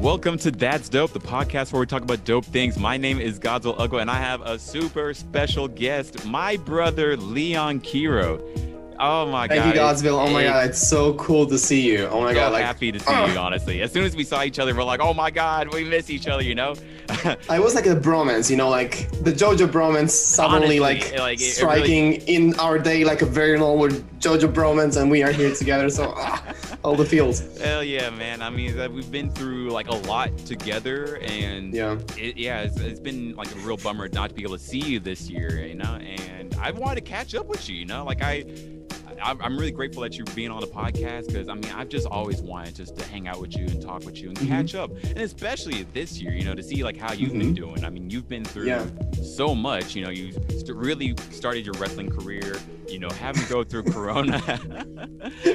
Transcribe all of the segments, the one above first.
Welcome to That's Dope, the podcast where we talk about dope things. My name is Godzilla Ugwa, and I have a super special guest, my brother Leon Chiro. Oh my Thank god! you, Godsville. Oh my god, it's so cool to see you. Oh my so god, like I'm happy to see ah. you. Honestly, as soon as we saw each other, we're like, "Oh my god, we miss each other," you know? I was like a bromance, you know, like the JoJo bromance suddenly Honestly, like, like, it- it striking in our day like a very normal JoJo bromance, and we are here together. So ah, all the feels. Hell yeah, man! I mean, we've been through like a lot together, and Yeah. it, yeah, it's, it's been like a real bummer not to be able to see you this year, you know. And I wanted to catch up with you, you know. Like I, I'm I'm really grateful that you're being on the podcast because I mean I've just always wanted just to hang out with you and talk with you and Mhm. catch up, and especially this year, you know, to see like how you've been doing. I mean, you've been through Yeah. so much, you know. You st- really started your wrestling career, you know, having to go through Corona.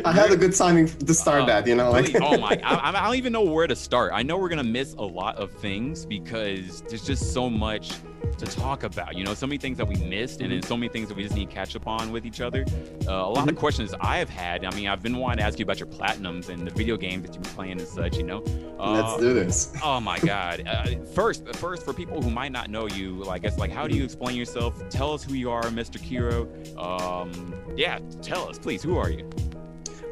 I had a good timing to start Oh, that, you know, like oh my! I, I don't even know where to start. I know we're gonna miss a lot of things because there's just so much to talk about. You know, so many things that we missed, and then so many things that we just need to catch up on with each other. Uh, a lot of questions I have had. I mean, I've been wanting to ask you about your platinums and the video games that you've been playing and such. You know. Uh, let's do this. Oh my God! Uh, first, first for people who might not know you, like, I guess, like, how do you explain yourself? Tell us who you are, Mr. Chiro. Um, yeah, tell us, please. Who are you?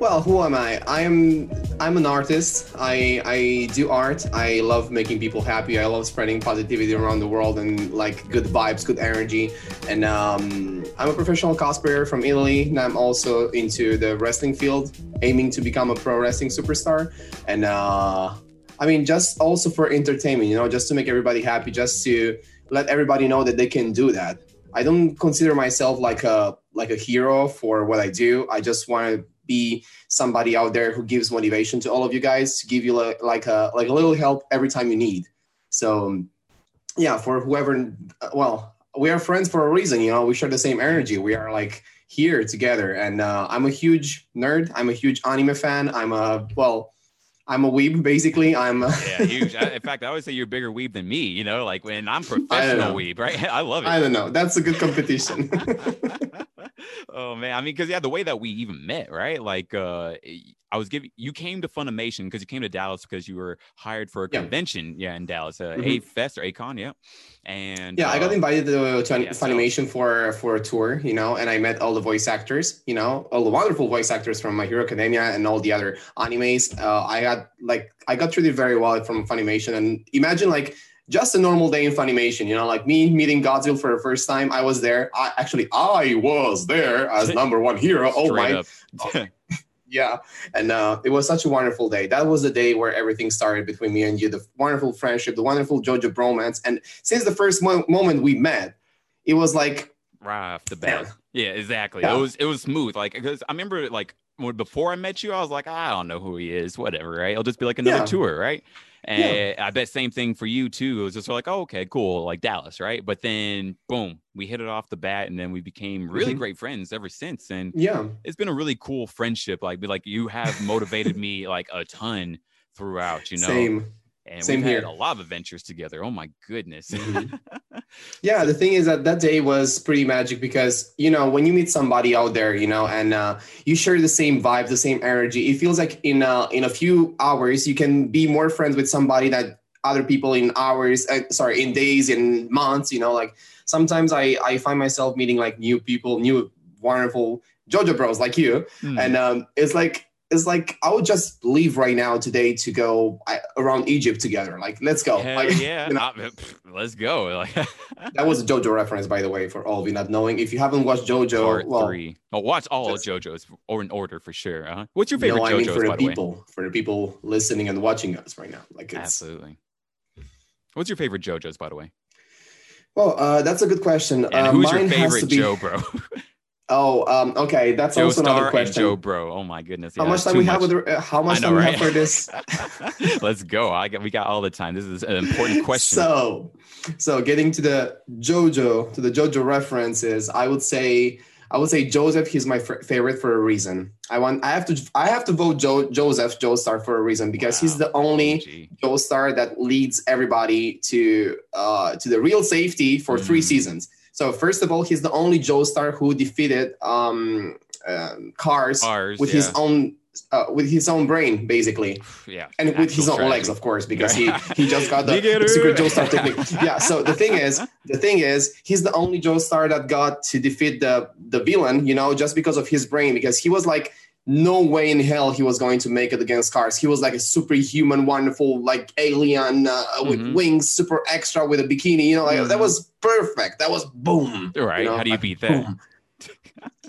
Well, who am I? I'm I'm an artist. I I do art. I love making people happy. I love spreading positivity around the world and like good vibes, good energy. And um, I'm a professional cosplayer from Italy, and I'm also into the wrestling field, aiming to become a pro wrestling superstar. And uh, I mean, just also for entertainment, you know, just to make everybody happy, just to let everybody know that they can do that. I don't consider myself like a like a hero for what I do. I just want to be somebody out there who gives motivation to all of you guys to give you like, like a like a little help every time you need. So um, yeah, for whoever, well, we are friends for a reason. You know, we share the same energy. We are like here together, and uh, I'm a huge nerd. I'm a huge anime fan. I'm a well. I'm a weeb, basically. I'm. A, Yeah, huge. I, in fact, I always say you're a bigger weeb than me. You know, like when I'm professional weeb, right? I love it. I don't know. That's a good competition. oh man, I mean, because yeah, the way that we even met, right? Like, uh, I was giving you came to Funimation because you came to Dallas because you were hired for a Yeah. convention, yeah, in Dallas, uh, Mhm. A Fest or A-Kon, yeah. And yeah, I got uh, invited to, to yeah, so- Funimation for for a tour, you know, and I met all the voice actors, you know, all the wonderful voice actors from My Hero Academia and all the other animes. Uh, I got like I got treated very well from Funimation, and imagine like just a normal day in Funimation, you know, like me meeting Godzilla for the first time. I was there. I actually I was there as number one hero. Oh my up. yeah and uh, it was such a wonderful day that was the day where everything started between me and you the wonderful friendship the wonderful jojo bromance and since the first mo- moment we met it was like right off the bat. Yeah, exactly. Yeah. It was it was smooth. Like because I remember like before I met you, I was like, I don't know who he is, whatever, right? It'll just be like another Yeah. tour, right? And Yeah. I bet same thing for you too. It was just like, oh, okay, cool, like Dallas, right? But then boom, we hit it off the bat, and then we became really Mhm. great friends ever since. And yeah it's been a really cool friendship. Like, like you have motivated me like a ton throughout, you know. same and same we've had here. a lot of adventures together. Oh my goodness. Mhm. yeah the thing is that that day was pretty magic because you know when you meet somebody out there you know and uh, you share the same vibe the same energy it feels like in uh, in a few hours you can be more friends with somebody that other people in hours uh, sorry in days in months you know like sometimes i i find myself meeting like new people new wonderful jojo bros like you Hmm. and um, it's like it's like I would just leave right now today to go around Egypt together. Like, let's go. Hell Like, yeah, you know, let's go. Like that was a JoJo reference, by the way, for all of you not knowing. If you haven't watched JoJo, part well, three. Oh, watch all just- JoJo's or in order for sure. Uh-huh. What's your favorite no, I mean JoJo's, for the by the way? people, for the people listening and watching us right now. Like, it's Absolutely. What's your favorite JoJo's, by the way? well, uh, that's a good question. And uh, who's your favorite to be, Joe, bro? Oh, um, okay, that's Joe also Star another question. Joe, bro. Oh my goodness. how much time we too have with uh, how much know, time we have for this? Let's go. I got, we got all the time. This is an important question. So, so getting to the JoJo to the JoJo references, I would say I would say Joseph. He's my f- favorite for a reason. I want I have to I have to vote jo- Joseph Joestar for a reason because he's the only OG. Joestar that leads everybody to uh, to the real safety for three Mm. seasons. So first of all, he's the only Joestar who defeated um, um, Kars Ours, with yeah. his own uh, with his own brain, basically, Yeah. and with his own legs, of course, because Yeah. he he just got the, secret. Joestar technique. Yeah. So the thing is, the thing is, he's the only Joestar that got to defeat the the villain. You know, just because of his brain, because he was like. No way in hell he was going to make it against Kars. He was like a superhuman, wonderful, like alien uh, with Mhm. wings, super extra with a bikini. You know, like that Mhm. was perfect. That was boom. Right. You know, How do you beat that? boom.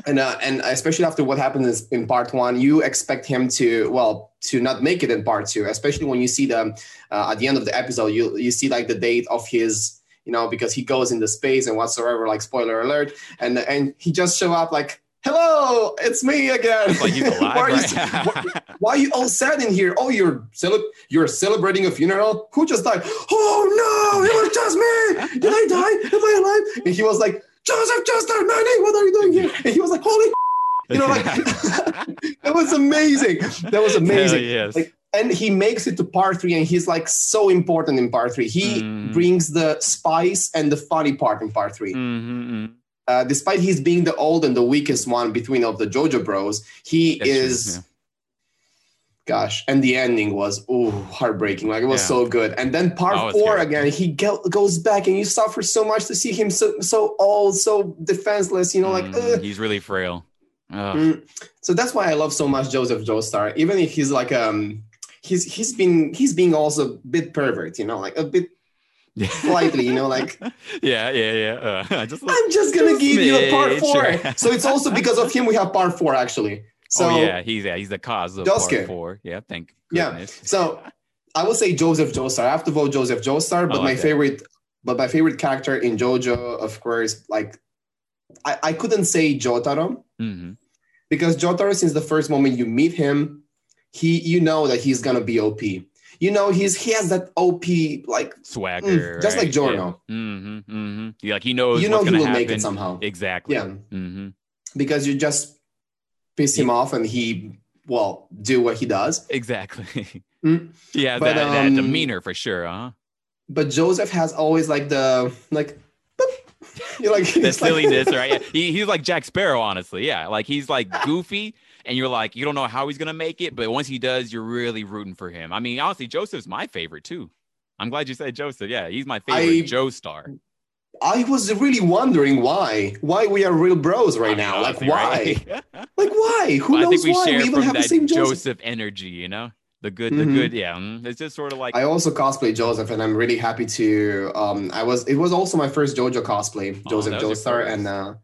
and uh, and especially after what happened is in part one, you expect him to well to not make it in part two. Especially when you see the uh, at the end of the episode, you you see like the date of his you know because he goes into space and whatsoever. Like spoiler alert, and and he just show up like. Hello, it's me again. It's like he's alive. why, are you, right? why, why are you all sad in here? Oh, you're cele- you're celebrating a funeral. Who just died? Oh no, it was just me. Did I die? Am I alive? And he was like, Joseph Chester, Manny, what are you doing here? And he was like, Holy, you know, like that was amazing. That was amazing. Hell yes. Like, and he makes it to part three, and he's like so important in part three. He Mhm. brings the spice and the funny part in part 3 Mhm, mhm. Uh, despite he's being the old and the weakest one between of the JoJo Bros, he That's true, is yeah. gosh and the ending was oh heartbreaking like it was Yeah. so good and then part Oh, four good. again he go- goes back and you suffer so much to see him so so old so defenseless you know like ugh. he's really frail. Mm. so that's why i love so much joseph joestar even if he's like um he's he's been he's being also a bit pervert you know like a bit slightly you know like yeah, yeah, yeah. Uh, just i'm just gonna Just give you a part four smidge. so it's also because of him we have part four actually so oh yeah, he's yeah, he's the cause of Josuke. part four. Yeah, thank Yeah. So I will say Joseph Joestar. I have to vote Joseph Joestar, but I my favorite, but my favorite character in JoJo, of course, like I, I couldn't say Jotaro hmm because Jotaro, since the first moment you meet him, he you know that he's gonna be OP. You know he's he has that OP like Swagger, Mm, just like Giorno. Mm-hmm, mm-hmm. Yeah, like he knows. you know what's he will happen. make it somehow. Exactly. Yeah, hmm because you just piss him off and he well do what he does. Exactly. Mm. Yeah, But, that, that um, demeanor for sure, huh? But Joseph has always like the like. You like The he's like- silliness, right? Yeah. He, he's like Jack Sparrow, honestly. Yeah, like he's like goofy, and you're like, you don't know how he's gonna make it, but once he does, you're really rooting for him. I mean, honestly, Joseph's my favorite too. I'm glad you said Joseph. Yeah, he's my favorite I- Joe star. I was really wondering why. Why we are real bros right I now? Like why? right? Like why? Who I knows think we why? share We even have the same Joseph. Joseph. energy, you know, the good, the Mhm. good. Yeah, mm, it's just sort of like I also cosplay Joseph, and I'm really happy to. Um, I was. It was also my first JoJo cosplay, Oh, Joseph your Joestar, and uh,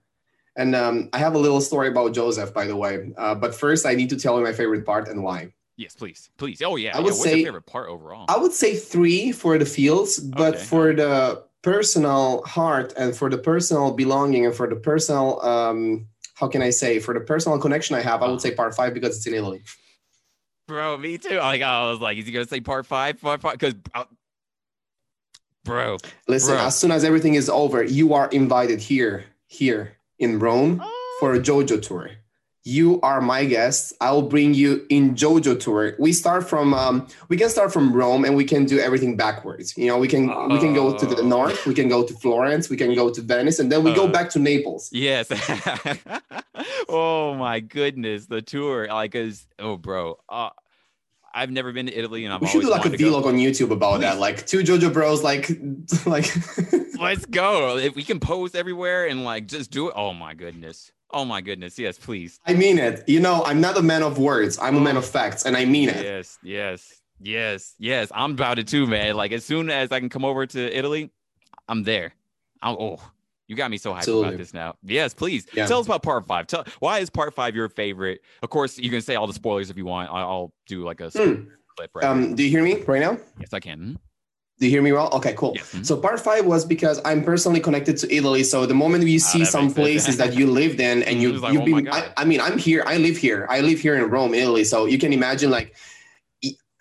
and um, I have a little story about Joseph, by the way. Uh, but first, I need to tell you my favorite part and why. yes, please, please. Oh yeah, I yeah. would What's say- your favorite part overall? I would say three for the fields, but Okay. for the personal heart and for the personal belonging and for the personal um, how can I say for the personal connection I have, I would say part five because it's in Italy. Bro, me too. Like I was like, is he gonna say part five? Part five? Because, bro, Listen, Bro. as soon as everything is over, you are invited here, here in Rome for a JoJo tour. You are my guest. I will bring you in JoJo tour. We start from um, we can start from Rome and we can do everything backwards. You know, we can we can go to the Oh. north, we can go to Florence, we can go to Venice, and then we go Uh. back to Naples. yes. oh my goodness, the tour. Like, is oh, bro. Uh, I've never been to Italy, and I've We should do like a vlog on YouTube about that, like two JoJo bros, like like. Let's go. If we can pose everywhere and like just do it. Oh my goodness. Oh my goodness. Yes, please. I mean it. You know, I'm not a man of words. I'm a man of facts, and I mean it. Yes, yes, yes, yes. I'm about it too, man. Like as soon as I can come over to Italy, I'm there. I'm, oh, you got me so hyped Absolutely. about this now. Yes, please Yeah. tell us about part five. Tell why is part five your favorite? Of course, you can say all the spoilers if you want. I'll do like a Hmm. clip right. Um, do you hear me right now? Yes, I can. Mhm. Do you hear me well? Okay, cool. Yes. Mhm. So part five was because I'm personally connected to Italy. So the moment you see Ah, that some places that you lived in and you like, you've oh been, I, I mean, I'm here. I live here. I live here in Rome, Italy. So you can imagine like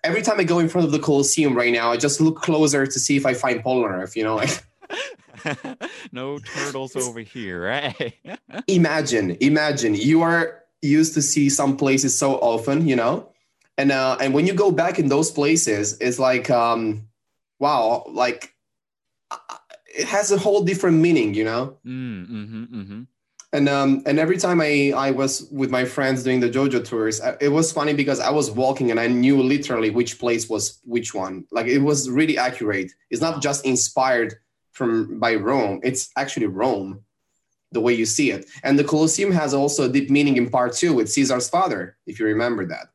every time I go in front of the Colosseum right now, I just look closer to see if I find Polnareff. You know, like no turtles over here, right? imagine, imagine you are used to see some places so often, you know, and uh, and when you go back in those places, it's like, um, wow, like uh, it has a whole different meaning, you know. mm, mm-hmm, mm-hmm. and um and every time I I was with my friends doing the JoJo tours, I- it was funny because I was walking and I knew literally which place was which one. Like it was really accurate. It's not just inspired from by Rome. It's actually Rome, the way you see it. And the Colosseum has also a deep meaning in part two with Caesar's father, if you remember that.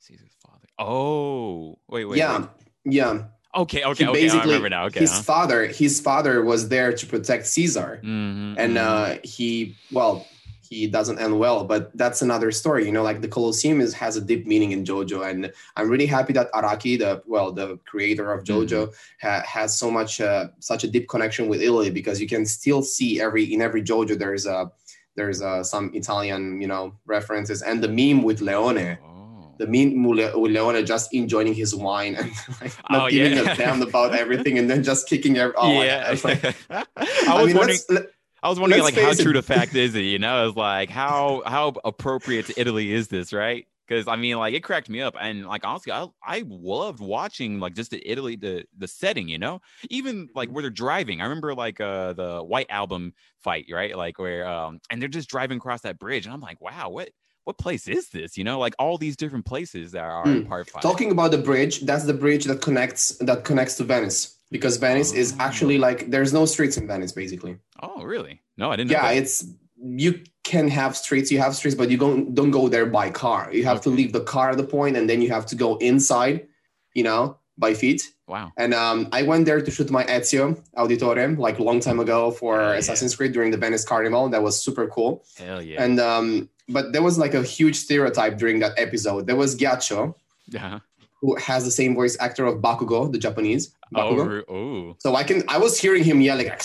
Caesar's father. Oh, wait, wait. yeah, wait. yeah. Okay, okay, He okay. I remember now. Okay. his huh? father, his father was there to protect Caesar. Mhm, and mhm. uh, he well he doesn't end well but that's another story you know like the colosseum is has a deep meaning in jojo and i'm really happy that araki the well the creator of jojo ha- has so much uh, such a deep connection with italy because you can still see every in every jojo there's a there's uh, some italian you know references and the meme with leone Oh. the meme with with leone just enjoying his wine and like, not Oh, giving yeah. a damn about everything and then just kicking every oh yeah. God, it's like- I I was mean, wondering. let's, let, I was wondering, let's like, how it. true to fact is it? You know, it's like how how appropriate to Italy is this, right? Because I mean, like, it cracked me up, and like honestly, I I loved watching like just the Italy the the setting, you know, even like where they're driving. I remember like uh the White Album fight, right? Like where um and they're just driving across that bridge, and I'm like, wow, what what place is this? You know, like all these different places that are in Hmm. part five. talking about the bridge that's the bridge that connects that connects to venice because venice is actually like there's no streets in venice basically oh, really? No, I didn't. know yeah that. it's you can have streets you have streets but you don't don't go there by car you have to leave the car at the point and then you have to go inside you know by feet wow. and um, i went there to shoot my ezio Auditore like a long time ago for yeah. assassin's creed during the venice carnival that was super cool Hell yeah. and um, but there was like a huge stereotype during that episode there was Ghiaccio, yeah who has the same voice actor of Bakugo, the Japanese. Bakugo. Oh, oh. So I can I was hearing him yell like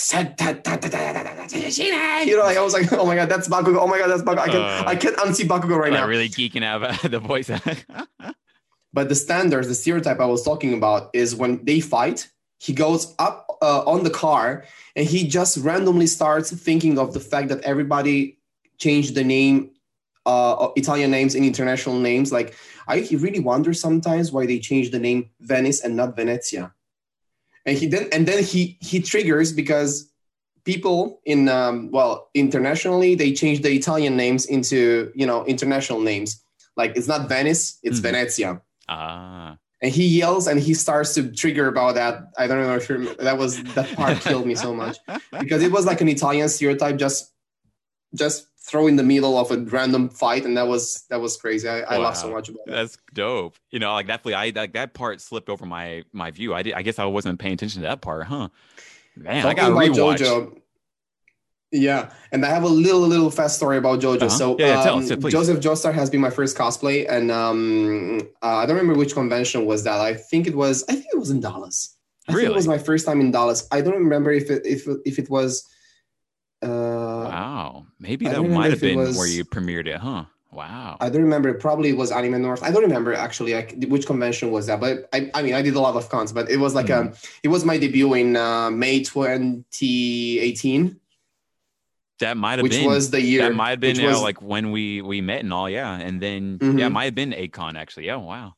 you know, like I was like, oh my god, that's Bakugo. Oh my god, that's Bakugo. I can uh, I can't unsee Bakugo right I'm now. Really geeking out about the voice. but the standards, the stereotype I was talking about is when they fight, he goes up uh, on the car and he just randomly starts thinking of the fact that everybody changed the name uh, Italian names and international names. Like I really wonder sometimes why they changed the name Venice and not Venezia. And he then and then he he triggers because people in um, well internationally they change the Italian names into you know international names. Like it's not Venice, it's Mhm. Venezia ah. and he yells and he starts to trigger about that. I don't know if you remember, that was that part killed me so much because it was like an Italian stereotype just just throw in the middle of a random fight, and that was that was crazy. I, I laughed so much about that. That's dope. You know, like definitely, I like that part slipped over my my view. I did. I guess I wasn't paying attention to that part, huh? Man, I got rewatch. JoJo. Yeah, and I have a little little fast story about JoJo. Uh-huh. So Yeah, yeah, tell um, us, yeah, please. Joseph Joestar has been my first cosplay, and um, uh, I don't remember which convention was that. I think it was. I think it was in Dallas. I think Really? it was my first time in Dallas. I don't remember if it if if it was. Uh, Wow, maybe that might have been was- where you premiered it, huh? Wow. I don't remember. Probably it was Anime North. I don't remember actually like which convention was that. But I, I mean, I did a lot of cons, but it was like Mm-hmm. um, it was my debut in uh, May 2018, that might have which been. was the year. that might have been you know, was- like when we we met and all, yeah. And then yeah, it Mhm. might have been A-Kon actually. Yeah, wow.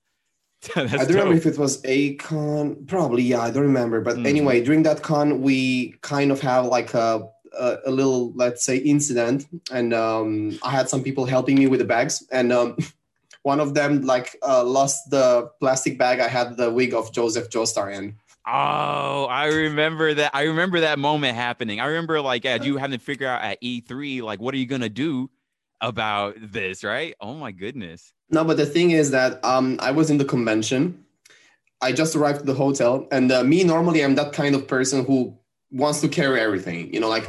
That's I don't remember if it was a con. Probably, yeah, I don't remember. But Mhm. anyway, during that con, we kind of have like a, a, a little, let's say, incident, and um, I had some people helping me with the bags, and um, one of them like uh, lost the plastic bag. I had the wig of Joseph Joestar in. Oh, I remember that. I remember that moment happening. I remember like yeah, you having to figure out at E3 like what are you gonna do about this, right? Oh my goodness. No, but the thing is that um, I was in the convention. I just arrived at the hotel, and uh, me normally I'm that kind of person who wants to carry everything. You know, like,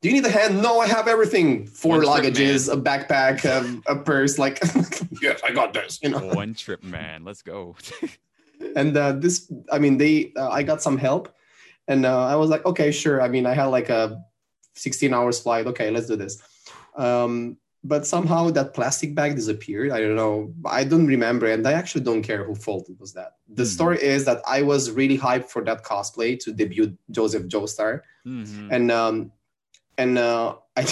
do you need a hand? No, I have everything. Four One luggages, a backpack, um, a purse. Like, yes, I got this. You know, One trip, man. Let's go. and uh, this, I mean, they, uh, I got some help, and uh, I was like, okay, sure. I mean, I had like a 16 hours flight. Okay, let's do this. Um, but somehow that plastic bag disappeared. I don't know. I don't remember, and I actually don't care who fault it was that. The Mhm. story is that I was really hyped for that cosplay to debut Joseph Joestar, Mhm. and um, and uh, I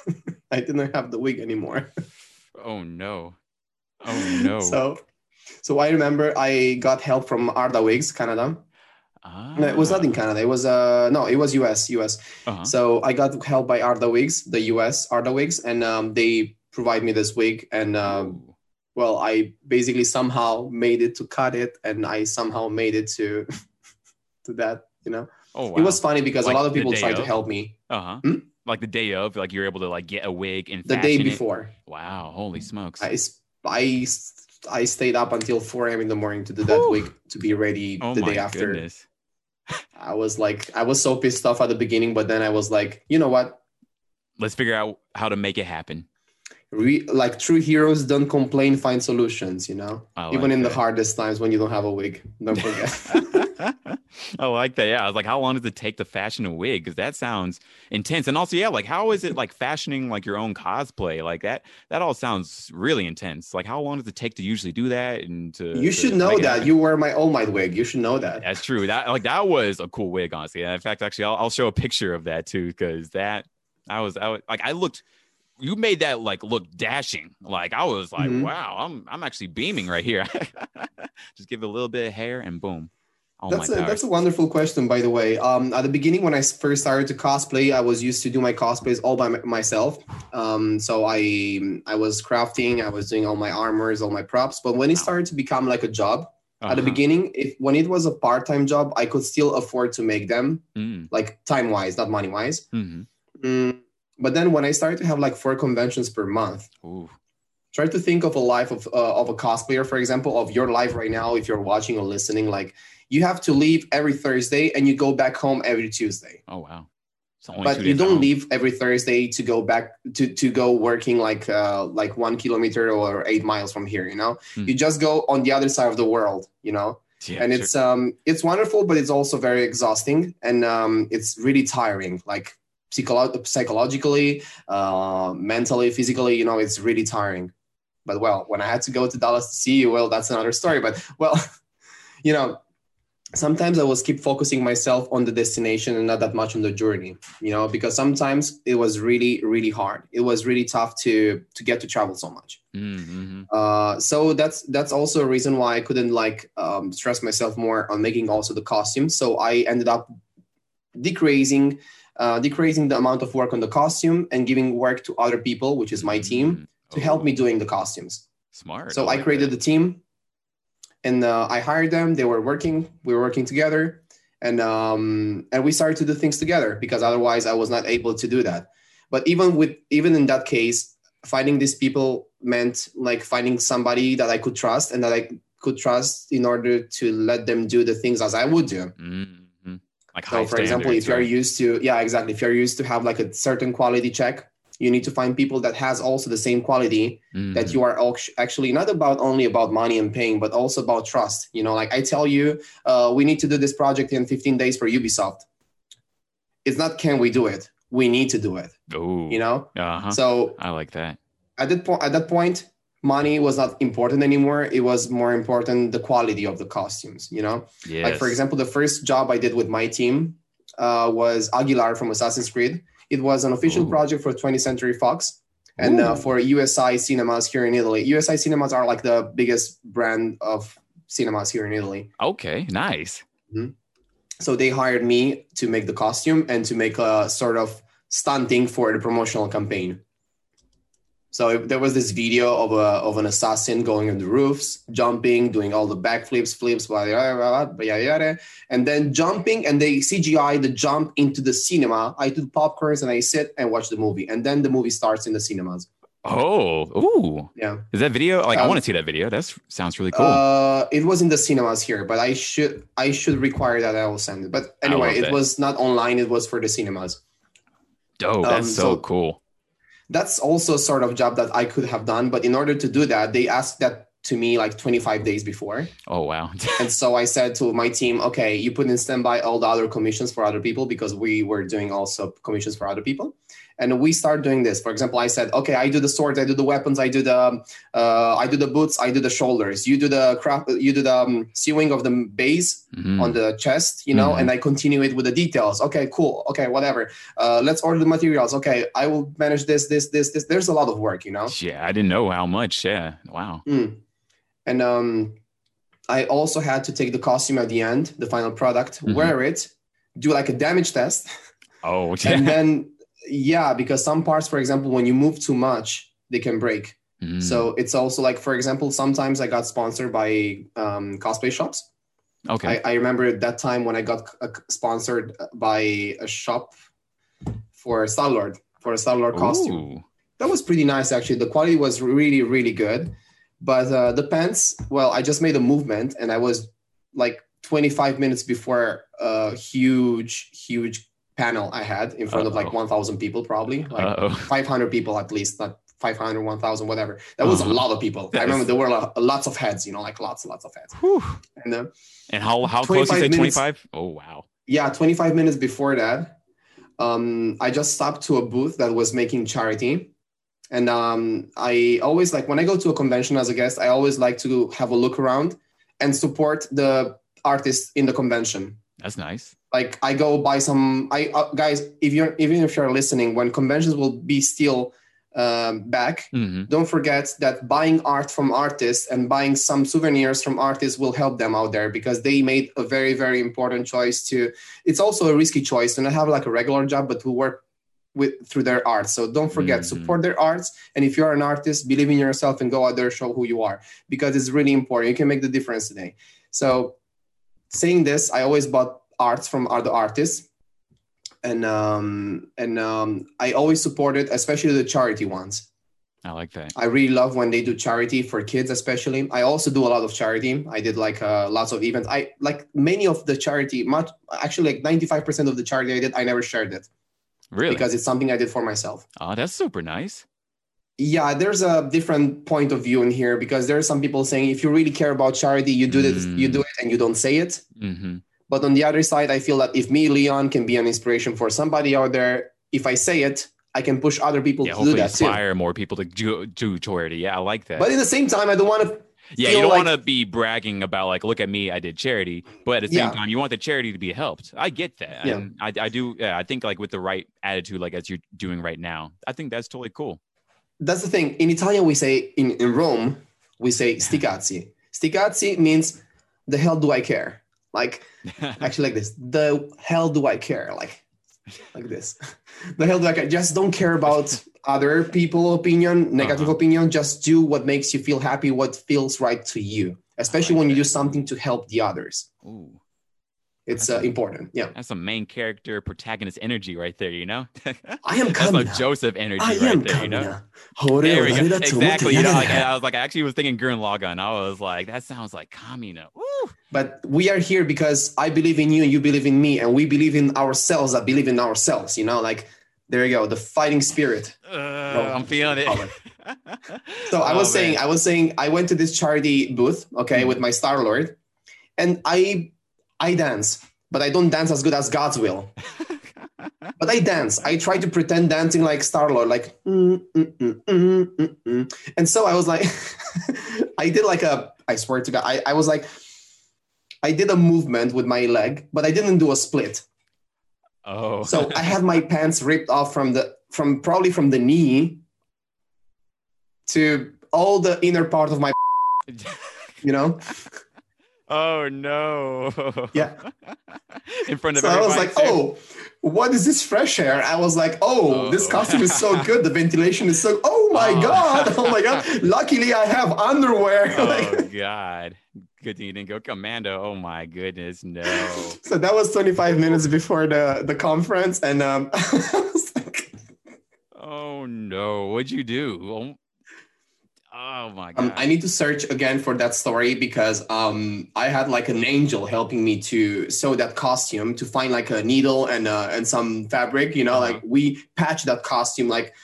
I didn't have the wig anymore. Oh no. Oh no. So, so I remember I got help from Arda Wigs Canada, Ah. No, it was not in Canada. It was uh no, it was US, US. Uh-huh. So I got help by Arda Wigs, the US Arda Wigs, and um, they provide me this wig, and um, well, I basically somehow made it to cut it, and I somehow made it to to that. You know, Oh, wow. it was funny because Like a lot of people tried to help me uh-huh. Hmm? Like the day of, like you're able to like get a wig and the day fashion it? before. Wow, holy smokes. I I I stayed up until 4 a.m. in the morning to do that Whew. wig to be ready oh the day after. goodness. I was like, I was so pissed off at the beginning, but then I was like, you know what? Let's figure out how to make it happen. Re- like true heroes don't complain, find solutions. You know, I even like in the hardest times when you don't have a wig. Don't forget. I like that. Yeah. I was like, how long does it take to fashion a wig? Because that sounds intense. And also, yeah, like how is it like fashioning like your own cosplay? Like that, that all sounds really intense. Like how long does it take to usually do that? And to you to should know make that. You wear my All Might wig. You should know that. That's true. That like that was a cool wig, honestly. And in fact, actually, I'll, I'll show a picture of that too, because that I was, I was like, I looked. You made that like look dashing. Like I was like, Mhm. wow, I'm I'm actually beaming right here. Just give it a little bit of hair and boom. Oh that's a, that's a wonderful question, by the way. Um, at the beginning, when I first started to cosplay, I was used to do my cosplays all by m- myself. Um, so I I was crafting, I was doing all my armors, all my props. But when it started to become like a job, at the Uh-huh. beginning, if when it was a part time job, I could still afford to make them, Mm, like time wise, not money wise. mhm. Mm, but then when I started to have like four conventions per month, Ooh. try to think of a life of, uh, of a cosplayer for example of your life right now if you're watching or listening like you have to leave every thursday and you go back home every tuesday Oh wow. But you don't leave every thursday to go back to, to go working like uh, like one kilometer or eight miles from here you know Hmm. you just go on the other side of the world you know Yeah, and sure. it's um it's wonderful but it's also very exhausting and um it's really tiring like psycholo- psychologically uh mentally physically you know it's really tiring but well when i had to go to dallas to see you well that's another story but well you know sometimes i was keep focusing myself on the destination and not that much on the journey you know because sometimes it was really really hard it was really tough to to get to travel so much Mm, mhm. uh, so that's that's also a reason why I couldn't like um, stress myself more on making also the costumes. So I ended up decreasing uh, decreasing the amount of work on the costume and giving work to other people, which is my team, Mm. to help Oh, me doing the costumes. Smart. So I like created that. the team, and uh, I hired them. They were working. We were working together, and um, and we started to do things together because otherwise I was not able to do that. But even with even in that case, finding these people meant like finding somebody that I could trust and that I could trust in order to let them do the things as I would do. Mhm. Like So, for example, if you're right? used to, yeah, exactly. If you're used to have like a certain quality check, you need to find people that has also the same quality that Mhm. you are actually not about only about money and paying, but also about trust. You know, like I tell you, uh, we need to do this project in 15 days for Ubisoft. It's not can we do it? We need to do it. Ooh. You know. Uh-huh. So I like that. at that point, at that point, money was not important anymore. It was more important the quality of the costumes. You know. Yes. Like for example, the first job I did with my team uh, was Aguilar from Assassin's Creed. It was an official Ooh. project for 20th Century Fox and uh, for UCI cinemas here in Italy. UCI cinemas are like the biggest brand of cinemas here in Italy. Okay, nice. So they hired me to make the costume and to make a sort of stunting for the promotional campaign. So if there was this video of a of an assassin going on the roofs, jumping, doing all the backflips, flips, blah, blah, blah, blah, yada, yada, and then jumping, and they CGI the jump into the cinema. I do popcorns and I sit and watch the movie, and then the movie starts in the cinemas. Oh, ooh. Yeah, Is that video? Like, I Um, want to see that video. That sounds really cool. uh, it was in the cinemas here, but I should I should require that I will send it. But anyway, it that. was not online; it was for the cinemas. Dope. That's um, so, so- cool. That's also a sort of job that I could have done. But in order to do that, they asked that to me like 25 days before. Oh, wow. And so I said to my team, okay, you put in standby all the other commissions for other people because we were doing also commissions for other people. And we start doing this. For example, I said, okay, I do the swords, I do the weapons, I do the, uh, I do the boots, I do the shoulders. You do the craft, you do the um, sewing of the base Mhm. on the chest, you know, Mhm. and I continue it with the details. Okay, cool. Okay, whatever. Uh, let's order the materials. Okay, I will manage this, this, this, this. There's a lot of work, you know. Yeah, I didn't know how much. Yeah. Wow. Mm. And um, I also had to take the costume at the end, the final product, Mhm. wear it, do like a damage test, Oh, yeah. and then yeah, because some parts, for example, when you move too much, they can break. Mm. So it's also like, for example, sometimes I got sponsored by um, cosplay shops. okay. I, I remember that time when I got uh, sponsored by a shop for Star Lord for a Star Lord costume. Ooh. That was pretty nice, actually. The quality was really, really good. But uh, the pants, well, I just made a movement and I was like 25 minutes before a huge, huge panel I had in front of like 1,000 people, probably like Uh-oh. 500 people at least, not 500, 1,000, whatever. That was Uh-huh. a lot of people. That I remember is- there were lo- lots of heads, you know, like lots and lots of heads. Whew. And uh, And how how close you 25 25? Oh wow. yeah 25 minutes before that um i just stopped to a booth that was making charity and um i always like when i go to a convention as a guest i always like to have a look around and support the artists in the convention That's nice. Like i go buy some i uh, guys if you're even if you're listening when conventions will be still um, back hmm don't forget that buying art from artists and buying some souvenirs from artists will help them out there because they made a very very important choice to it's also a risky choice to not have like a regular job but to work with through their art. So don't forget Mhm. support their arts. And if you're an artist believe in yourself and go out there show who you are because it's really important. You can make the difference today. So saying this i always bought arts from other artists and um and um i always supported especially the charity ones I like that. I really love when they do charity for kids, especially. I also do a lot of charity. I did like uh, lots of events. I like many of the charity, much actually like ninety five percent of the charity I did. I never shared it Really? because it's something I did for myself. oh, that's super nice. Yeah, there's a different point of view in here because there are some people saying if you really care about charity, you do this, Mm. you do it, and you don't say it. hmm But on the other side, I feel that if me, Leon, can be an inspiration for somebody out there, if I say it, I can push other people Yeah, to do that too. inspire more people to do, do charity. Yeah, I like that. But at the same time, I don't want to yeah, you don't like- want to be bragging about like, look at me, I did charity. But at the same Yeah. time, you want the charity to be helped. I get that. Yeah. And I, I do. Yeah, I think like with the right attitude, like as you're doing right now, I think that's totally cool. that's the thing. In Italian, we say in, in Rome, we say sticazzi. Sticazzi means the hell do I care? Like actually like this. The hell do I care? Like like this. The hell do I care? Just don't care about other people opinion, negative Uh-huh. opinion. Just do what makes you feel happy, what feels right to you. Especially when you do something to help the others. Ooh, It's uh, important. Yeah. that's some main character protagonist energy right there. You know, I am that's some Kamina. Joseph energy I right am there. You know. Kamina. Hore There we go. orare da tomote Exactly. You know, like. I was like, I actually was thinking Gurren Lagann. I was like, that sounds like Kamina. Woo! But we are here because I believe in you and you believe in me, and we believe in ourselves I believe in ourselves. You know, like there you go, the fighting spirit. Uh, I'm feeling it. So I was Oh, saying, man. I was saying, I went to this charity booth, okay, Mhm. with my Star Lord, and I, I dance, but I don't dance as good as God's will. But I dance. I try to pretend dancing like Star Lord, like, mm, mm, mm, mm, mm, mm. and so I was like, I did like a, I swear to God, I, I was like, I did a movement with my leg, but I didn't do a split. oh, So I had my pants ripped off from the from probably from the knee to all the inner part of my you know. Oh no. Yeah. In front of So I was like, too? oh, what is this fresh air? I was like, oh, this Oh. costume is so good. The ventilation is so. Oh my Oh. god! Oh my god! Luckily, I have underwear. Oh Like, God. Good thing you didn't go commando. Oh my goodness, no. so that was 25 minutes before the the conference, and um, I was like, Oh no. What'd you do? Oh, my God. Um, I need to search again for that story because um, I had like an angel helping me to sew that costume to find like a needle and uh, and some fabric. You know, Uh-huh. like we patched that costume like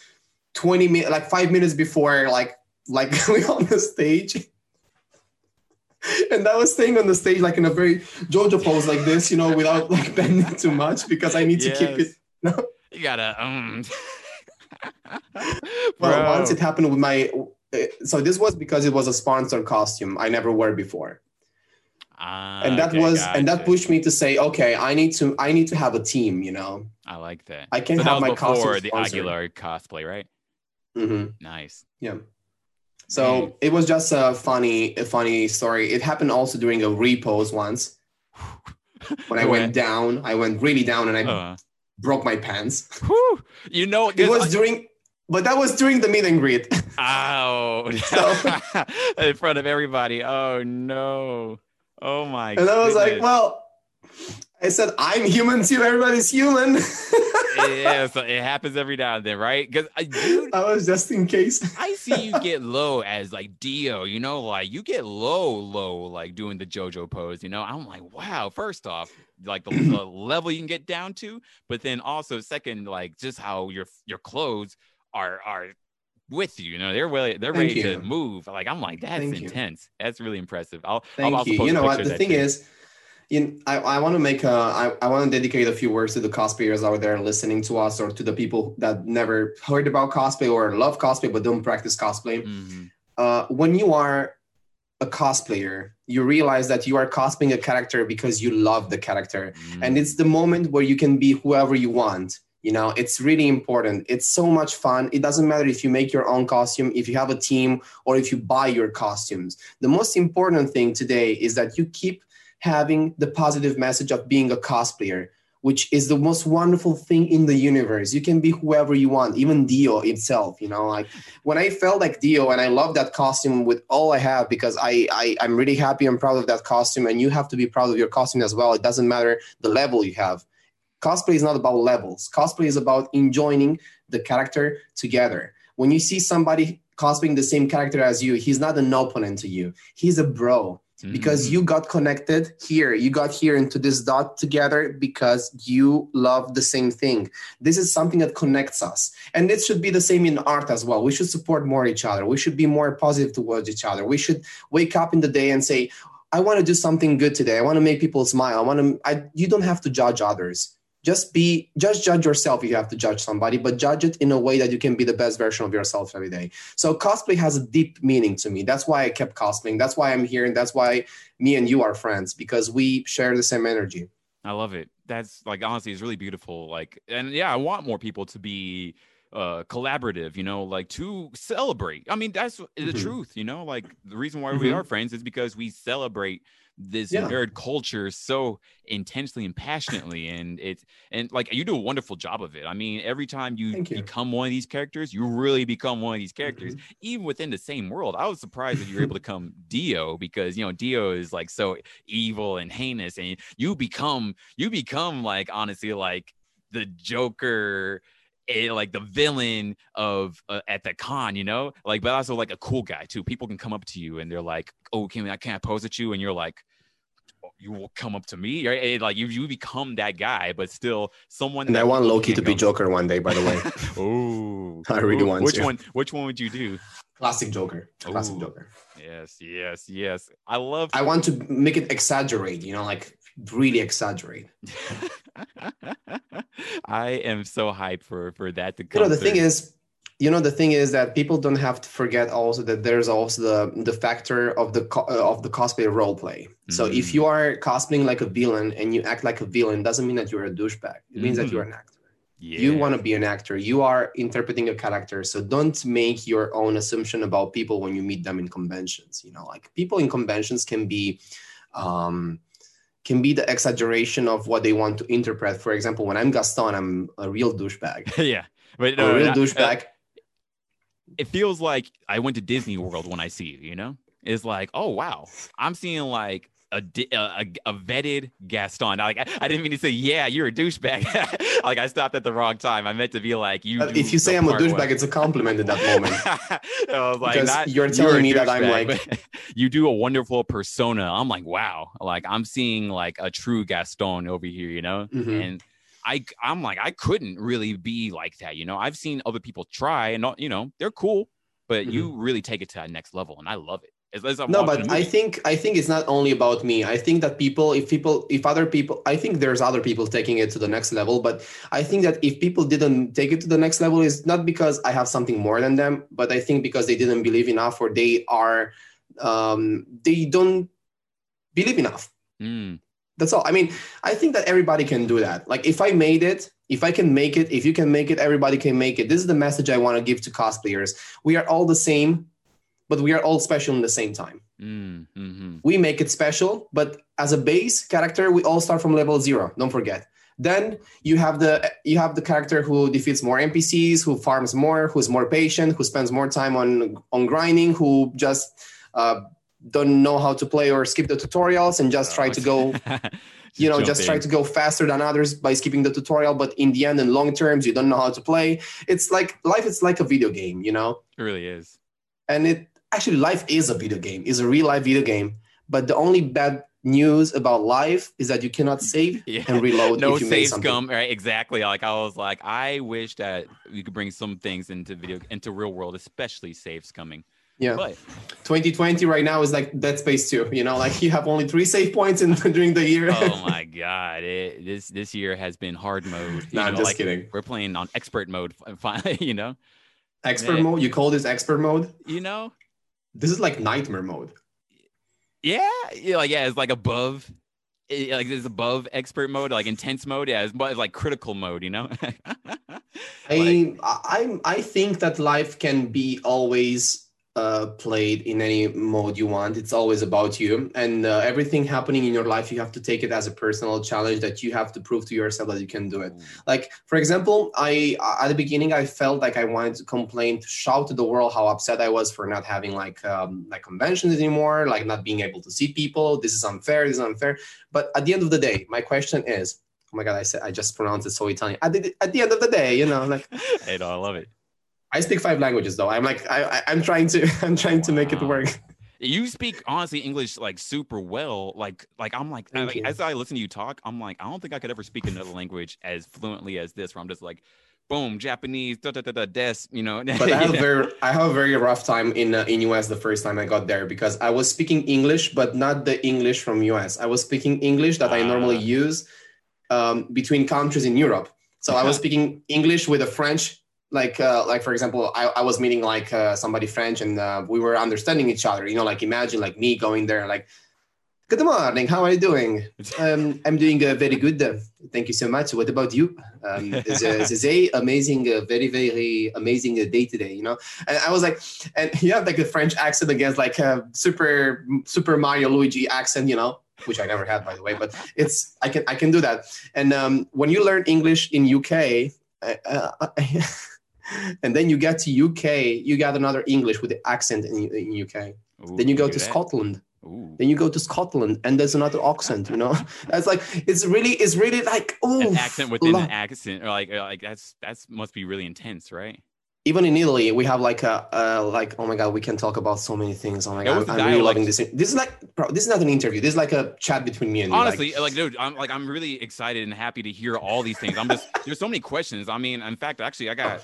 twenty minutes, like five minutes before like like we on the stage. And I was staying on the stage like in a very JoJo pose like this, you know, without like bending too much because I need to keep it. Yes. You gotta um Well, Bro. once it happened with my, so this was because it was a sponsored costume I never wore before. Ah, and that okay, was and that pushed me to say okay i need to i need to have a team you know I like that. I can so have my costume the sponsored. Aguilar cosplay, right? hmm Nice. yeah So it was just a funny, a funny story. It happened also during a repose once. When I went down, I went really down and I Uh, broke my pants. whew. you know, It was during, but that was during the meet and greet. Oh, So- in front of everybody. Oh no. Oh my And I was like, well, I said, I'm human too. Everybody's human. yeah, so it happens every now and then, right? Because uh, dude, I was just in case. I see you get low as like Dio, you know, like you get low, low, like doing the JoJo pose, you know. I'm like, wow, first off, like the, the level you can get down to, but then also second, like just how your your clothes are are with you, you know, they're really they're Thank ready to move. Like I'm like, that's Thank you. intense. That's really impressive. I'll Thank I'll you. You know what? The thing too. is, in, I, I want to make a, I, I want to dedicate a few words to the cosplayers out there listening to us or to the people that never heard about cosplay or love cosplay but don't practice cosplay. Mhm. Uh, when you are a cosplayer, you realize that you are cosplaying a character because you love the character. And it's the moment where you can be whoever you want. You know, it's really important. It's so much fun. It doesn't matter if you make your own costume, if you have a team, or if you buy your costumes. The most important thing today is that you keep having the positive message of being a cosplayer, which is the most wonderful thing in the universe. You can be whoever you want, even Dio itself. You know, like when I felt like Dio and I love that costume with all I have because I, I I'm really happy and proud of that costume, and you have to be proud of your costume as well. It doesn't matter the level you have. Cosplay is not about levels. Cosplay is about enjoying the character together. When you see somebody cosplaying the same character as you, he's not an opponent to you. He's a bro. Because Mhm. you got connected here. You got here into this dot together because you love the same thing. This is something that connects us. And it should be the same in art as well. We should support more each other. We should be more positive towards each other. We should wake up in the day and say i want to do something good today. I want to make people smile. I want to I, you don't have to judge others just be just judge yourself if you have to judge somebody but judge it in a way that you can be the best version of yourself every day so cosplay has a deep meaning to me. That's why I kept cosplaying. That's why I'm here, and that's why me and you are friends because we share the same energy. I love it. That's like honestly, it's really beautiful. Like, and yeah, I want more people to be uh collaborative, you know, like to celebrate. I mean, that's the Mhm. truth, you know, like the reason why we Mhm. are friends is because we celebrate this Yeah. nerd culture so intensely and passionately and it's and like you do a wonderful job of it i mean every time you, you. become one of these characters you really become one of these characters Mm-hmm. even within the same world i was surprised that you were able to come dio because you know dio is like so evil and heinous and you become you become like honestly like the joker eh, like the villain of uh, at the con you know like but also like a cool guy too people can come up to you and they're like oh can i can't pose at you and you're like "Oh, you will come up to me right like you you become that guy but still someone And that I want Loki to be Joker one day, by the way. oh I really want which to. one which one would you do Classic Joker. Classic Ooh. Joker. yes yes yes i love I want to make it exaggerate, you know, like really exaggerate. I am so hyped for for that to come. You know, the thing is, you know, the thing is that people don't have to forget also that there's also the the factor of the uh, of the cosplay role play. So Mm. if you are cosplaying like a villain and you act like a villain, doesn't mean that you're a douchebag. It means that Mhm. you're an actor. yeah. you want to be an actor you are interpreting a character so don't make your own assumption about people when you meet them in conventions you know like people in conventions can be um can be the exaggeration of what they want to interpret. For example when i'm gaston i'm a real douchebag. Yeah, but a no, real not- uh, douchebag. it feels like I went to Disney World when I see you. You know, it's like, oh wow, I'm seeing like a a, a, vetted Gaston. Like I, I didn't mean to say, yeah, you're a douchebag. like I stopped at the wrong time. I meant to be like, you. If you say i'm a douchebag it's a compliment in that moment I was like, not, you're telling me that I'm like- you do a wonderful persona. I'm like, wow, like I'm seeing like a true Gaston over here, you know, Mhm. and. I, I'm like I couldn't really be like that, you know. I've seen other people try, and you know they're cool, but you really take it to that next level, and I love it. As, as no but i think i think it's not only about me. I think that people if people if other people i think there's other people taking it to the next level but i think that if people didn't take it to the next level is not because i have something more than them but i think because they didn't believe enough or they are um they don't believe enough. Mm, that's all. I mean i think that everybody can do that. Like if i made it if i can make it if you can make it everybody can make it. This is the message i want to give to cosplayers. We are all the same but we are all special in the same time. Mm, hmm We make it special, but as a base character, we all start from level zero. Don't forget. Then you have the you have the character who defeats more NPCs, who farms more, who's more patient, who spends more time on on grinding, who just uh, don't know how to play or skip the tutorials and just try to go you know just try to go faster than others by skipping the tutorial but in the end in long terms you don't know how to play it's like life is like a video game you know It really is. and it actually life is a video game. Is a real life video game. But the only bad news about life is that you cannot save Yeah. and reload no if you make save scum right? Exactly. Like i was like i wish that we could bring some things into video into real world especially save scumming. Yeah. But 2020 right now is like dead space 2 you know? Like you have only three save points in during the year. Oh my god. It, this this year has been hard mode you no i'm just like, kidding. we're playing on expert mode you know? Expert Man. mode? You call this expert mode? You know this is like nightmare mode. Yeah yeah like yeah it's like above it, like it's above expert mode like intense mode yeah it's, it's like critical mode you know? I, I I think that life can be always uh, played in any mode you want. It's always about you, and uh, everything happening in your life, you have to take it as a personal challenge that you have to prove to yourself that you can do it. Like for example, I at the beginning I felt like I wanted to complain, to shout to the world how upset I was for not having like um, like conventions anymore, like not being able to see people. This is unfair. This is unfair. But at the end of the day, my question is. Oh my god! I said I just pronounced it so Italian. At the, at the end of the day, you know, like hey, no, i love it I speak five languages though. I'm like I, I I'm trying to I'm trying to make it work. You speak honestly English like super well. Like like I'm like, Thank like, as I listen to you talk, I'm like I don't think I could ever speak another language as fluently as this. Where I'm just like, boom, Japanese, da da da da, des, you know. But I have Yeah. a very I have a very rough time in uh, in US the first time I got there because I was speaking English but not the English from US. I was speaking English that I normally Ah. use um, between countries in Europe. So I was speaking English with a French like uh, like for example I, I was meeting like uh, somebody French and uh, we were understanding each other. You know like imagine like me going there like Good morning. How are you doing? Um, I'm doing uh, very good. Thank you so much. What about you? Um, it's, uh, it's a amazing, uh, very, very amazing uh, day today. You know, and I was like, and you have like a French accent against like a super, super Mario Luigi accent. You know, which I never had by the way, but it's I can I can do that. And um, when you learn English in UK, uh, uh, and then you get to UK, you got another English with the accent in, in UK. Ooh, Then you go to that. Scotland Ooh. then you go to Scotland and there's another accent, you know? It's like it's really it's really like oh An accent within an accent, or like, like that's that's must be really intense, right? Even in Italy, we have like a uh, like oh my god, we can talk about so many things. Oh my Yeah, god, I'm, really loving this. This is like bro, this is not an interview. This is like a chat between me and you. like- Honestly, like, dude, I'm like I'm really excited and happy to hear all these things. I'm just there's so many questions. I mean, in fact, actually, I got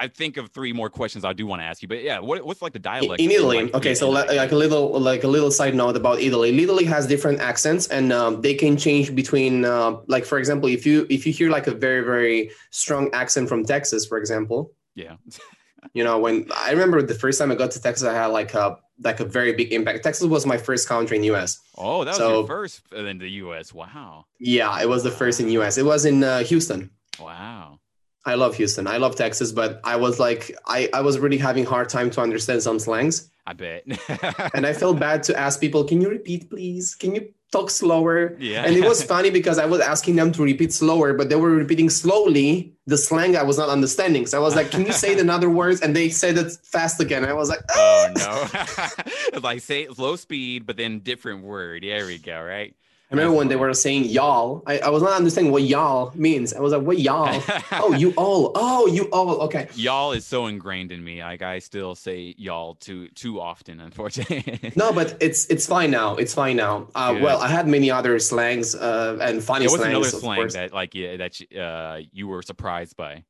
I think of three more questions I do want to ask you. But yeah, what, what's like the dialect in Italy. like, okay, so like, like a little like a little side note about Italy. Italy has different accents, and um, they can change between uh, like for example, if you if you hear like a very very strong accent from Texas, for example, yeah, you know when I remember the first time I got to Texas, I had like a like a very big impact. Texas was my first country in US. oh, that was So- your first in the U.S. Wow, Yeah, it was the first in US. It was in uh, Houston. wow. I love Houston. I love Texas, but I was like, I, I was really having hard time to understand some slangs. I bet. And I felt bad to ask people, can you repeat, please? Can you talk slower? yeah, And it was funny because I was asking them to repeat slower, but they were repeating slowly the slang I was not understanding. So I was like, can you say it in other words? And they said it fast again. I was like, oh no, it's ah! like say it low speed, but then different word. There we go. Right. I remember when they were saying y'all, I, I was not understanding what y'all means. I was like, what y'all? oh, you all. Oh, you all. Okay. y'all is so ingrained in me. Like I still say y'all too too often, unfortunately. No, but it's it's fine now. It's fine now. Uh, well, I had many other slangs uh, and funny Yeah, what's slangs. another slang that like yeah that uh, you were surprised by?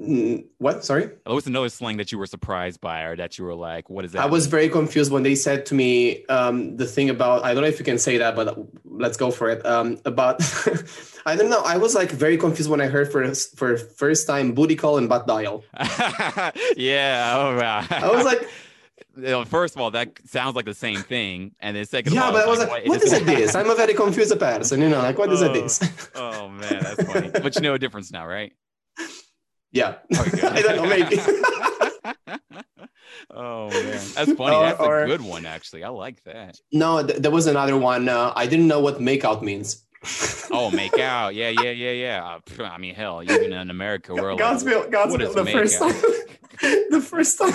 Mm, what? Sorry. What's another slang that you were surprised by, or that you were like, "What is that?" I was very confused when they said to me um, the thing about I don't know if you can say that, but let's go for it. Um, about I don't know. I was like very confused when I heard for for first time booty call and butt dial. yeah. Oh, wow. I was like, You know, first of all, that sounds like the same thing, and then second, yeah, of all, but I was like, what is it this? I'm a very confused person, you know, like what is it Oh. this? Oh man, that's funny. but you know a difference now, right? Yeah, Okay. I don't know, maybe. oh man, that's funny. Or- that's or- a good one, actually. I like that. No, th- there was another one. Uh, I didn't know what makeout means. Oh, make out. Yeah, yeah, yeah, yeah. Uh, I mean, hell, even in America, we're like, Godspeed, Godspeed. is The first time, the first time,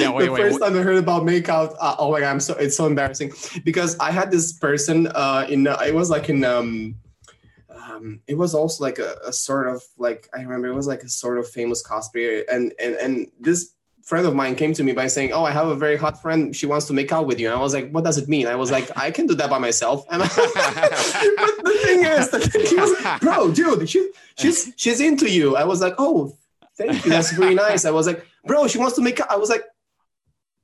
Yeah, wait, the wait, first what- time I heard about makeout, uh, oh my god, I'm so it's so embarrassing because I had this person uh, in uh, it was like in um, um, it was also like a, a sort of like I remember it was like a sort of famous cosplayer, and and and this friend of mine came to me by saying, "Oh, I have a very hot friend. She wants to make out with you." And I was like, "What does it mean?" I was like, "I can do that by myself." And I, but the thing is, the thing was, bro, dude, she, she's she's into you. I was like, "Oh, thank you. That's really nice." I was like, "Bro, she wants to make out." I was like,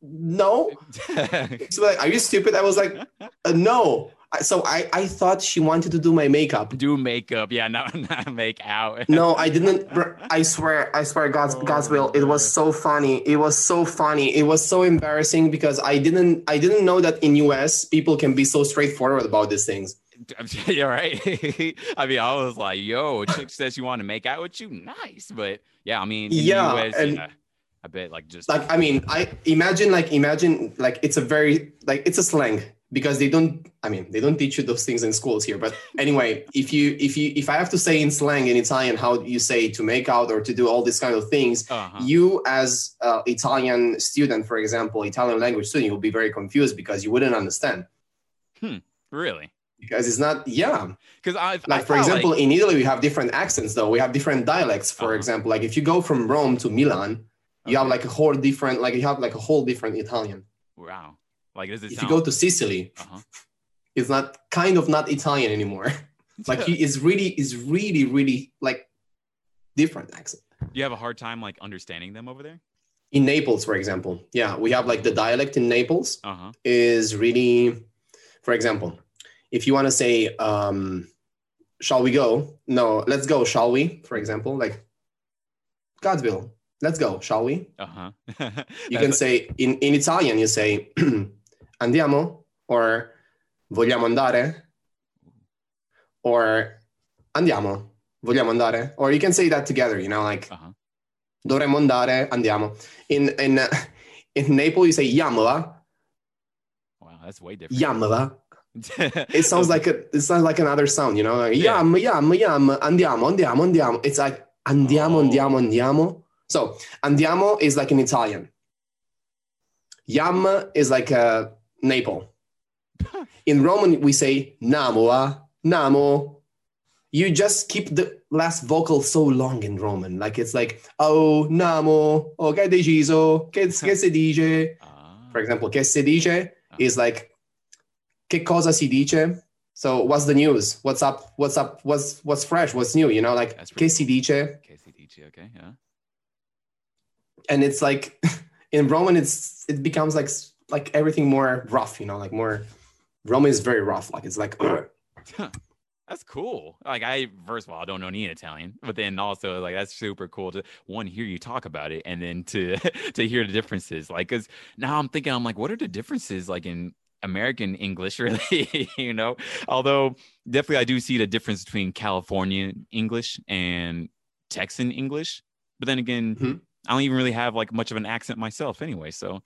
"No." She's like, "Are you stupid?" I was like, uh, "No." So I I thought she wanted to do my makeup. Do makeup. Yeah, not, not make out. No, I didn't. I swear, I swear, God's Oh, God's will. It was so funny. It was so funny. It was so embarrassing because I didn't. I didn't know that in US people can be so straightforward about these things. You're right. I mean, I was like, yo, chick says you want to make out with you. Nice. But yeah, I mean, in Yeah, US, and- yeah, I bet like just Like, I mean, I imagine, like, imagine, like, it's a very, like, it's a slang because they don't. I mean, they don't teach you those things in schools here. But anyway, if you, if you, if I have to say in slang in Italian how you say to make out or to do all these kind of things, uh-huh. you as uh, Italian student, for example, Italian language student, you'll be very confused because you wouldn't understand. really. because it's not yeah Because I like I for example like, in italy we have different accents though we have different dialects for Uh-huh. example like if you go from rome to milan you have like a whole different like you have like a whole different italian wow, like does it if sound? you go to sicily uh-huh. it's not kind of not italian anymore like you, it's really it's really really like different accent Do you have a hard time like understanding them over there? in naples for example yeah we have like the dialect in naples Uh huh. is really for example if you want to say um shall we go no let's go shall we for example like god's will let's go shall we Uh huh. you can say in, in italian you say andiamo? Or vogliamo andare? Or andiamo? Vogliamo andare? Or you can say that together you know like Uh huh. dovremmo andare andiamo. In in uh, in naples you say yamla. Wow, that's way different. yamla. It sounds like a it sounds like another sound you know like, yam yam yam andiamo andiamo andiamo. It's like andiamo Oh. andiamo andiamo. So andiamo is like in italian. Yam is like a naple in roman we say namo ah, namo you just keep the last vocal so long in roman like it's like oh namo oh che deciso che, che si dice Ah, for example, che si dice is like che cosa si dice. So what's the news? What's up? What's up? What's what's fresh? What's new? You know, like That's che si dice, okay, yeah. and it's like in Roman, it's it becomes like like everything more rough. You know, like more Roman is very rough. Like it's like That's cool. Like I first of all, I don't know any Italian, but then also like that's super cool to one hear you talk about it, and then to to hear the differences. Like, cause now I'm thinking, I'm like, what are the differences like in American English, really? you know, although definitely I do see the difference between California English and Texan English, but then again, Mhm. I don't even really have like much of an accent myself, anyway. So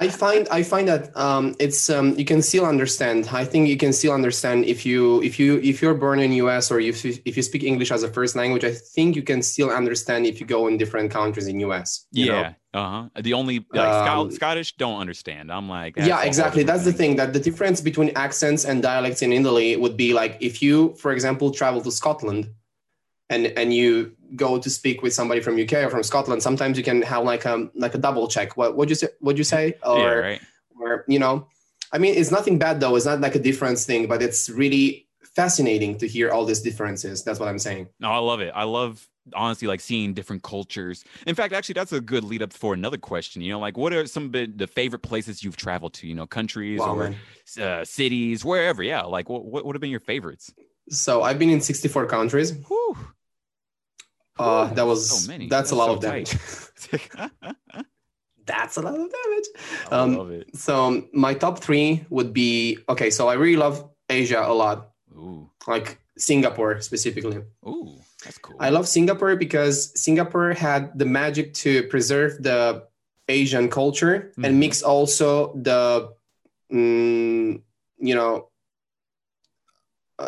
I find I find that um, it's um, you can still understand. I think you can still understand if you if you if you're born in US or if you, if you speak English as a first language. I think you can still understand if you go in different countries in US. you yeah, uh huh. The only like, Um, Scottish don't understand. I'm like, yeah exactly that's the thing that the difference between accents and dialects in italy would be like if you for example travel to scotland and and you go to speak with somebody from uk or from scotland sometimes you can have like um like a double check what would you say would you say or yeah, right. or you know i mean it's nothing bad though it's not like a difference thing but it's really fascinating to hear all these differences that's what i'm saying No, I love it. I love honestly like seeing different cultures. In fact, actually, that's a good lead up for another question. You know, like what are some of the- the favorite places you've traveled to? You know, countries wow or uh, cities, wherever. Yeah, like what what would have been your favorites? so i've been in 64 countries Whew. Uh that was so many. that's a lot so of damage that's a lot of damage I Um, love it. So my top three would be okay. So I really love Asia a lot, Ooh, like Singapore specifically. ooh, that's cool. I love Singapore because Singapore had the magic to preserve the Asian culture Mhm. and mix also the, mm, you know,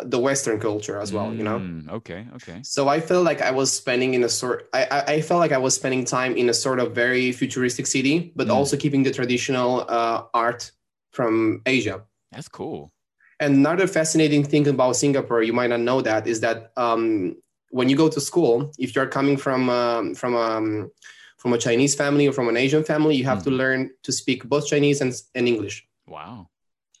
the Western culture as well. You know. Mm, Okay. Okay. So I felt like I was spending in a sort. I, I felt like I was spending time in a sort of very futuristic city, but Mm. also keeping the traditional uh, art from Asia. That's cool. And another fascinating thing about Singapore, you might not know that, is that um, when you go to school, if you're coming from um, from um, from a Chinese family or from an Asian family, you have to Mhm. learn to speak both Chinese and, and English. Wow.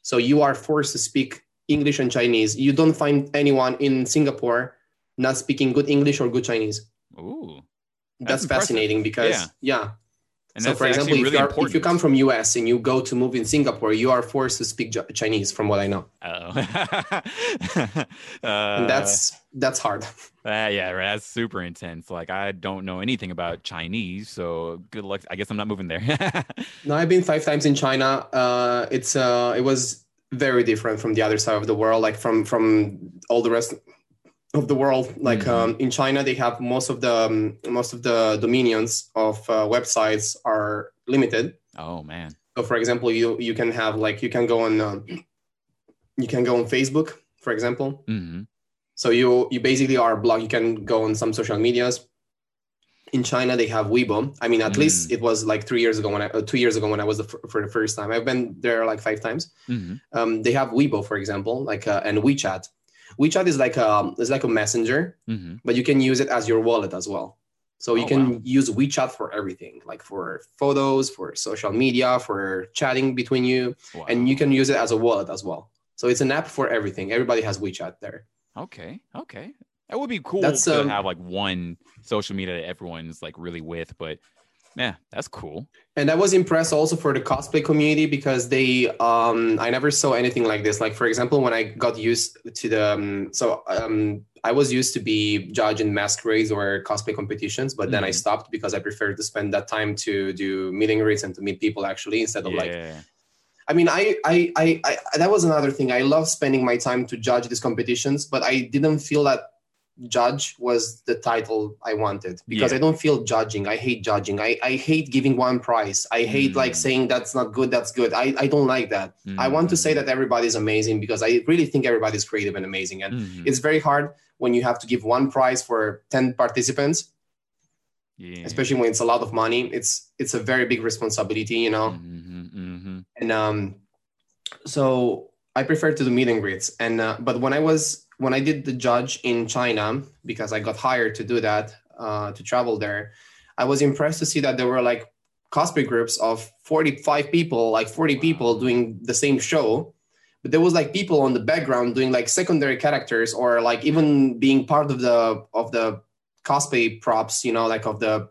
So you are forced to speak English and Chinese. You don't find anyone in Singapore not speaking good English or good Chinese. Ooh. That's, impressive. fascinating because Yeah. yeah. And so that's for example, actually if, you are, if you come from US and you go to move in Singapore, you are forced to speak Chinese, from what I know. Oh. Uh, that's that's hard. Uh, yeah, right. That's super intense. Like I don't know anything about Chinese, so good luck. I guess I'm not moving there. No, I've been five times in China. Uh, it's uh, it was very different from the other side of the world, like from from all the rest of the world. Like Mhm. um, in China, they have most of the um, most of the dominions of uh, websites are limited. oh man. So, for example, you you can have like you can go on um, you can go on Facebook, for example. hmm So you you basically are blog. You can go on some social medias. In China, they have Weibo. I mean, at Mm. least it was like three years ago when I uh, two years ago when I was the, f- for the first time. I've been there like five times. hmm Um, they have Weibo, for example, like uh, and WeChat. WeChat is like a is like a messenger, hmm but you can use it as your wallet as well. So you Oh, can wow. use WeChat for everything, like for photos, for social media, for chatting between you, Wow. and you can use it as a wallet as well. So it's an app for everything. Everybody has WeChat there. Okay. Okay. That would be cool That's, to um, have like one social media that everyone's like really with, but yeah, that's cool. and I was impressed also for the cosplay community because they um I never saw anything like this. Like for example, when I got used to the um, so um I was used to be judge in masquerades or cosplay competitions, but then I Mhm. stopped because I preferred to spend that time to do meet and greets and to meet people actually instead of like I mean I, I I I that was another thing. I love spending my time to judge these competitions, but I didn't feel that judge was the title I wanted because Yeah. I don't feel judging. I hate judging. I, I hate giving one prize. I hate like Mm. saying that's not good, that's good. I, I don't like that. I want to say Mm. that everybody's amazing because I really think everybody's creative and amazing. And Mhm. it's very hard when you have to give one prize for 10 participants, yeah. especially when it's a lot of money. It's it's a very big responsibility, you know. hmm hmm and um so i prefer to do meet and greets and uh, but when i was when i did the judge in china because i got hired to do that uh, to travel there i was impressed to see that there were like cosplay groups of 45 people like 40 people doing the same show. But there was like people on the background doing like secondary characters or like even being part of the of the cosplay props you know like of the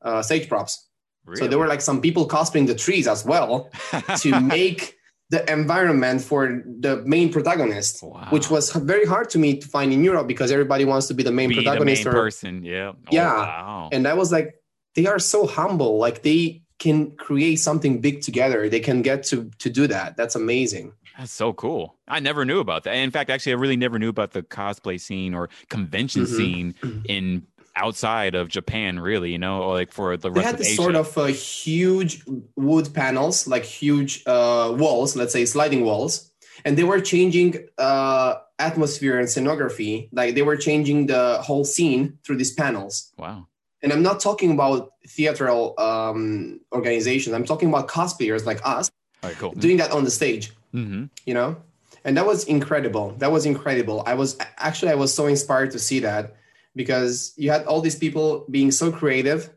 uh, stage props. So there were like some people cosplaying the trees as well to make the environment for the main protagonist, Wow. which was very hard to me to find in Europe because everybody wants to be the main be the protagonist. main or- person. Yeah. Oh, Yeah. wow. And I was like, they are so humble. Like they can create something big together. They can get to to do that. That's amazing. That's so cool. I never knew about that. In fact, actually, I really never knew about the cosplay scene or convention Mhm. scene in outside of Japan. Really, you know, or like for the They rest had of this sort of uh, huge wood panels, like huge uh, walls, let's say sliding walls, and they were changing uh, atmosphere and scenography. Like they were changing the whole scene through these panels. wow. And I'm not talking about theatrical um, organizations. I'm talking about cosplayers like us right. Cool. doing that on the stage. hmm You know, and that was incredible. That was incredible. I was actually I was so inspired to see that because you had all these people being so creative,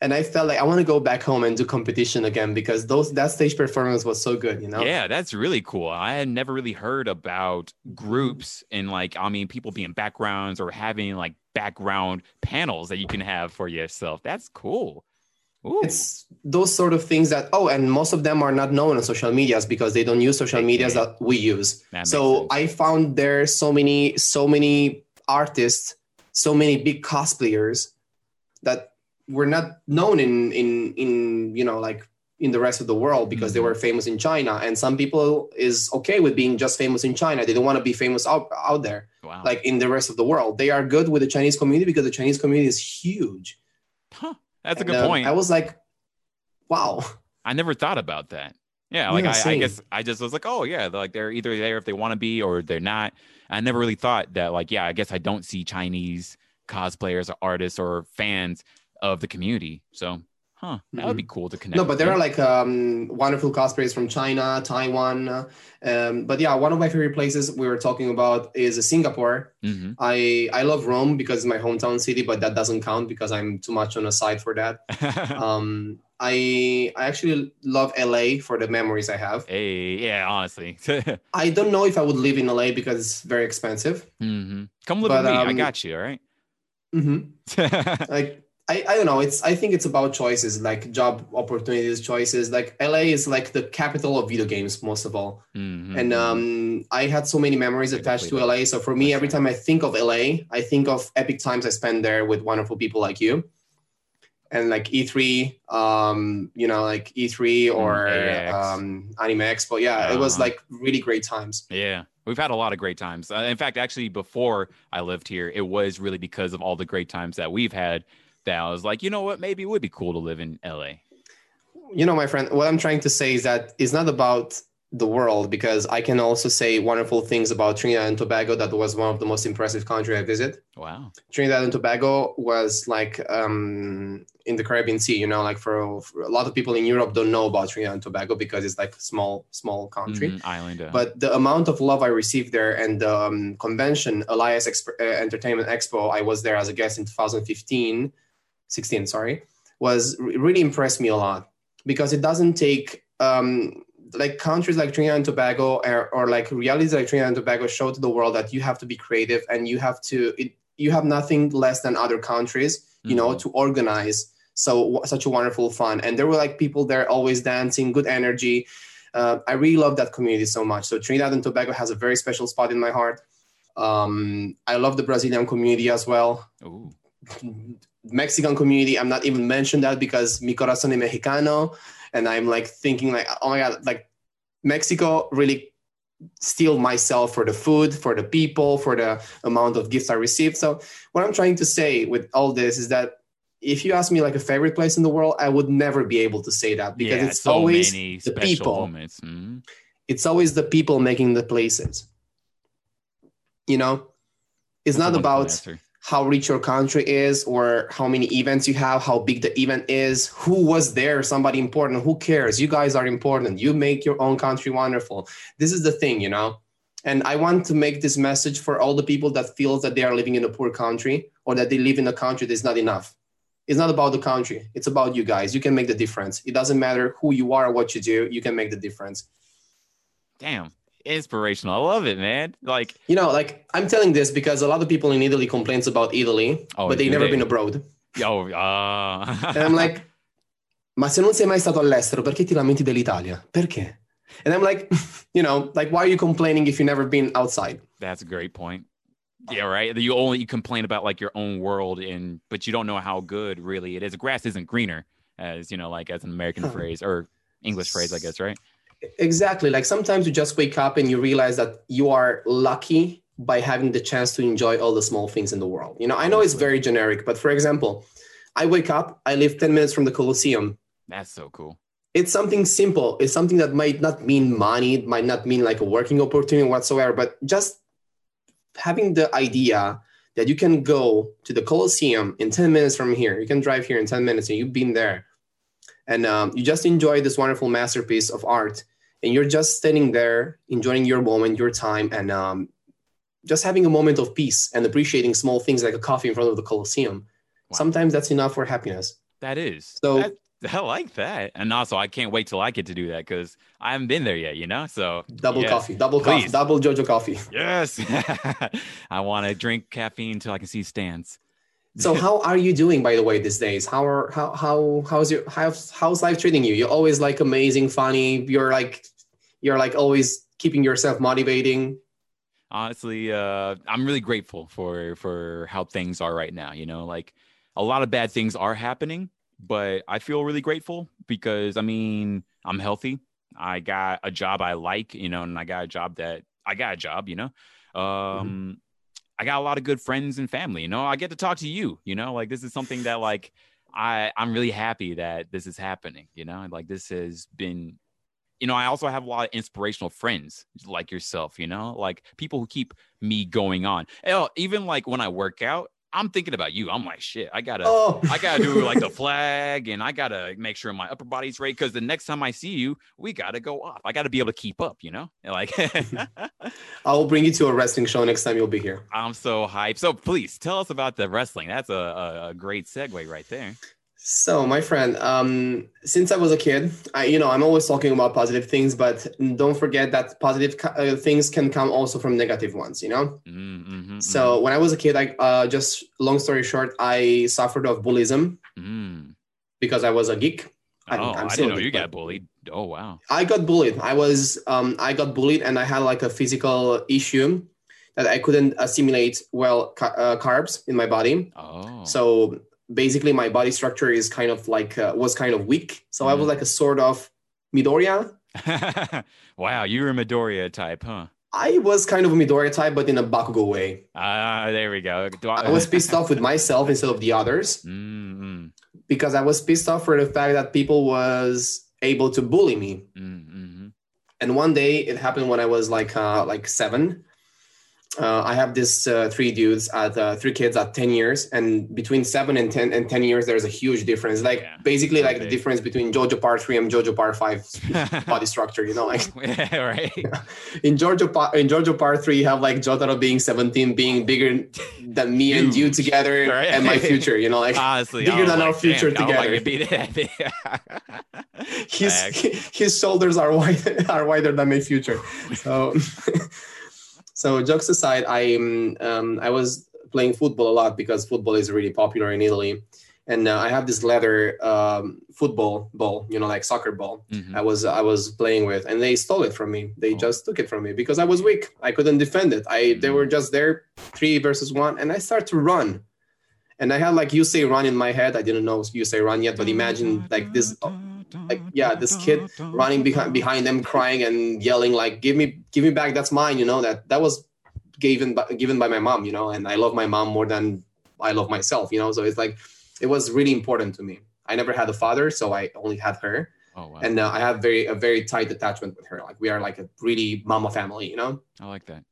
and I felt like I want to go back home and do competition again because those that stage performance was so good. You know. Yeah, that's really cool. I had never really heard about groups and like I mean people being backgrounds or having like background panels that you can have for yourself. That's cool. Ooh. It's those sort of things that oh, and most of them are not known on social medias because they don't use social Okay. medias that we use. That so. I found there so many so many artists, so many big cosplayers that were not known in in in you know like in the rest of the world because they Mhm. were famous in China. And some people is okay with being just famous in China. They don't want to be famous out out there wow. like in the rest of the world. They are good with the Chinese community because the Chinese community is huge. huh. That's a good um, point. I was like, Wow. I never thought about that. Yeah, like Yeah, I, I guess I just was like, oh yeah, they're like they're either there if they want to be or they're not. I never really thought that like, yeah, I guess I don't see Chinese cosplayers or artists or fans of the community. So, huh, that would be cool to connect. Mm-hmm. No, but there are like um, wonderful cosplayers from China, Taiwan. Um, but yeah, one of my favorite places we were talking about is Singapore. Mhm. I I love Rome because it's my hometown city, but that doesn't count because I'm too much on a side for that. Um, I I actually love LA for the memories I have. hey, yeah, honestly. I don't know if I would live in LA because it's very expensive. hmm Come live But, with me. I um, got you. All right. hmm Like I, I don't know. It's I think it's about choices, like job opportunities, choices. Like LA is like the capital of video games, most of all. Mhm. and um, I had so many memories attached to LA. So for me, every time I think of LA, I think of epic times I spent there with wonderful people like you, and like E3, um, you know, like E3 or AX. um, Anime Expo. Yeah, it was Uh-huh. like really great times. Yeah, we've had a lot of great times. Uh, in fact, actually, before I lived here, it was really because of all the great times that we've had that I was like, you know what, maybe it would be cool to live in LA. You know, my friend, what I'm trying to say is that it's not about the world because I can also say wonderful things about Trinidad and Tobago. That was one of the most impressive country I visit. Wow. Trinidad and Tobago was like um, in the Caribbean Sea. You know, like for, for a lot of people in Europe don't know about Trinidad and Tobago because it's like a small, small country. Mhm, Island. uh, But the amount of love I received there and the um, convention, Elias Exp- uh, Entertainment Expo, I was there as a guest in 2015, 16, sorry, was really impressed me a lot because it doesn't take um, like countries like Trinidad and Tobago or, or like realities like Trinidad and Tobago show to the world that you have to be creative and you have to it, you have nothing less than other countries, you know, Mhm. to organize so such a wonderful fun. And there were like people there always dancing, good energy. Uh, I really love that community so much. So Trinidad and Tobago has a very special spot in my heart. Um, I love the Brazilian community as well. Ooh. Mexican community, I'm not even mentioned that because mi corazón es mexicano, and I'm like thinking like, oh my god, like Mexico really steal myself for the food, for the people, for the amount of gifts I received. So what I'm trying to say with all this is that if you ask me like a favorite place in the world, I would never be able to say that because yeah, it's so always the people. Mhm. it's always the people making the places. You know, it's That's not about answer. How rich your country is or how many events you have, how big the event is, who was there, somebody important, who cares? You guys are important. You make your own country wonderful. This is the thing, you know. And I want to make this message for all the people that feels that they are living in a poor country or that they live in a country that's not enough. It's not about the country. It's about you guys. You can make the difference. It doesn't matter who you are or what you do. You can make the difference. Damn, inspirational. I love it, man. Like, You know, like I'm telling this because a lot of people in Italy complains about Italy, Oh, but they've never they? been abroad. yo, uh, And I'm like, ma se non sei mai stato all'estero, perché ti lamenti dell'Italia? Perché? And I'm like, you know, like why are you complaining if you've never been outside? That's a great point. Yeah, right. You only you complain about like your own world, and but you don't know how good really it is. Grass isn't greener, as you know, like as an American phrase or English phrase, I guess, right? Exactly. Like sometimes you just wake up and you realize that you are lucky by having the chance to enjoy all the small things in the world. You know, I know it's very generic, but for example, I wake up, I live 10 minutes from the Colosseum. That's so cool. it's something simple. It's something that might not mean money, it might not mean like a working opportunity whatsoever, but just having the idea that you can go to the Colosseum in 10 minutes from here. You can drive here in 10 minutes and you've been there. And um, you just enjoy this wonderful masterpiece of art. And you're just standing there, enjoying your moment, your time, and um, just having a moment of peace and appreciating small things like a coffee in front of the Colosseum. Wow. Sometimes that's enough for happiness. That is. So- That- I like that, and also I can't wait till I get to do that because I haven't been there yet. You know, so Double yes. coffee, double coffee, please. double JoJo coffee. Yes, I want to drink caffeine until I can see stands. So how are you doing by the way these days? How are how how how's your how's how's life treating you? You're always like amazing, funny. You're like you're like always keeping yourself motivating. honestly uh i'm really grateful for for how things are right now you know like a lot of bad things are happening but i feel really grateful because i mean i'm healthy i got a job i like you know and i got a job that i got a job you know um i got a lot of good friends and family you know i get to talk to you you know like this is something that like I I'm really happy that this is happening. You know, like this has been. You know, I also have a lot of inspirational friends like yourself. You know, like people who keep me going on. Even like when I work out, I'm thinking about you. I'm like, shit, I gotta, Oh. I gotta do like the flag, and I gotta make sure my upper body's right. Because the next time I see you, we gotta go off. I gotta be able to keep up. You know, like, I will bring you to a wrestling show next time you'll be here. I'm so hyped. So please tell us about the wrestling. That's a, a, a great segue right there. So, my friend, um, since I was a kid, I, you know, I'm always talking about positive things, but don't forget that positive uh, things can come also from negative ones. You know. Mm-hmm, So when I was a kid, I uh, just long story short, I suffered of bullyism mm. because I was a geek. I'm- oh, I'm I didn't know you got bullied. Oh wow. I got bullied. I was um, I got bullied, and I had like a physical issue that I couldn't assimilate well ca- uh, carbs in my body. Oh. So basically, my body structure is kind of like uh, was kind of weak. So I was Mhm. like a sort of Midoriya. wow, you were a Midoriya type, huh? I was kind of a Midoriya type, but in a Bakugo way. Ah, there we go. Do I was pissed off with myself instead of the others. Mm, because I was pissed off for the fact that people was able to bully me. mm, mm, And one day it happened when I was like uh, like seven. Uh, I have this uh, three dudes at uh, three kids at ten years, and between seven and ten and ten years, there's a huge difference. Like Yeah. basically like the difference between JoJo Part three and JoJo Part five body structure. You know, like yeah, right. in JoJo Part in JoJo Part three, you have like Jotaro being seventeen, being bigger than me and you together, Right. and my future. You know, like Honestly, bigger was than our future damn, like together. to be his his shoulders are wide are wider than my future. So so jokes aside, I um, I was playing football a lot because football is really popular in Italy, and uh, I have this leather um, football ball, you know, like soccer ball. Mhm. I was I was playing with, and they stole it from me. They Oh. just took it from me because I was weak. I couldn't defend it. I they Mm. were just there, three versus one, and I start to run. And I had like you say run in my head. I didn't know you say run yet, but imagine like this, like yeah, this kid running behind behind them, crying and yelling like, "Give me, give me back! That's mine!" You know that that was given by, given by my mom. You know, and I love my mom more than I love myself. You know, so it's like it was really important to me. I never had a father, so I only had her, Oh wow, and uh, I have very a very tight attachment with her. Like we are like a really mama family. You know. I like that.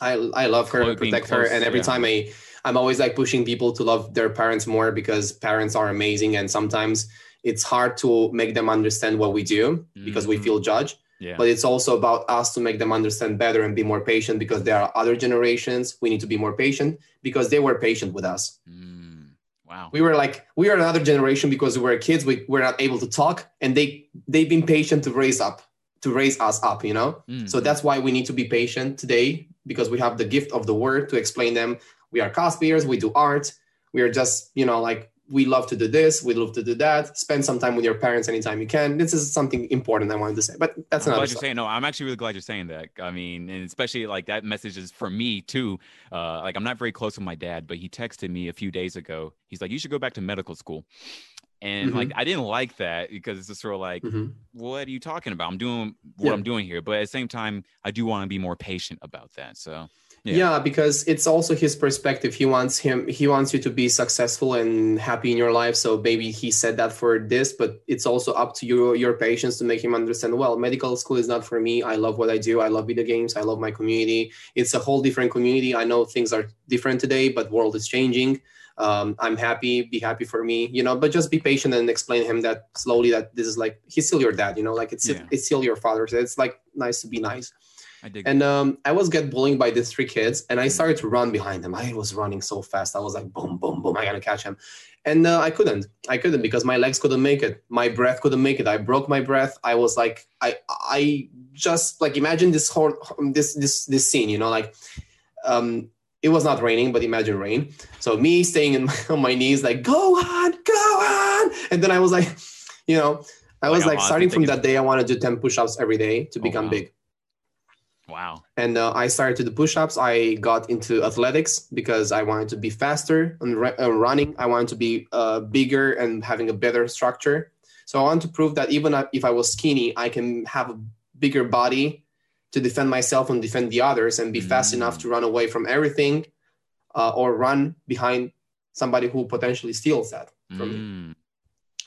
I I love her, and protect her, and every yeah. time I I'm always like pushing people to love their parents more because parents are amazing, and sometimes it's hard to make them understand what we do because we Mhm. feel judged. Yeah. But it's also about us to make them understand better and be more patient because there are other generations. We need to be more patient because they were patient with us. Mm, wow. We were like we are another generation because we were kids. We were not able to talk, and they they've been patient to raise up to raise us up. You know. Mm, So that's why we need to be patient today because we have the gift of the word to explain them. We are cosplayers, we do art. We are just, you know, like we love to do this, we love to do that. Spend some time with your parents anytime you can. This is something important I wanted to say, but that's I'm another glad you're saying no. I'm actually really glad you're saying that. I mean, and especially like that message is for me too. Uh, like I'm not very close with my dad, but he texted me a few days ago. He's like, "You should go back to medical school," and Mhm. like I didn't like that because it's just sort of like, Mhm. "What are you talking about? I'm doing what Yeah. I'm doing here," but at the same time, I do want to be more patient about that. So Yeah. Yeah. because it's also his perspective. He wants him he wants you to be successful and happy in your life. So maybe he said that for this, but it's also up to you your patience to make him understand, well, medical school is not for me. I love what I do. I love video games. I love my community. It's a whole different community. I know things are different today, but world is changing. Um, I'm happy, be happy for me, you know, but just be patient and explain him that slowly that this is like he's still your dad, you know, like it's Yeah. it's still your father. So it's like nice to be nice. I dig. And um, I was get bullied by these three kids, and I started to run behind them. I was running so fast. I was like, boom, boom, boom. I gotta catch him, and uh, I couldn't. I couldn't because my legs couldn't make it. My breath couldn't make it. I broke my breath. I was like, I, I just like imagine this whole this this this scene. You know, like, um, it was not raining, but imagine rain. So me staying in my, on my knees, like, go on, go on, and then I was like, you know. I was I'm like starting from that day. I want to do ten push-ups every day to Oh, become wow. big wow. and uh, I started to do push-ups. I got into athletics because I wanted to be faster and ru- uh, running. I wanted to be uh, bigger and having a better structure. So I want to prove that even if I was skinny, I can have a bigger body to defend myself and defend the others, and be fast Mm. enough to run away from everything, uh, or run behind somebody who potentially steals that. me. Mm,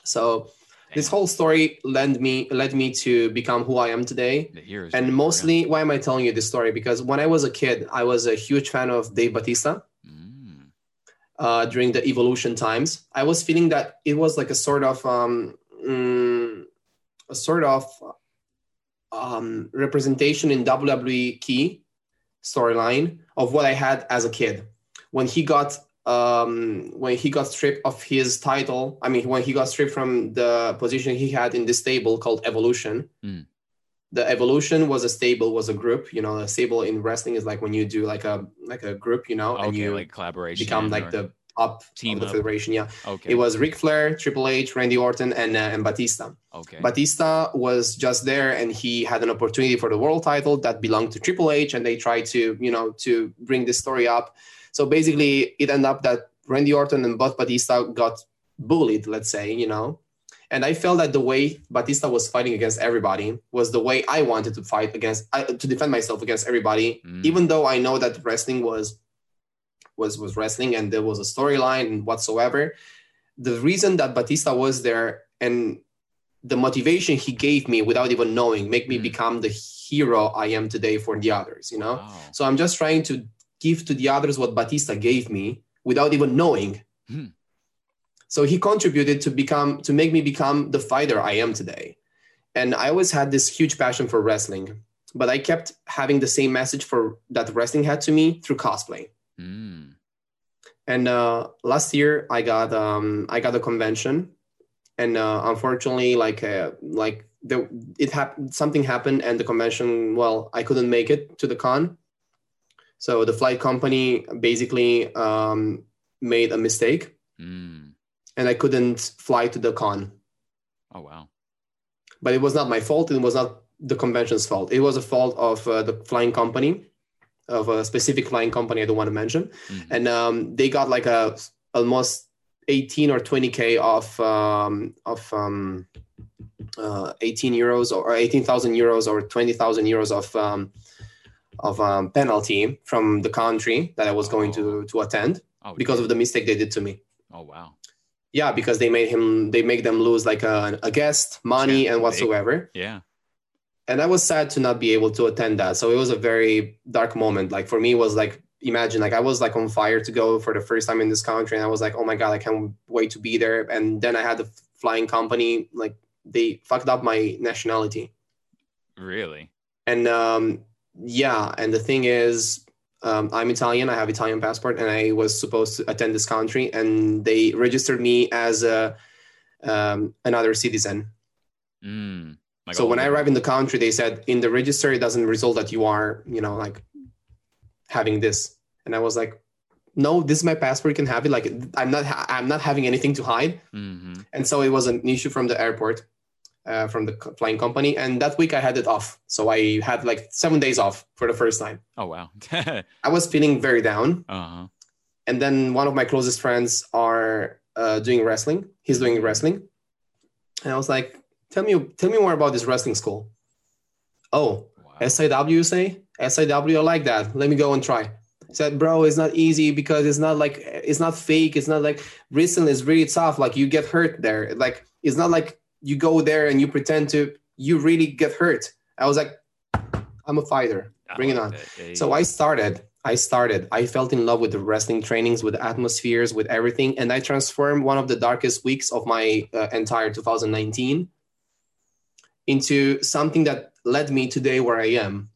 So this whole story led me led me to become who I am today. And mostly, why am I telling you this story? Because when I was a kid, I was a huge fan of Dave Batista. Mm, uh, during the evolution times. I was feeling that it was like a sort of um, mm, a sort of um, representation in WWE key storyline of what I had as a kid when he got um, when he got stripped of his title. I mean, when he got stripped from the position he had in this stable called Evolution. Mm. The evolution was a stable, was a group. You know, a stable in wrestling is like when you do like a like a group, you know, and you like collaboration. become like or- the up Team of the federation. Yeah, Okay. it was Ric Flair, Triple H, Randy Orton, and uh, and Batista. okay. Batista was just there, and he had an opportunity for the world title that belonged to Triple H, and they tried to you know to bring this story up. So basically, it ended up that Randy Orton and Batista got bullied. Let's say you know. And I felt that the way Batista was fighting against everybody was the way I wanted to fight against, uh, to defend myself against everybody Mm. even though I know that wrestling was was was wrestling and there was a storyline and whatsoever, the reason that Batista was there and the motivation he gave me without even knowing make me Mm. become the hero I am today for the others, you know? Wow. So I'm just trying to give to the others what Batista gave me without even knowing. Hmm. So he contributed to become to make me become the fighter I am today. And I always had this huge passion for wrestling, but I kept having the same message for that wrestling had to me through cosplay. Mm. And uh, last year I got um, I got a convention, and uh, unfortunately, like uh, like the, it happened something happened, and the convention well I couldn't make it to the con. So the flight company basically um, made a mistake, Mm. and I couldn't fly to the con. Oh wow. But it was not my fault. It was not the convention's fault. It was a fault of uh, the flying company, of a specific flying company I don't want to mention. Mhm. and um, they got like a almost 18 or 20k of um, of um, uh, 18 euros or 18,000 euros or 20,000 euros of um, of um, penalty from the country that I was going to to attend oh, because of the mistake they did to me. Oh wow. Yeah, because they made him they make them lose like a, a guest, money, Yeah, and whatsoever. Yeah. And I was sad to not be able to attend that. So it was a very dark moment. Like for me, it was like imagine like I was like on fire to go for the first time in this country, and I was like, oh my god, I can't wait to be there. And then I had the flying company like they fucked up my nationality. Really. And um, yeah, and the thing is, um, I'm Italian. I have Italian passport, and I was supposed to attend this country, and they registered me as a um, another citizen. Mm. So when I arrived in the country, they said in the register it doesn't result that you are, you know, like having this. And I was like, no, this is my passport. You can have it. Like I'm not, ha- I'm not having anything to hide. Mhm. And so it was an issue from the airport, uh, from the flying company. And that week I had it off. So I had like seven days off for the first time. Oh wow. I was feeling very down. huh. And then one of my closest friends are uh, doing wrestling. He's doing wrestling. And I was like, tell me, tell me more about this wrestling school. Oh, Wow. SIW, you say? SIW, I like that. Let me go and try. I said, bro, it's not easy because it's not like it's not fake. It's not like wrestling is really tough. Like you get hurt there. Like it's not like you go there and you pretend to. You really get hurt. I was like, I'm a fighter. I Bring it on. that. Yeah, So yeah. I started. I started. I felt in love with the wrestling trainings, with the atmospheres, with everything, and I transformed one of the darkest weeks of my uh, entire 2019 into something that led me today where I am.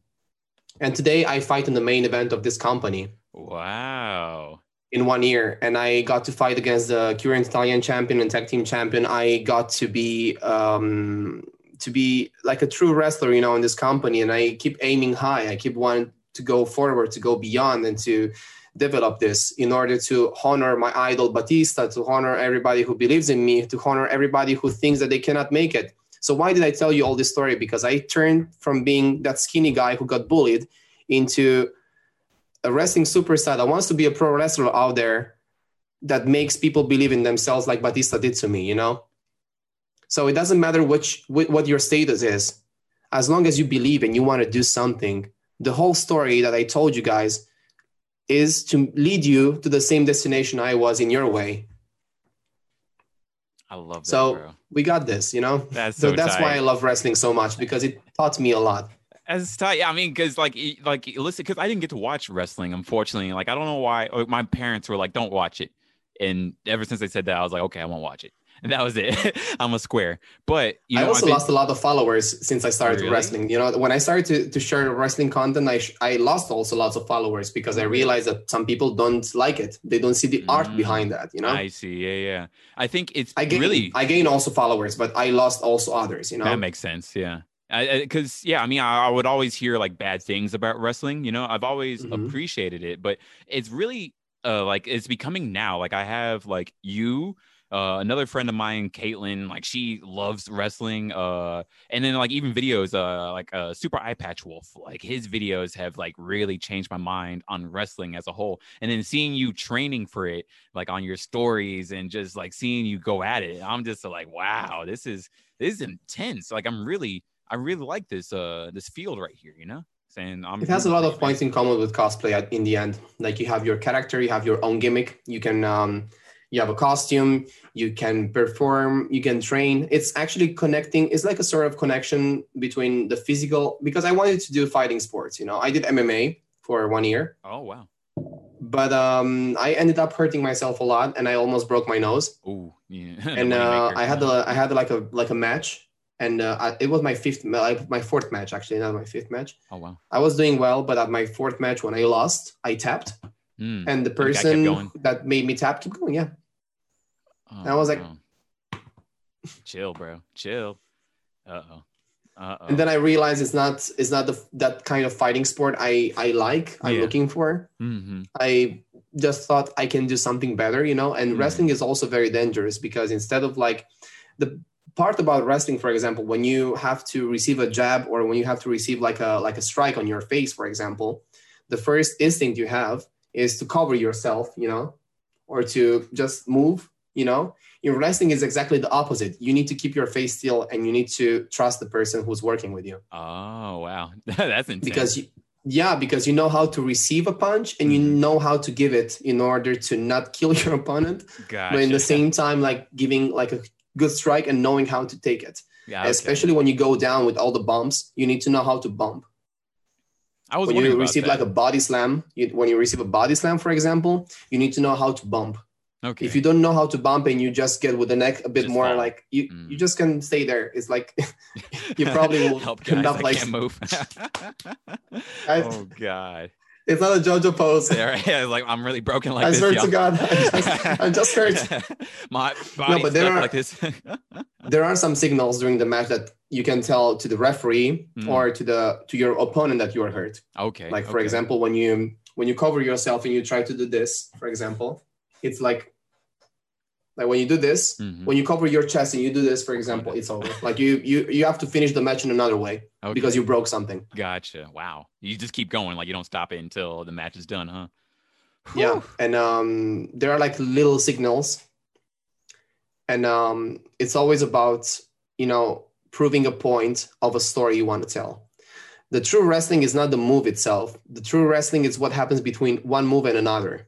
And today I fight in the main event of this company Wow. In one year, and I got to fight against the current Italian champion and tag team champion. I got to be um, to be like a true wrestler, you know, in this company, and I keep aiming high. I keep wanting to go forward, to go beyond, and to develop this in order to honor my idol Batista, to honor everybody who believes in me, to honor everybody who thinks that they cannot make it. So why did I tell you all this story? Because I turned from being that skinny guy who got bullied into a wrestling superstar that wants to be a pro wrestler out there that makes people believe in themselves like Batista did to me, you know? So it doesn't matter which wh- what your status is. As long as you believe and you want to do something, the whole story that I told you guys is to lead you to the same destination I was in your way. I love that, So bro. we got this, you know. That's So so that's tight. why I love wrestling so much because it taught me a lot. As tight. Yeah. I mean, because like, like, listen, because I didn't get to watch wrestling, unfortunately. Like, I don't know why. or My parents were like, "Don't watch it," and ever since they said that, I was like, "Okay, I won't watch it." And that was it. I'm a square. But you know, I also lost a lot of followers since I started Really? wrestling. You know, when I started to, to share wrestling content, I, sh- I lost also lots of followers because I realized that some people don't like it. They don't see the art Mm. behind that. You know, I see. Yeah, yeah. I think it's I gain really I gain also followers, but I lost also others. You know, That makes sense. Yeah. Because, yeah, I mean, I, I would always hear like bad things about wrestling. You know, I've always Mhm. appreciated it, but it's really uh, like it's becoming now. Like, I have like you, uh, another friend of mine, Caitlin, like she loves wrestling. Uh, and then like even videos, uh, like uh, Super Eyepatch Wolf, like his videos have like really changed my mind on wrestling as a whole. And then seeing you training for it, like on your stories and just like seeing you go at it, I'm just like, wow, this is this is intense. Like I'm really, I really like this uh this field right here. You know, saying I'm. it has a lot of points in common with cosplay at, in the end. Like you have your character, you have your own gimmick. You can um, you have a costume. You can perform. You can train. It's actually connecting. It's like a sort of connection between the physical because I wanted to do fighting sports. You know, I did MMA for one year. Oh wow. but um, I ended up hurting myself a lot, and I almost broke my nose. Ooh, yeah. And uh. I had a, I had like a like a match, and uh, I, it was my fifth, like my fourth match actually, not my fifth match. Oh wow. I was doing well, but at my fourth match when I lost, I tapped, Mm. and the person that made me tap kept going. Yeah, Oh, I was like- no. chill, bro, chill. Uh oh. Uh oh. and then I realized it's not it's not the that kind of fighting sport I I like. I'm Yeah. looking for. hmm I just thought I can do something better, you know. And Mhm. wrestling is also very dangerous because instead of like the part about wrestling, for example, when you have to receive a jab or when you have to receive like a like a strike on your face, for example, the first instinct you have is to cover yourself, you know, or to just move, you know. In wrestling is exactly the opposite. You need to keep your face still and you need to trust the person who's working with you Oh wow, that's intense. because you, yeah because you know how to receive a punch and you Mhm. know how to give it in order to not kill your opponent gotcha. but in the same time like giving like a good strike and knowing how to take it yeah, okay. especially when you go down with all the bumps you need to know how to bump I was when you receive like a body slam you, when you receive a body slam for example you need to know how to bump okay. if you don't know how to bump and you just get with the neck a bit Just more fall. like you Mm. you just can stay there it's like you probably will help guys. end up I like- move. I- oh god. It's not a jojo pose Yeah. Yeah, like I'm really broken like i this. swear y'all. to god i'm just, I'm just hurt My body but there are- like this. there are some signals during the match that you can tell to the referee Mm. or to the to your opponent that you are hurt okay. like for okay. example when you when you cover yourself and you try to do this for example it's like like when you do this Mhm. when you cover your chest and you do this for example it's over like you you you have to finish the match in another way Okay. because you broke something Gotcha. Wow. You just keep going, like you don't stop it until the match is done, huh? yeah and um there are like little signals and um it's always about you know proving a point of a story you want to tell the true wrestling is not the move itself the true wrestling is what happens between one move and another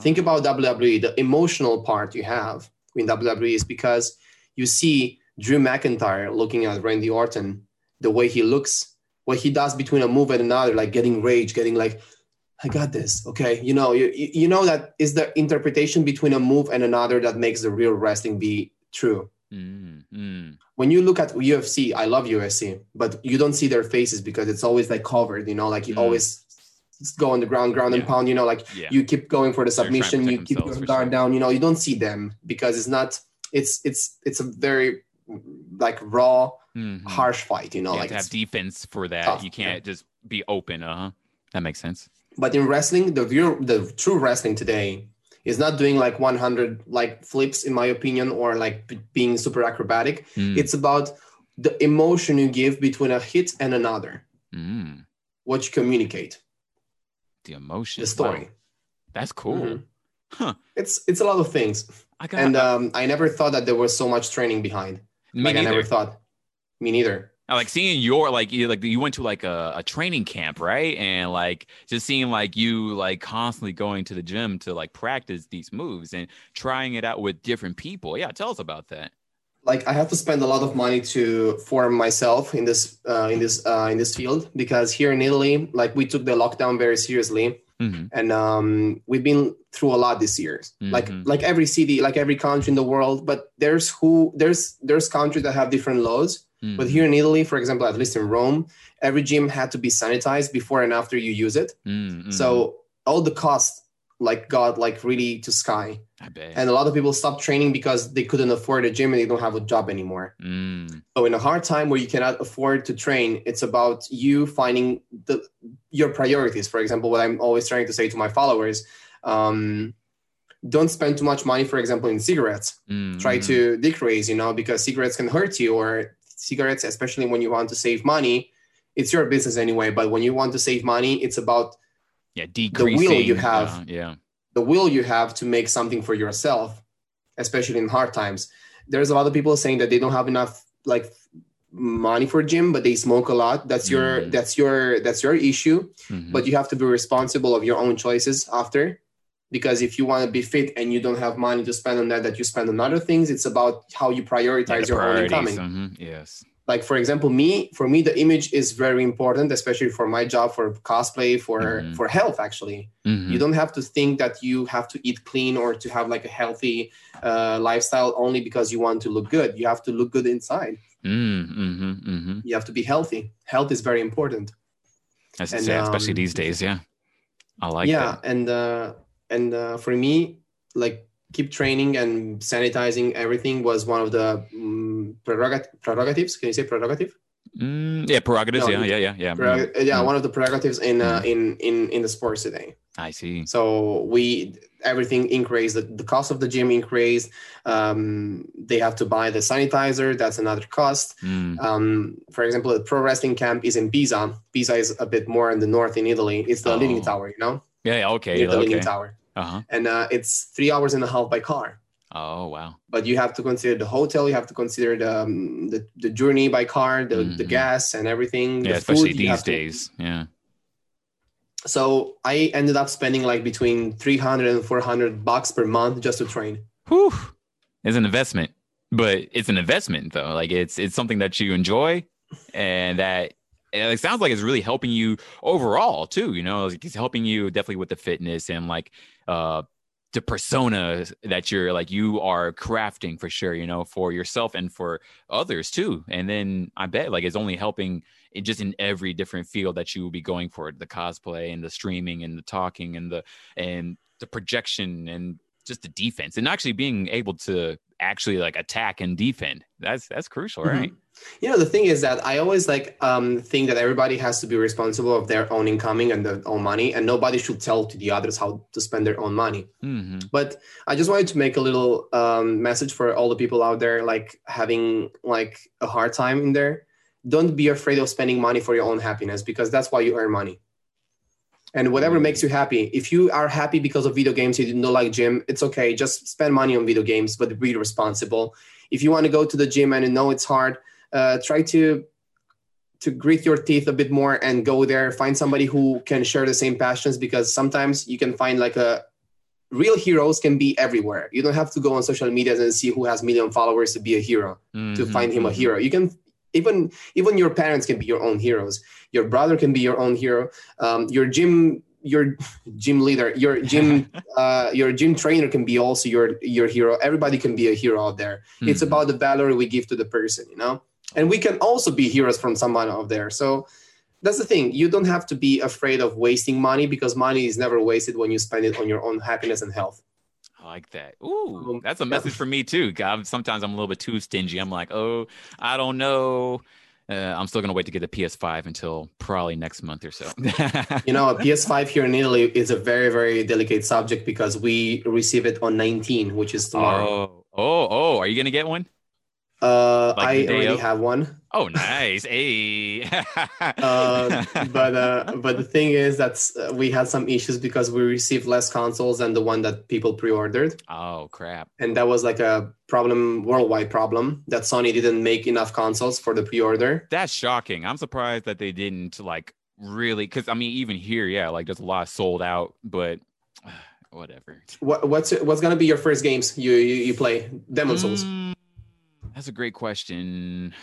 Think about wwe the emotional part you have in wwe is because you see drew mcintyre looking at randy orton the way he looks what he does between a move and another like getting rage getting like I got this. Okay, you know, you you know that is the interpretation between a move and another that makes the real wrestling be true. Mm, mm. When you look at UFC, I love UFC, but you don't see their faces because it's always like covered. You know, like you Mm. always go on the ground, ground and pound. You know, like Yeah. you keep going for the They're trying to submission. You keep your guard sure. down. You know, you don't see them because it's not. It's it's it's a very like raw, Mhm. harsh fight. You know, you like have defense for that. tough, you can't just be open. Uh huh. That makes sense. but in wrestling the real the true wrestling today is not doing like 100 like flips in my opinion or like b- being super acrobatic Mm, it's about the emotion you give between a hit and another mm. what you communicate The emotion. the story Wow, that's cool. Mhm. Huh. it's it's a lot of things I got. and um, i never thought that there was so much training behind me like i neither. never thought me neither I like seeing your like you like you went to like a, a training camp, right? And like just seeing like you like constantly going to the gym to like practice these moves and trying it out with different people. Yeah, tell us about that. Like I have to spend a lot of money to form myself in this uh, in this uh, in this field because here in Italy, like we took the lockdown very seriously, mm-hmm. and um, we've been through a lot this year. Mm-hmm. Like like every city, like every country in the world, but there's who there's there's countries that have different laws Mm. But here in Italy, for example, at least in Rome, every gym had to be sanitized before and after you use it. Mm-hmm. So all the costs like got like really to sky. And a lot of people stopped training because they couldn't afford a gym and they don't have a job anymore. Mm. So in a hard time where you cannot afford to train, it's about you finding the your priorities. For example, what I'm always trying to say to my followers, um, don't spend too much money, for example, in cigarettes. Mm-hmm. Try to decrease, you know, because cigarettes can hurt you or cigarettes, especially when you want to save money, it's your business anyway. But when you want to save money, it's about yeah, decreasing. The will you have, uh, yeah, the will you have to make something for yourself, especially in hard times. There's a lot of people saying that they don't have enough like money for gym, but they smoke a lot. That's your mm. that's your that's your issue. Mm-hmm. But you have to be responsible of your own choices after because if you want to be fit and you don't have money to spend on that that you spend on other things it's about how you prioritize yeah, your own income mm-hmm. yes like for example me for me the image is very important especially for my job for cosplay for mm-hmm. for health actually mm-hmm. you don't have to think that you have to eat clean or to have like a healthy uh, lifestyle only because you want to look good you have to look good inside mm-hmm. Mm-hmm. you have to be healthy health is very important As and, say, especially um, these days yeah i like yeah that. and uh, and uh, for me like keep training and sanitizing everything was one of the um, prerogat- prerogatives? Can you say prerogative? Mm, yeah prerogatives no, yeah yeah yeah yeah. prerog- mm. yeah one of the prerogatives in uh, mm. in in in the sports today. I see. So we everything increased the, the cost of the gym increased um, they have to buy the sanitizer that's another cost. Mm. um, for example the pro wrestling camp is in pisa. Pisa is a bit more in the north in italy. It's the oh. leaning tower you know? Yeah, okay the okay. leaning tower uh-huh. and uh, it's three hours and a half by car. Oh wow! But you have to consider the hotel. You have to consider the um, the, the, journey by car, the, mm-hmm. the gas and everything. Yeah, especially these days. To... Yeah. So I ended up spending like between 300 and 400 bucks per month just to train. Whew. It's an investment, but it's an investment though. Like it's it's something that you enjoy and that it sounds like it's really helping you overall too. You know, it's helping you definitely with the fitness and like uh the persona that you're like you are crafting for sure you know for yourself and for others too and then i bet like it's only helping it just in every different field that you will be going for the cosplay and the streaming and the talking and the and the projection and just the defense and actually being able to actually like attack and defend. That's that's crucial mm-hmm. right? You know the thing is that i always like um, think that everybody has to be responsible of their own incoming and their own money and nobody should tell to the others how to spend their own money. Mm-hmm. but i just wanted to make a little um, message for all the people out there like having like a hard time in there. Don't be afraid of spending money for your own happiness because that's why you earn money and whatever mm-hmm. makes you happy. If you are happy because of video games you do not like gym it's okay. Just spend money on video games but be responsible. If you want to go to the gym and you know it's hard uh, try to to grit your teeth a bit more and go there. Find somebody who can share the same passions because sometimes you can find like a real heroes can be everywhere. You don't have to go on social media and see who has million followers to be a hero mm-hmm. to find him a hero. You can even even your parents can be your own heroes. Your brother can be your own hero. Um, your gym your gym leader your gym uh, your gym trainer can be also your your hero. Everybody can be a hero out there. Mm-hmm. it's about the value we give to the person you know? And we can also be heroes from someone out there. So that's the thing. You don't have to be afraid of wasting money because money is never wasted when you spend it on your own happiness and health I like that. Ooh, um, that's a message for me too. God, sometimes I'm a little bit too stingy. I'm like, oh, I don't know. Uh, I'm still gonna wait to get the PS5 until probably next month or so. you know, a PS5 here in Italy is a very, very delicate subject because we receive it on 19, which is tomorrow. Oh, oh, oh! Are you gonna get one? Uh, like I already of? have one. Oh, nice. hey. uh, but uh, but the thing is that uh, we had some issues because we received less consoles than the one that people pre-ordered, oh crap. and that was like a problem, worldwide problem that Sony didn't make enough consoles for the pre-order. That's shocking. I'm surprised that they didn't like really because I mean even here, yeah, like there's a lot sold out, but whatever. What, what's what's gonna be your first games you you, you play? Demon's Souls. Mm, that's a great question.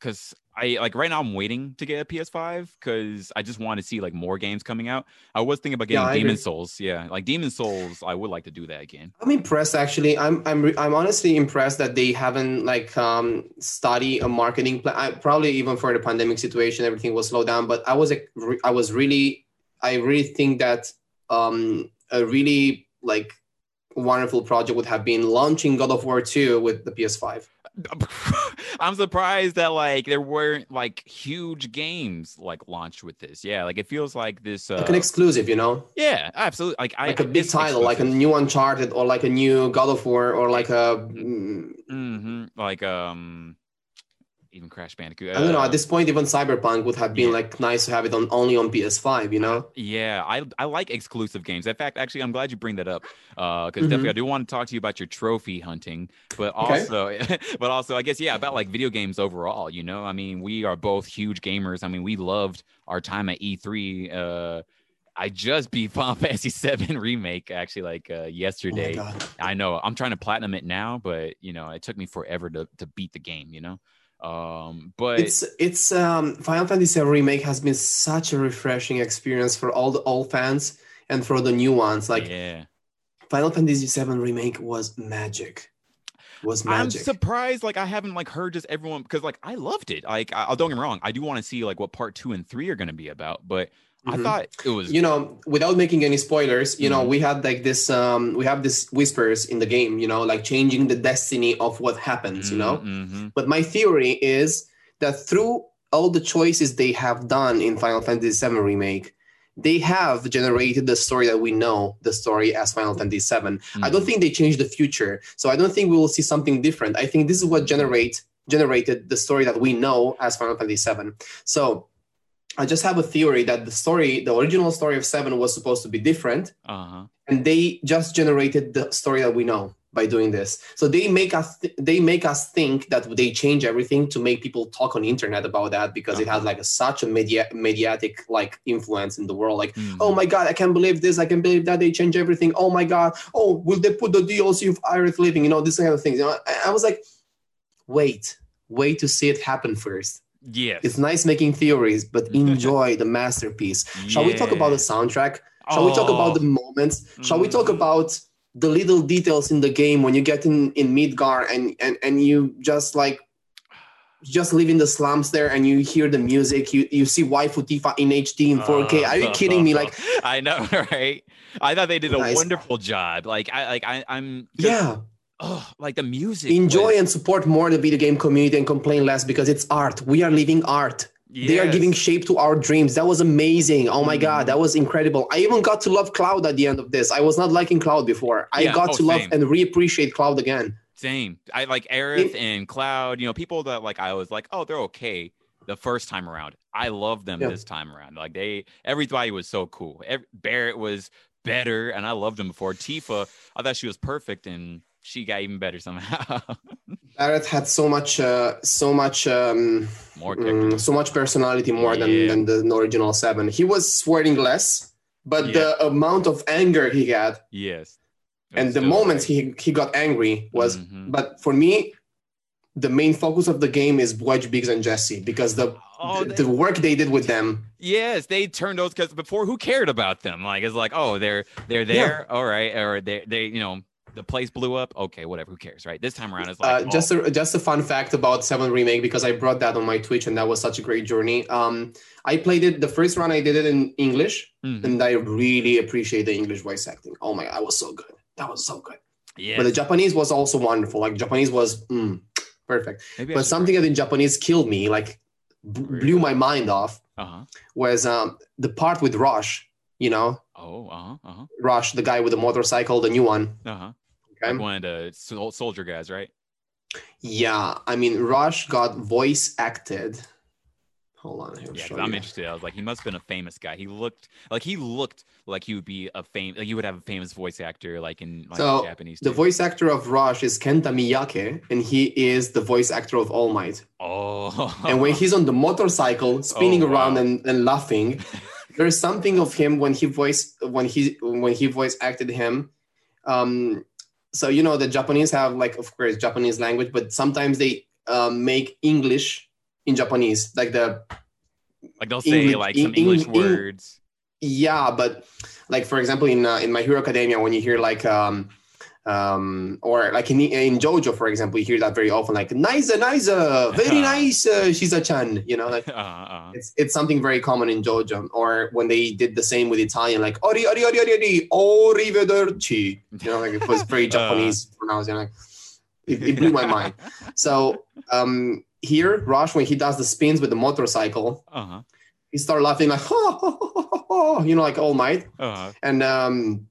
Cause I like right now I'm waiting to get a PS5 because I just want to see like more games coming out. I was thinking about getting I Demon. Souls. Yeah, like Demon's Souls, I would like to do that again. I'm impressed actually. I'm I'm re- I'm honestly impressed that they haven't like um study a marketing plan. I, probably even for the pandemic situation, everything was slowed down. But I was like, re- I was really, I really think that um a really like wonderful project would have been launching God of War 2 with the PS5. I'm surprised that like there weren't like huge games like launched with this. Yeah, like it feels like this. Uh, Like an exclusive, you know, yeah, absolutely. Like I like a I big miss title, like a new Uncharted or like a new God of War or like a. mm, Mhm, like um, even Crash Bandicoot. I don't know. uh, At this point, even Cyberpunk would have been yeah. like nice to have it on only on PS5. You know. Yeah, I I like exclusive games. In fact, actually, I'm glad you bring that up because Mhm. definitely I do want to talk to you about your trophy hunting, but Okay. also, but also, I guess yeah, about like video games overall. You know, I mean, we are both huge gamers. I mean, we loved our time at E3. Uh, I just beat Final Fantasy VII remake actually like uh, Oh yesterday. God. I know I'm trying to platinum it now, but you know, it took me forever to to beat the game. You know, um, but It's it's um Final Fantasy VII remake has been such a refreshing experience for all the old fans and for the new ones. Like yeah. Final Fantasy VII remake was magic. Was magic. I'm surprised, like I haven't like heard just everyone because like I loved it. Like I, don't get me wrong, I do want to see like what part two and three are going to be about, but I Mhm. thought it was you know, without making any spoilers, you know, Mhm. we had like this um we have this whispers in the game, you know, like changing the destiny of what happens, you know. Mhm. But my theory is that through all the choices they have done in Final Fantasy VII Remake, they have generated the story that we know, the story as Final Fantasy VII. I don't Mhm. think they changed the future, so I don't think we will see something different. I think this is what generate generated the story that we know as Final Fantasy VII. So I just have a theory that the story, the original story of Seven, was supposed to be different, uh-huh. and they just generated the story that we know by doing this. So they make us th- they make us think that they change everything to make people talk on the internet about that because it has Uh-huh. like a, such a media mediatic like influence in the world. Like, Mhm. oh my god, I can't believe this. I can't believe that they change everything. Oh my god. Oh, will they put the DLC of Aerith living? You know, this kind of things. You know, I, I was like, wait, wait to see it happen first. Yes. It's nice making theories, but enjoy the masterpiece. Shall we talk about the soundtrack? Shall we talk about the Oh, moments? Shall we talk Mhm. about the little details in the game when you get in in Midgar and and and you just like just live in the slums there and you hear the music, you you see waifu Tifa in HD in 4K. Are you kidding me? Like, I know, right? I thought they did a Nice. wonderful job. Like I like I I'm just- yeah, oh, like the music. enjoy was- and support more the video game community and complain less because it's art. We are living art. They are giving shape to our dreams. That was amazing. Oh my Mhm. god, that was incredible. I even got to love Cloud at the end of this. I was not liking Cloud before. I Yeah, got oh, to love same. and reappreciate Cloud again. Same. I like Aerith and Cloud, you know, people that like I was like, oh, they're okay the first time around. I love them Yeah. this time around. Like they everybody was so cool. Every, Barret was better and I loved him before. Tifa, I thought she was perfect and she got even better somehow. Barret had so much, uh, so much, um, More characters. so much personality more Yeah. than than the original seven. He was swearing less, but Yeah. the amount of anger he had yes. and the moments he he got angry was. Mhm. But for me, the main focus of the game is Wedge, Biggs, and Jesse because the Oh, the, they- the work they did with them. Yes, they turned those because before who cared about them? Like it's like, oh, they're they're there, all right, or they they you know the place blew up. Okay, whatever, who cares, right? This time around, it's like uh, just a, just a fun fact about Seven Remake because I brought that on my Twitch and that was such a great journey. Um, I played it the first run I did it in English oh, mhm, and I really appreciate the English voice acting. Oh my, that was so good. That was so good. Yeah, But the Japanese was also wonderful. Like Japanese was mm, perfect. Maybe But something that in Japanese killed me, like b- blew my mind off, Uh huh. was um, the part with Rush. You know, Oh, uh huh. Uh huh. Rush, the guy with the motorcycle, the new one. Uh huh. Okay. Like one of the sol- soldier guys, right? Yeah, I mean, Rush got voice acted. Hold on, here. Yeah, I'm you. interested. I was like, he must have been a famous guy. He looked like he looked like he would be a fame. Like he would have a famous voice actor, like in like So, Japanese. The too. voice actor of Rush is Kenta Miyake, and he is the voice actor of All Might. Oh, And when he's on the motorcycle spinning Oh, around and, and laughing, there's something of him when he voice when he when he voice acted him. Um, so you know the Japanese have like of course Japanese language, but sometimes they um, make English in Japanese, like the like they'll say English- like some Eng- English Eng- words. Yeah, but like for example, in uh, in My Hero Academia, when you hear like um um or like in in JoJo, for example, you hear that very often, like nice, nice, very nice, uh, she's a chan. You know, like uh, uh, it's it's something very common in JoJo. Or when they did the same with Italian, like ori ori ori ori ori arrivederci. You know, like it was very Uh. Japanese pronounced. You know, like, it, it blew my mind. So um here, Rush, when he does the spins with the motorcycle, uh-huh. he start laughing like, you know, like All Might Uh-huh. and um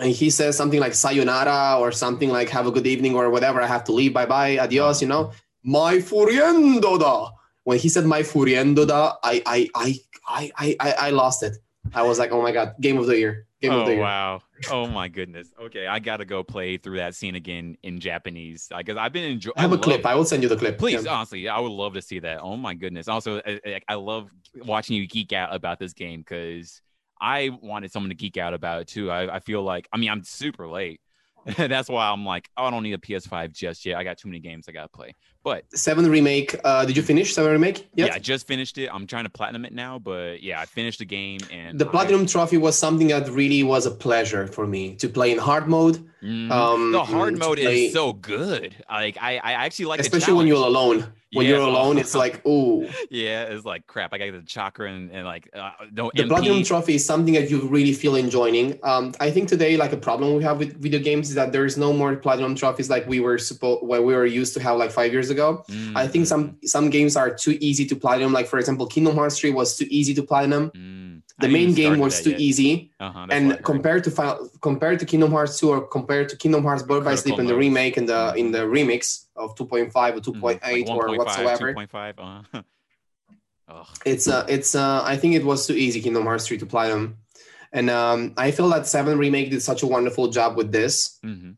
and he says something like sayonara or something like have a good evening or whatever i have to leave bye bye adios you know my furiendo da when he said my furiendo da i i i i i, I, I lost it i was like oh my god game of the year game of Oh the year wow! Oh my goodness. Okay, I gotta go play through that scene again in Japanese because I've been enjoying. i have a clip i will send you the clip Please, Yeah. honestly, I would love to see that. Oh my goodness! Also, I, I- I love watching you geek out about this game because I wanted someone to geek out about it too. I, I feel like, I mean, I'm super late. That's why I'm like, oh, I don't need a PS5 just yet. I got too many games I gotta play. But seven remake uh did you finish seven remake yeah, I just finished it. I'm trying to platinum it now, but yeah, I finished the game and the I- platinum trophy was something that really was a pleasure for me to play in hard mode Mhm. um the hard mode play- is so good. Like I, I actually like especially when you're alone when Yeah. you're alone it's like ooh Yeah, it's like crap. I got the chakra and, and like uh, no the MP. platinum trophy is something that you really feel enjoying um, i think today like a problem we have with video games is that there is no more platinum trophies like we were supposed what we were used to have like five years ago. Mm, i think some some games are too easy to platinum. Like for example kingdom hearts 3 was too easy to platinum. Mm. the main game was too yet. easy. Uh-huh, that's what I and compared to Final, compared to kingdom hearts 2 or compared to kingdom hearts birth by sleep and the remake and the in the remix of 2.5 or Mhm, 2.8 like or 1.5, whatsoever. 2.5, uh-huh. It's uh it's uh i think it was too easy kingdom hearts 3 to platinum. And um i feel that 7 remake did such a wonderful job with this. Mhm.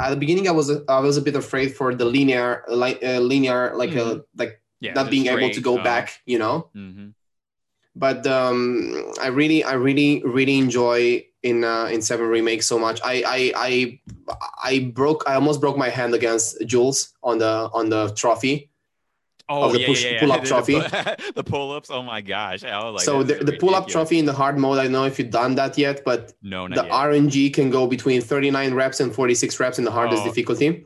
At the beginning i was i was a bit afraid for the linear like uh, linear like uh, like Yeah, not being able to go uh, back you know? Mhm. but um i really i really really enjoy in uh in 7 remake so much. I i i i broke i almost broke my hand against jules on the on the trophy Oh of the yeah, push- yeah, pull-up trophy. The, pull-ups. Oh my gosh! I was like, so the, the pull-up trophy in the hard mode i don't know if you've done that yet but No, the yet. RNG can go between 39 reps and 46 reps in the hardest Oh, difficulty.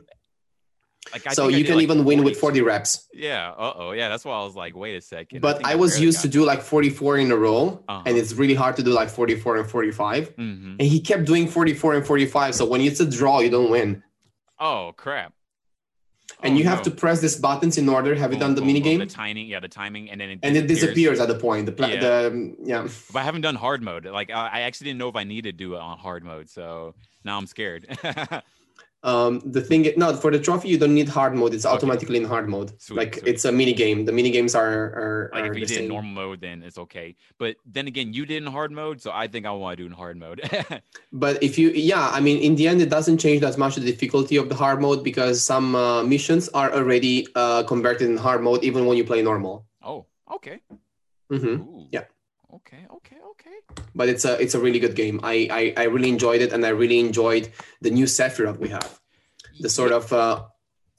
Like, So you can like, even win with 40 40 reps. Yeah. Uh oh. Yeah. That's why I was like, wait a second. But I was used to do like 44 in a row, Uh-huh. and it's really hard to do like 44 and 45. hmm And he kept doing 44 and 45. So when it's a draw, you don't win. Oh crap! And Oh, you have no. to press these buttons in order. Have you done the mini game? The timing, yeah, the timing, and then it And it disappears at the point. The, pla- Yeah. the yeah. But I haven't done hard mode. Like I actually didn't know if I needed to do it on hard mode, so now I'm scared. Um, the thing, no, for the trophy, you don't need hard mode. It's Okay. automatically in hard mode. Sweet, like sweet. it's a mini game. The mini games are are, like are if you did same. normal mode, then it's okay. But then again, you did in hard mode, so I think I want to do in hard mode. But if you, yeah, I mean, in the end, it doesn't change that much the difficulty of the hard mode because some uh, missions are already uh, converted in hard mode even when you play normal. oh, okay. Mm-hmm. Yeah. Okay. Okay. But it's a it's a really good game. I, I I really enjoyed it, and I really enjoyed the new Sephiroth we have. The sort of uh,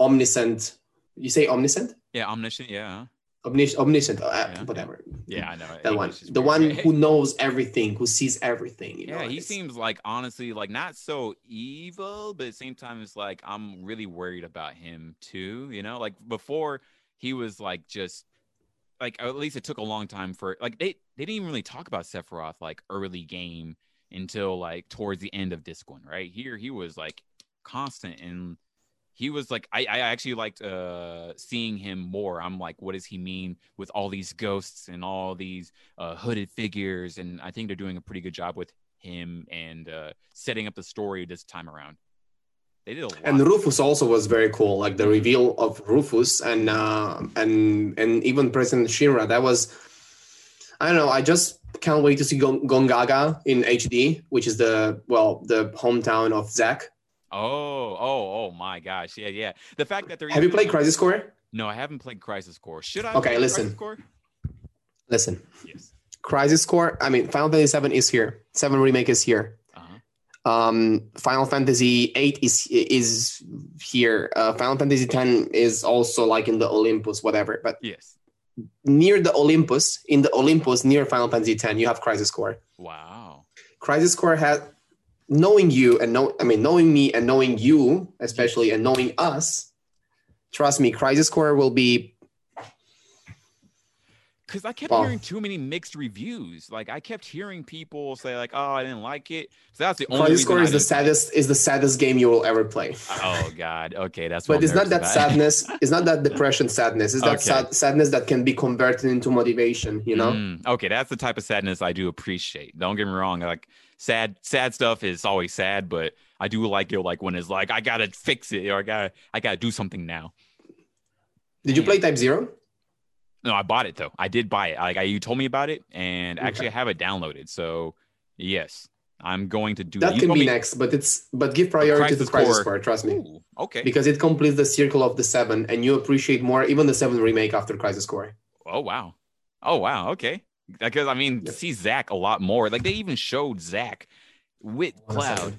omniscient. You say omniscient? yeah, omniscient. Yeah. Omnis- omniscient. Uh, Yeah. Whatever. Yeah, I know. That one. English The one who knows everything, who sees everything. You know, Yeah, he it's- seems like honestly like not so evil, but at the same time it's like I'm really worried about him too. You know, like before he was like just like at least it took a long time for like they they didn't even really talk about Sephiroth like early game until like towards the end of disc one, right? Here he was like constant and he was like I, I actually liked uh seeing him more. I'm like, what does he mean with all these ghosts and all these uh hooded figures? And I think they're doing a pretty good job with him and uh setting up the story this time around. They did a lot. And Rufus also was very cool, like the reveal of Rufus and uh, and and even President Shinra. That was, I don't know. I just can't wait to see Gon- Gongaga in HD, which is the well the hometown of Zack. oh, oh, oh my gosh. Yeah, yeah. The fact that they're Have you played Crisis Core? No, I haven't played Crisis Core. Should I? Okay, play listen. Crisis Core? Listen, Yes. Crisis Core. I mean, Final Fantasy Seven is here. Seven remake is here. Uh-huh. Um, Final Fantasy Eight is is here. Uh, Final Fantasy Ten is also like in the Olympus, whatever. But Yes. Near the Olympus, in the Olympus near Final Fantasy Ten, you have Crisis Core. Wow. Crisis Core had knowing you and know I mean knowing me and knowing you especially and knowing us. Trust me, Crisis Core will be Because I kept hearing too many mixed reviews. Like I kept hearing people say, like, "Oh, I didn't like it." So that's the only Crisis Core is the didn't play it. saddest is the saddest game you will ever play. Oh God. Okay, that's. But I'm it's not that about. sadness. It's not that depression sadness. It's that Okay. sad, sadness that can be converted into motivation. You know. Mm, okay, that's the type of sadness I do appreciate. Don't get me wrong. Like sad, sad stuff is always sad, but I do like it. Like when it's like I gotta fix it or I gotta, I gotta do something now. Did you play Type Zero? No, I bought it though. I did buy it. Like I, you told me about it, and actually I have it downloaded. So yes, I'm going to do That can be next, but it's but give priority to Crisis Crisis Core. Core. Trust me, Ooh, okay. because it completes the circle of the seven, and you appreciate more even the seven remake after Crisis Core. Oh wow. Oh wow. Okay. Because I mean, Yep. see Zack a lot more. Like they even showed Zack with Cloud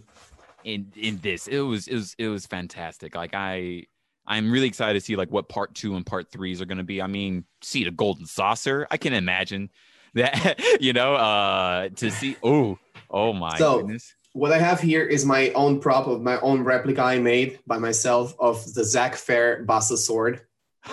in in this. It was it was it was fantastic. Like I I'm really excited to see like what part two and part threes are gonna be. I mean, see the golden saucer. I can imagine that you know, uh to see oh oh my So- goodness. What I have here is my own prop of my own replica I made by myself of the Zack Fair Buster sword.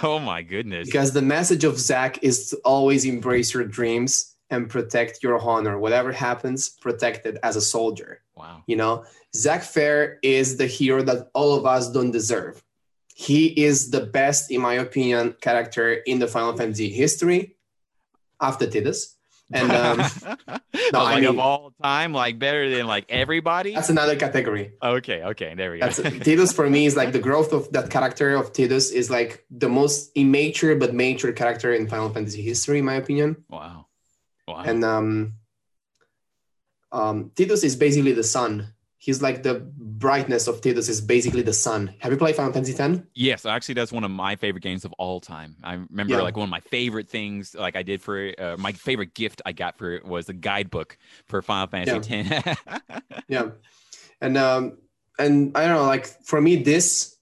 Oh my goodness. Because the message of Zack is to always embrace your dreams and protect your honor. Whatever happens, protect it as a soldier. wow. You know, Zack Fair is the hero that all of us don't deserve. He is the best, in my opinion, character in the Final Fantasy history after Tidus. And um, no, I like of all time, like better than like everybody. that's another category. Okay, okay, there we go. Tidus for me is like the growth of that character of Tidus is like the most immature but mature character in Final Fantasy history, in my opinion. wow, wow. And um, um, Tidus is basically the sun. He's like the brightness of Tidus is basically the sun. Have you played Final Fantasy X? yes, actually, that's one of my favorite games of all time. I remember Yeah. like one of my favorite things, like I did for. Uh, my favorite gift I got for it was a guidebook for Final Fantasy X. Yeah, and um, and I don't know, like for me, this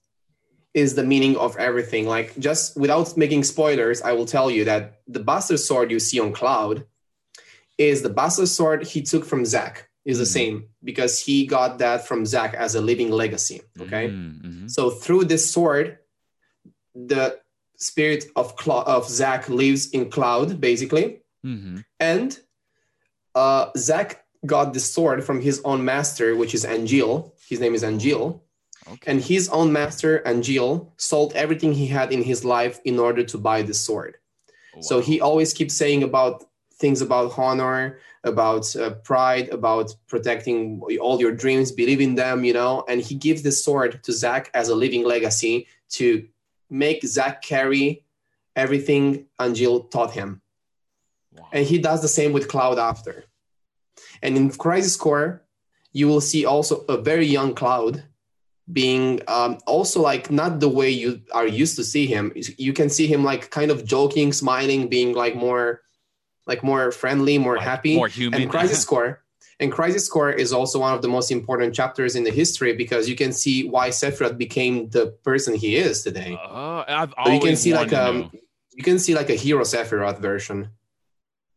is the meaning of everything. Like just without making spoilers, I will tell you that the Buster Sword you see on Cloud is the Buster Sword he took from Zack. Is the Mhm. same because he got that from Zack as a living legacy. Okay. Mm, mhm. So through this sword, the spirit of Cla- of Zack lives in Cloud, basically, Mhm. and uh, Zack got the sword from his own master, which is Angel. His name is Angel, Okay. and his own master Angel sold everything he had in his life in order to buy this sword. So he always keeps saying about things about honor, about uh, pride, about protecting all your dreams, believe in them, you know. And he gives the sword to Zack as a living legacy to make Zack carry everything Angel taught him. Wow. And he does the same with Cloud after. And in Crisis Core, you will see also a very young Cloud being um, also like not the way you are used to see him. You can see him like kind of joking, smiling, being like more, like more friendly, more Like, happy. more human. And Crisis Core, and Crisis Core is also one of the most important chapters in the history because you can see why Sephiroth became the person he is today. Oh, I've So you can see like to um, you can see like a hero Sephiroth version,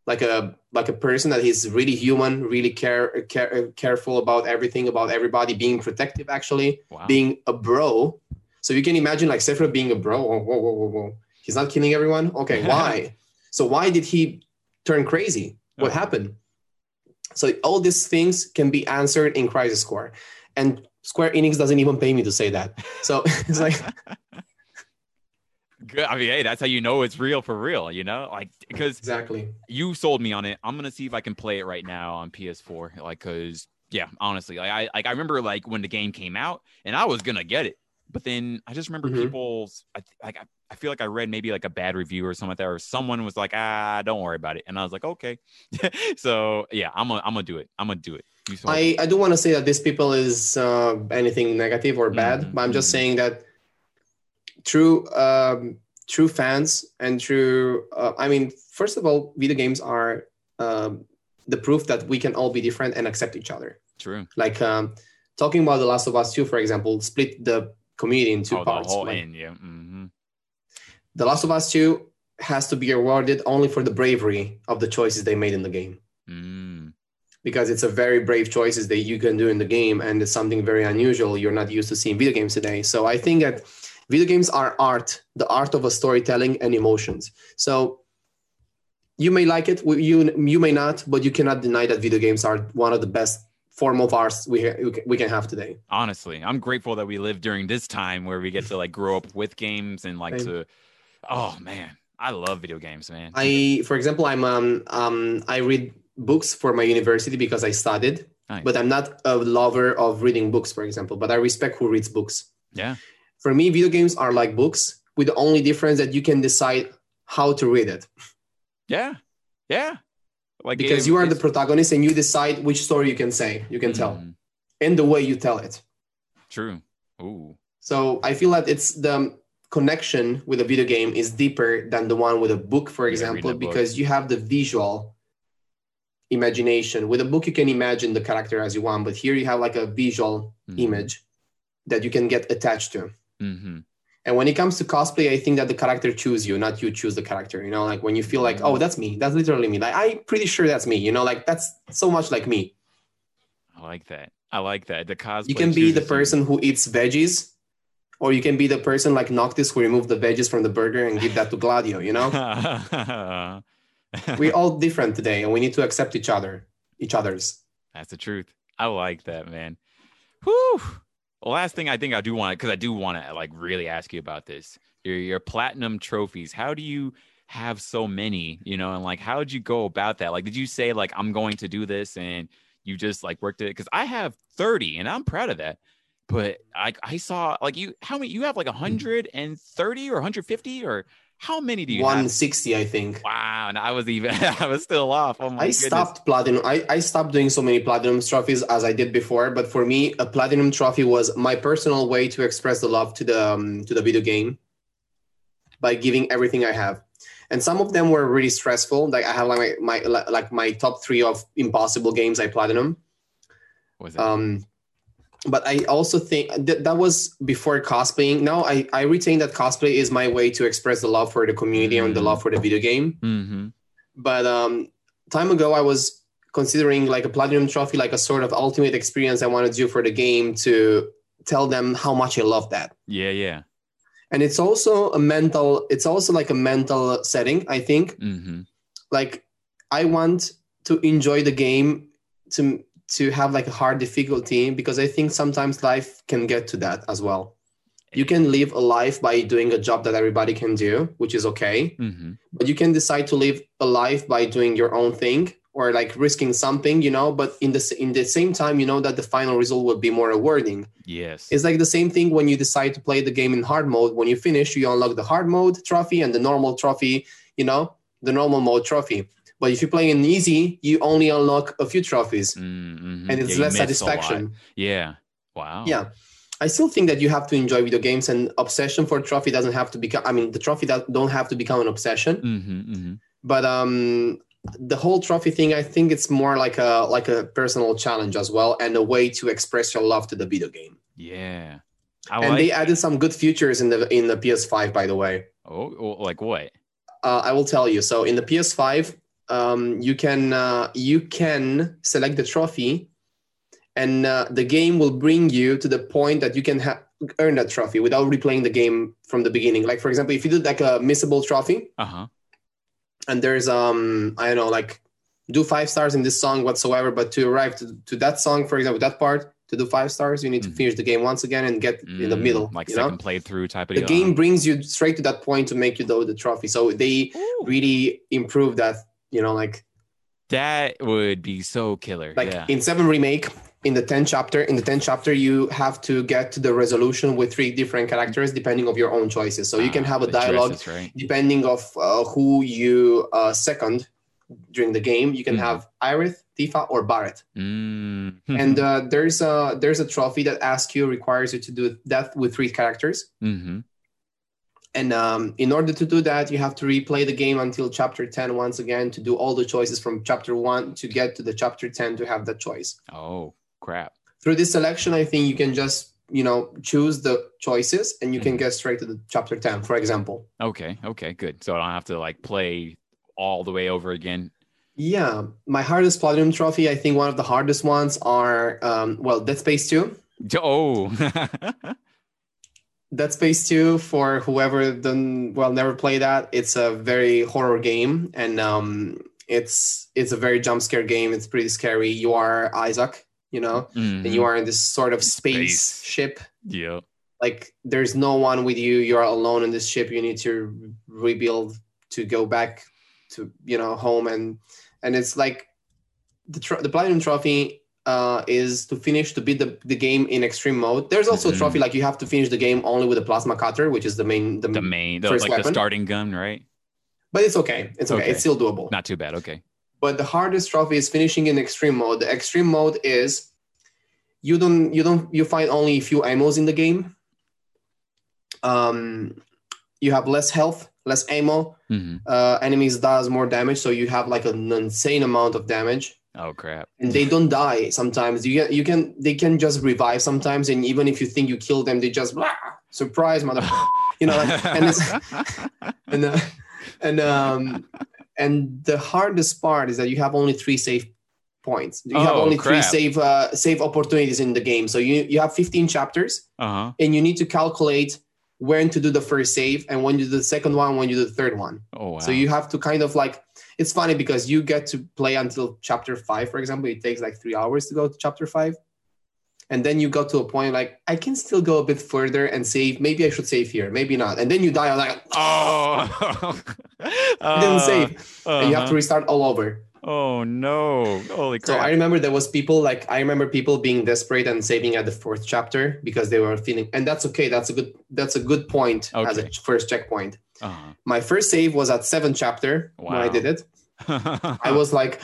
like a like a person that is really human, really care, care careful about everything, about everybody, being protective, actually wow. being a bro. So you can imagine like Sephiroth being a bro. Whoa, whoa, whoa, whoa, whoa. He's not killing everyone. Okay, why? so why did he turn crazy? What Okay. happened? So all these things can be answered in Crisis Core, and Square Enix doesn't even pay me to say that. So it's like Good. I mean, hey, that's how you know it's real for real. You know, like because exactly. you sold me on it. I'm gonna see if I can play it right now on PS4. Like, cause Yeah, honestly, like I like I remember like when the game came out, and I was gonna get it, but then I just remember Mhm. people's I, like I, feel like I read maybe like a bad review or something like that, or someone was like, ah, don't worry about it, and I was like, okay, so yeah, I'm gonna I'm gonna do it. I'm gonna do it. I, I do want to say that these people is uh, anything negative or bad, Mhm, but I'm just mhm. saying that true um, true fans and true. Uh, I mean, first of all, video games are um, the proof that we can all be different and accept each other. true. Like um, talking about The Last of Us 2, for example, split the community in two oh, parts. the whole Like, end, yeah. hmm the Last of Us 2 has to be awarded only for the bravery of the choices they made in the game. Mm. because it's a very brave choices that you can do in the game and it's something very unusual you're not used to seeing video games today so i think that video games are art the art of a storytelling and emotions so you may like it you you may not but you cannot deny that video games are one of the best form of arts we we can have today Honestly, I'm grateful that we live during this time where we get to like grow up with games and like Same. to. Oh man, I love video games, man. i for example i'm um, um i read books for my university because i studied Nice. but i'm not a lover of reading books for example but i respect who reads books yeah, for me video games are like books with the only difference that you can decide how to read it yeah, yeah. Like because it- you are the protagonist and you decide which story you can say you can tell Mhm. and the way you tell it True. Ooh. so i feel that it's the connection with a video game is deeper than the one with a book for Yeah, example a book. because you have the visual imagination with a book you can imagine the character as you want but here you have like a visual Mhm. image that you can get attached to Mm-hmm. And when it comes to cosplay, I think that the character choose you, not you choose the character. You know, like when you feel like, Mm. oh, that's me. That's literally me. Like I'm pretty sure that's me. You know, like that's so much like me. I like that. I like that. The cosplay. You can be the chooses you. person who eats veggies, or you can be the person like Noctis who remove the veggies from the burger and give that to Gladio. You know, we're all different today, and we need to accept each other, each other's. That's the truth. I like that, man. Whew. The last thing I think I do want because I do want to like really ask you about this. Your your platinum trophies. How do you have so many? You know, and like how did you go about that? Like, did you say like I'm going to do this and you just like worked it? Because I have 30 and I'm proud of that. But I I saw like you how many you have like 130 or 150 or how many do you have? 160, I think. Wow, and I was even I was still off. Oh my I goodness. stopped platinum. I, I stopped doing so many platinum trophies as I did before. But for me, a platinum trophy was my personal way to express the love to the um, to the video game by giving everything I have. And some of them were really stressful. Like I have like my, my like my top three of impossible games I platinum. Was it? Um, but I also think that that was before cosplaying. Now I I retain that cosplay is my way to express the love for the community and the Mm. love for the video game mm-hmm. but um time ago i was considering like a platinum trophy like a sort of ultimate experience i want to do for the game to tell them how much i love that Yeah, yeah. and it's also a mental it's also like a mental setting i think Mm-hmm. like i want to enjoy the game to to have like a hard difficulty because i think sometimes life can get to that as well. You can live a life by doing a job that everybody can do which is okay. Mm-hmm. but you can decide to live a life by doing your own thing or like risking something you know but in the in the same time you know that the final result will be more rewarding. Yes. it's like the same thing when you decide to play the game in hard mode. When you finish you unlock the hard mode trophy and the normal trophy you know the normal mode trophy but if you play in easy you only unlock a few trophies Mm-hmm. and it's Yeah, less missed a lot. satisfaction Yeah. Wow. yeah i still think that you have to enjoy video games and obsession for trophy doesn't have to become i mean the trophy that don't have to become an obsession Mm-hmm, mm-hmm. but um the whole trophy thing i think it's more like a like a personal challenge as well and a way to express your love to the video game Yeah. I and like. they added some good features in the in the ps5 by the way oh, oh, like what? uh, i will tell you so in the ps5 um, you can uh, you can select the trophy and uh, the game will bring you to the point that you can ha- earn that trophy without replaying the game from the beginning like for example if you do like a missable trophy Uh huh. and there's um i don't know like do five stars in this song whatsoever but to arrive to, to that song for example that part to do five stars you need to Mhm. finish the game once again and get in the Mm, middle like you know second playthrough type of the deal. game brings you straight to that point to make you do the trophy so they Ooh. really improve that you know like That would be so killer. like yeah. in seven remake in the 10th chapter in the 10th chapter you have to get to the resolution with three different characters depending of your own choices so you can Ah, have a dialogue right? depending of uh, who you uh, second during the game you can Mhm. have Aerith, Tifa, or Barret Mm. and uh, there's a there's a trophy that asks you requires you to do that with three characters hmm and um, in order to do that you have to replay the game until chapter 10 once again to do all the choices from chapter 1 to get to the chapter 10 to have that choice Oh crap! through this selection i think you can just you know choose the choices and you can get straight to the chapter 10 for example Okay, okay, good. So I don't have to like play all the way over again. yeah my hardest platinum trophy i think one of the hardest ones are um, well dead space 2 Oh, Dead Space 2 for whoever done well never play that. It's a very horror game and um it's it's a very jump scare game. It's pretty scary. You are Isaac, you know, and you are in this sort of space, Space. ship. yeah. Like there's no one with you. You're alone in this ship. You need to rebuild to go back to you know home and and it's like the tro- the platinum trophy uh, is to finish to beat the, the game in extreme mode. There's also Mhm. a trophy like you have to finish the game only with a plasma cutter, which is the main the, The main, the, First like the weapon? starting gun, right? but it's okay. It's okay. Okay. It's still doable. Not too bad. Okay. But the hardest trophy is finishing in extreme mode. The extreme mode is you don't you don't you find only a few ammos in the game. Um, you have less health, less ammo. hmm Uh, enemies does more damage, so you have like an insane amount of damage. Oh crap! and they don't die sometimes you can you can they can just revive sometimes and even if you think you kill them they just blah, surprise mother you know like, and it's and uh, and um and the hardest part is that you have only three save points you have Oh, only three crap. save uh, save opportunities in the game so you you have 15 chapters uh huh. and you need to calculate when to do the first save and when you do the second one when you do the third one Oh wow. so you have to kind of like it's funny because you get to play until chapter five, for example. It takes like three hours to go to chapter five. And then you go to a point like I can still go a bit further and save. Maybe I should save here, maybe not. And then you die. I'm like, Oh. I didn't save, and you have to Uh-huh. restart all over. Oh no! Holy crap! So! I remember there was people like I remember people being desperate and saving at the fourth chapter because they were feeling, and that's okay. That's a good. That's a good point as a first checkpoint. Uh-huh. My first save was at seventh chapter when I did it. I was like,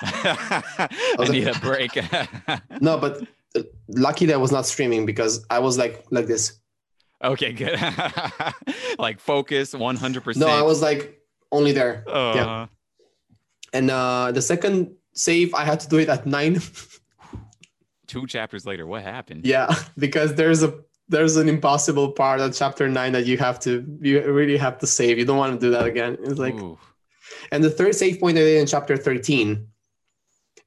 I need a break. no, but uh, lucky that I was not streaming because I was like like this. okay, good. like focus, one hundred percent. No, I was like only there. Uh, yeah. And uh the second save I had to do it at nine. Two chapters later, what happened? yeah, because there's a there's an impossible part at chapter nine that you have to you really have to save. You don't want to do that again. It's like Ooh. and the third save point I did in chapter 13.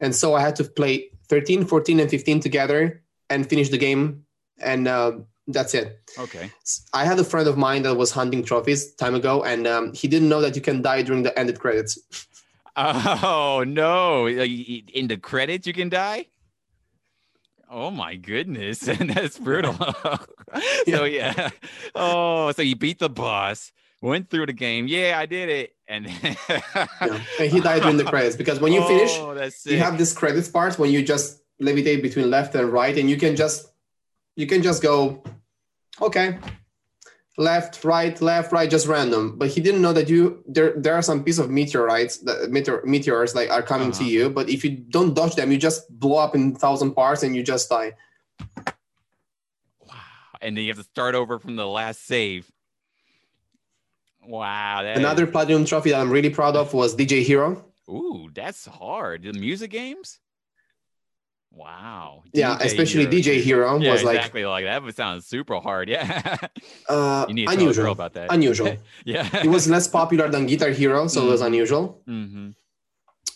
And so I had to play 13, 14, and 15 together and finish the game. And uh, that's it. Okay. I had a friend of mine that was hunting trophies time ago, and um, he didn't know that you can die during the ended credits. Oh no! In the credits, you can die. Oh my goodness, that's brutal. so yeah. Oh, so you beat the boss, went through the game. Yeah, I did it, and Yeah. And he died during the credits because when you finish, oh, that's you have this credits part when you just levitate between left and right, and you can just you can just go, okay, left, right, left, right, just random. But he didn't know that you there there are some piece of meteorites that meteor, meteors like are coming to Uh-huh. you, but if you don't dodge them, you just blow up in thousand parts and you just die. wow, and then you have to start over from the last save. Wow, that is- Another platinum trophy that I'm really proud of was DJ Hero. Ooh, that's hard. The music games. Wow. Yeah, DJ especially Hero. DJ Hero Yeah, was like exactly like that. Would sound super hard. Yeah. uh, you need to tell a girl unusual. about that. Unusual. yeah. it was less popular than Guitar Hero, so it was Mhm. unusual. hmm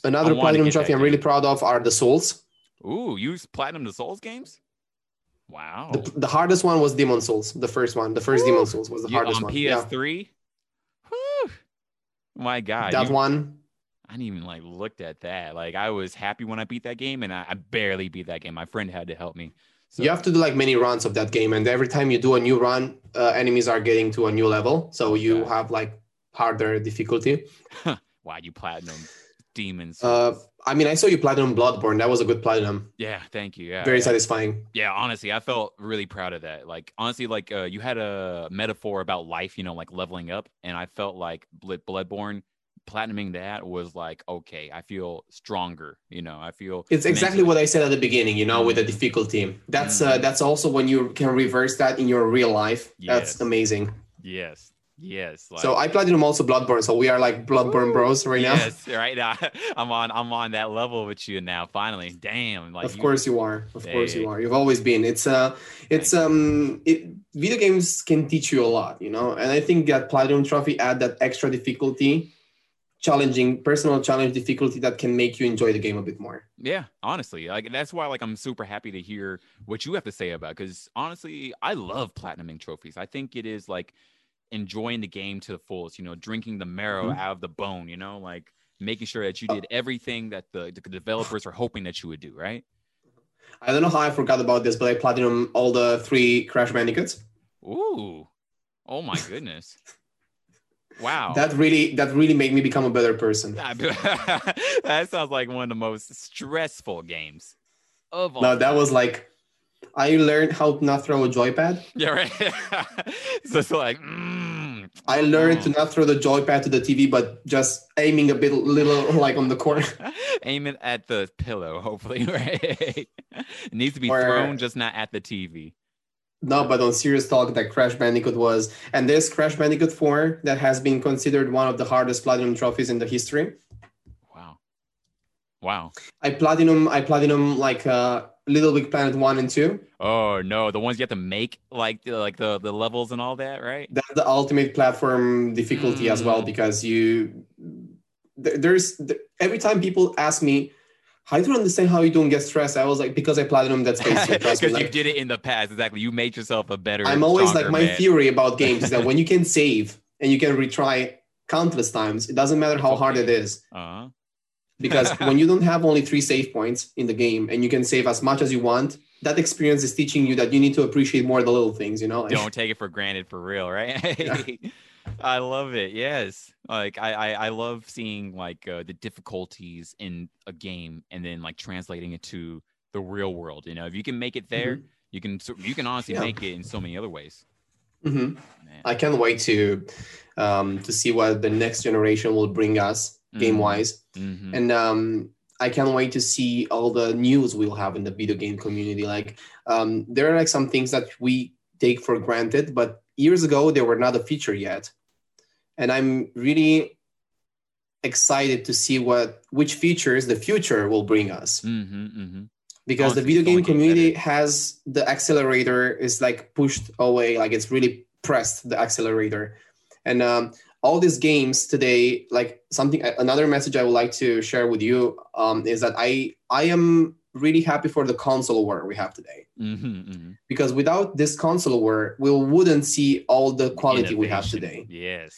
Another platinum trophy I'm really proud of are the Souls. Ooh, you platinum the Souls games. Wow. The, the hardest one was Demon's Souls, the first one. The first Woo! Demon's Souls was the You- hardest on one. Yeah. PS3. Whew. My God. That you- one. I didn't even like looked at that. Like I was happy when I beat that game, and I, I barely beat that game. My friend had to help me. So You have to do like many runs of that game, and every time you do a new run, uh, enemies are getting to a new level, so you Okay. have like harder difficulty. wow, you platinum Demons. Uh, I mean, I saw you platinum Bloodborne. That was a good platinum. yeah, thank you. Yeah, Very yeah. satisfying. Yeah, honestly, I felt really proud of that. Like, honestly, like uh, you had a metaphor about life, you know, like leveling up, and I felt like Blood- Bloodborne platinuming that was like, okay, I feel stronger. You know, I feel It's exactly what I said at the beginning. You know, with the difficulty. That's uh, Mhm. that's also when you can reverse that in your real life. That's amazing. Yes, yes. Like, So I platinum also Bloodborne. So we are like Bloodborne bros right now. yes, right now I'm on I'm on that level with you now. Finally, damn. Like, of you- course you are. Of course you are. You've always been. It's uh it's um it, video games can teach you a lot, you know. And I think that platinum trophy add that extra difficulty, challenging personal challenge difficulty that can make you enjoy the game a bit more. Yeah, honestly, like that's why like I'm super happy to hear what you have to say about because honestly, I love platinuming trophies. I think it is like enjoying the game to the fullest, you know, drinking the marrow Mhm. out of the bone, you know, like making sure that you did everything that the, the developers are hoping that you would do, right? I don't know how I forgot about this, but I platinum all the three Crash Bandicoots. Ooh. Oh my goodness. Wow. That really that really made me become a better person. that sounds like one of the most stressful games of all. No, that was like I learned how to not throw a joypad. Yeah, right. so it's like, mm, I learned to oh. not throw the joypad to the TV, but just aiming a bit little like on the corner. aim it at the pillow, hopefully, right? it needs to be Or- thrown, just not at the TV. No, but on serious talk, that Crash Bandicoot was, and this Crash Bandicoot 4 that has been considered one of the hardest platinum trophies in the history. Wow. Wow. I platinum, I platinum like uh, Little Big Planet 1 and 2. Oh no, the ones you have to make, like the like the the levels and all that, right? That's the ultimate platform difficulty as well Mm. because you there- there's th- every time people ask me, I don't understand how you don't get stressed. I was like, because I platinum that space. Because trust me, you like, did it in the past. Exactly. You made yourself a better. I'm always like my man. theory about games is that when you can save and you can retry countless times, it doesn't matter how hard it is. Uh-huh. Because when you don't have only three save points in the game and you can save as much as you want, that experience is teaching you that you need to appreciate more the little things, you know? Like, Don't take it for granted for real, right? Yeah. I love it. Yes. Like I, I, I love seeing like uh, the difficulties in a game and then like translating it to the real world. You know, if you can make it there, you can you can honestly Mm-hmm. Yeah. make it in so many other ways. Mhm. I can't wait to um, to see what the next generation will bring us Mhm. game wise, Mhm. and um, I can't wait to see all the news we'll have in the video game community. Like um, there are like some things that we take for granted, but years ago they were not a feature yet, and I'm really excited to see what which features the future will bring us Mhm, mhm. because the video game community has the accelerator is like pushed away like it's really pressed the accelerator and um, all these games today like something another message i would like to share with you um, is that i i am really happy for the console war we have today Mhm, mhm. because without this console war we wouldn't see all the quality we have today Yes.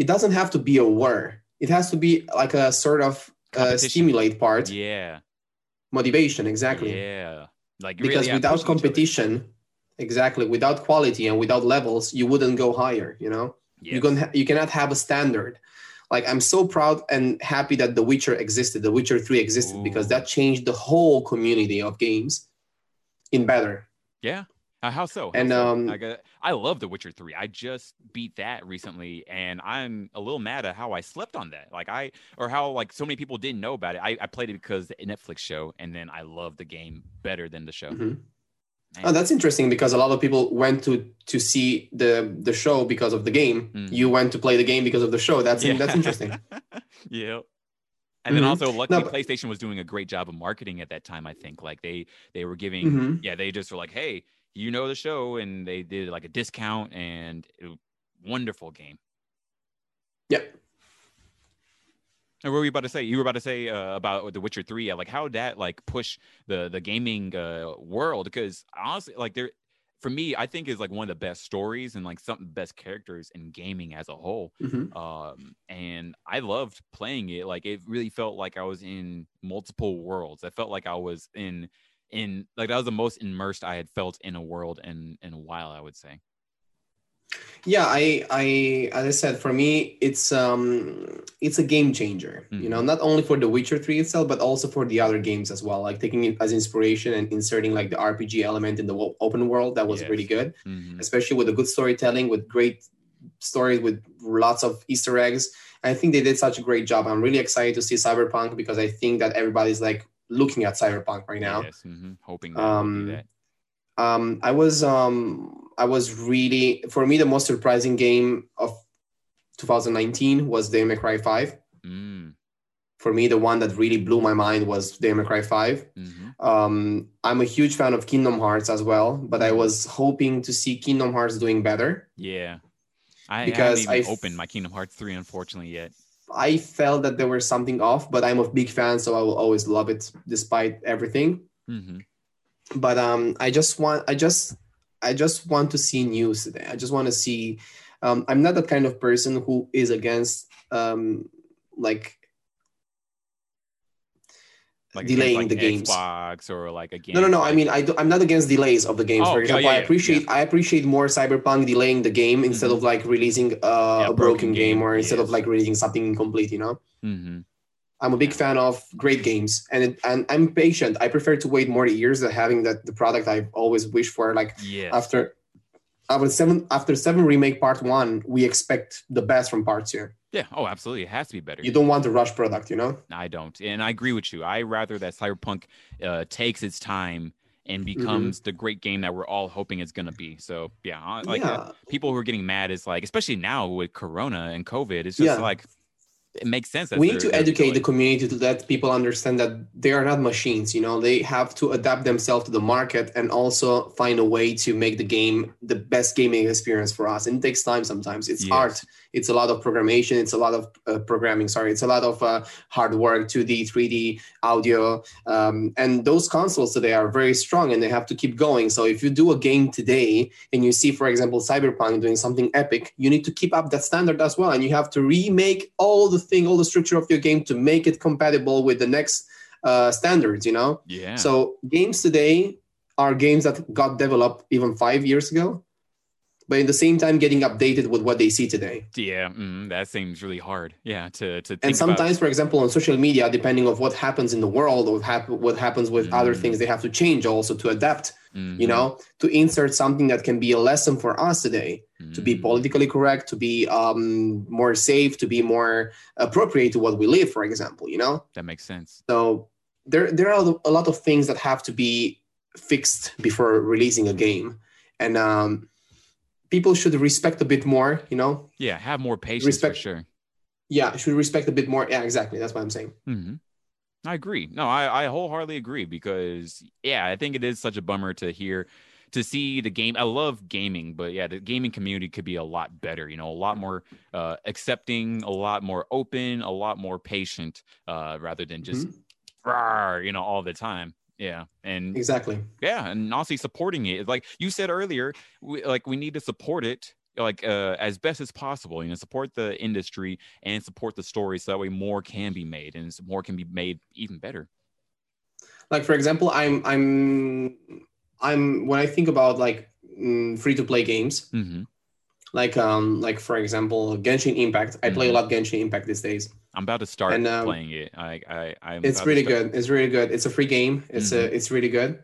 It doesn't have to be a war it has to be like a sort of uh, stimulate part Yeah. motivation exactly Yeah. Like because really without push each other. competition exactly without quality and without levels you wouldn't go higher you know you can ha- you cannot have a standard like i'm so proud and happy that the witcher existed the witcher 3 existed because that changed the whole community of games in better Yeah. Uh, how so? How And, so? um, Like, uh, I love The Witcher 3. I just beat that recently and I'm a little mad at how I slept on that. Like I or how like so many people didn't know about it. I, I played it because the Netflix show and then I loved the game better than the show. Mhm. Oh, that's interesting because a lot of people went to to see the the show because of the game Mhm. you went to play the game because of the show that's Yeah. that's interesting yeah. And then Mhm. also luckily but- PlayStation was doing a great job of marketing at that time, I think. Like they they were giving Mhm. yeah, they just were like, "Hey, you know the show," and they did like a discount and it, wonderful game. Yep. And what were you about to say? You were about to say uh, about The Witcher Three. Like how that like push the the gaming uh, world? Because honestly, like there, for me, I think is like one of the best stories and like some best characters in gaming as a whole. Mhm. Um, and I loved playing it. Like it really felt like I was in multiple worlds. I felt like I was in in like that was the most immersed I had felt in a world in in a while. I would say. Yeah, I, I, as I said, for me, it's um, it's a game changer. Mm-hmm. You know, not only for The Witcher Three itself, but also for the other games as well. Like taking it as inspiration and inserting like the RPG element in the open world. That was yes. really good, mm-hmm. especially with the good storytelling, with great stories, with lots of Easter eggs. I think they did such a great job. I'm really excited to see Cyberpunk because I think that everybody's like looking at Cyberpunk right now. Yes, mm-hmm. hoping that um, um, I was um, I was really for me the most surprising game of 2019 was Devil May Cry 5. Mm. For me, the one that really blew my mind was Devil May Cry 5. Mm-hmm. Um, I'm a huge fan of Kingdom Hearts as well, but I was hoping to see Kingdom Hearts doing better. Yeah, I because haven't even I opened my Kingdom Hearts 3 unfortunately yet. I felt that there was something off, but I'm a big fan, so I will always love it despite everything. Mm-hmm but um, I just want I just I just want to see news today. I just want to see. Um, I'm not that kind of person who is against um, like like delaying like the games. Xbox or like a game. No, no, no. I mean, I do, I'm not against delays of the games. Oh, For example, yeah, yeah, I appreciate yeah. I appreciate more Cyberpunk delaying the game instead mm-hmm. of like releasing uh, a broken, game, game, or instead of like releasing something incomplete. You know. Mm-hmm. I'm a big fan of great games, and it, and I'm patient. I prefer to wait more years than having that the product I've always wished for. Like yes. after after seven after seven remake part one, we expect the best from part two. Yeah. Oh, absolutely. It has to be better. You don't want the rush product, you know. I don't, and I agree with you. I rather that Cyberpunk uh, takes its time and mm-hmm. becomes mm-hmm. the great game that we're all hoping it's going to be. So yeah, like yeah. Uh, people who are getting mad is like, especially now with Corona and COVID, it's just yeah. like it makes sense. we need to educate the community to let people understand that they are not machines. You know, they have to adapt themselves to the market and also find a way to make the game the best gaming experience for us. And it takes time sometimes. It's yes. art. It's a lot of programming. It's a lot of uh, programming. Sorry, it's a lot of uh, hard work, 2D, 3D, audio, um, and those consoles today are very strong and they have to keep going. So if you do a game today and you see, for example, Cyberpunk doing something epic, you need to keep up that standard as well, and you have to remake all the thing, all the structure of your game to make it compatible with the next uh, standards. You know. Yeah. So games today are games that got developed even five years ago but in the same time getting updated with what they see today yeah mm, that seems really hard yeah to, to and sometimes about. for example on social media depending of what happens in the world or hap- what happens with mm. other things they have to change also to adapt mm-hmm. you know to insert something that can be a lesson for us today mm. to be mm. politically correct to be um, more safe to be more appropriate to what we live for example you know that makes sense so there there are a lot of things that have to be fixed before releasing a game and um, people should respect a bit more, you know? Yeah, have more patience respect, for sure. Yeah, should respect a bit more. Yeah, exactly. That's what I'm saying. Mm-hmm. I agree. No, I, I wholeheartedly agree because, yeah, I think it is such a bummer to hear, to see the game. I love gaming, but yeah, the gaming community could be a lot better, you know, a lot more uh, accepting, a lot more open, a lot more patient uh, rather than just, mm-hmm. rawr, you know, all the time. Yeah, and exactly. Yeah, and honestly, supporting it, like you said earlier, we, like we need to support it like uh, as best as possible. You know, support the industry and support the story so that way more can be made and more can be made even better. Like for example, I'm I'm I'm when I think about like mm, free to play games. Mm-hmm. Like um like for example, Genshin Impact. I mm-hmm. play a mm-hmm. lot Genshin Impact these days. I'm about to start and, um, playing it. I, I, I'm it's really good. It's really good. It's a free game. It's mm-hmm. a, it's really good.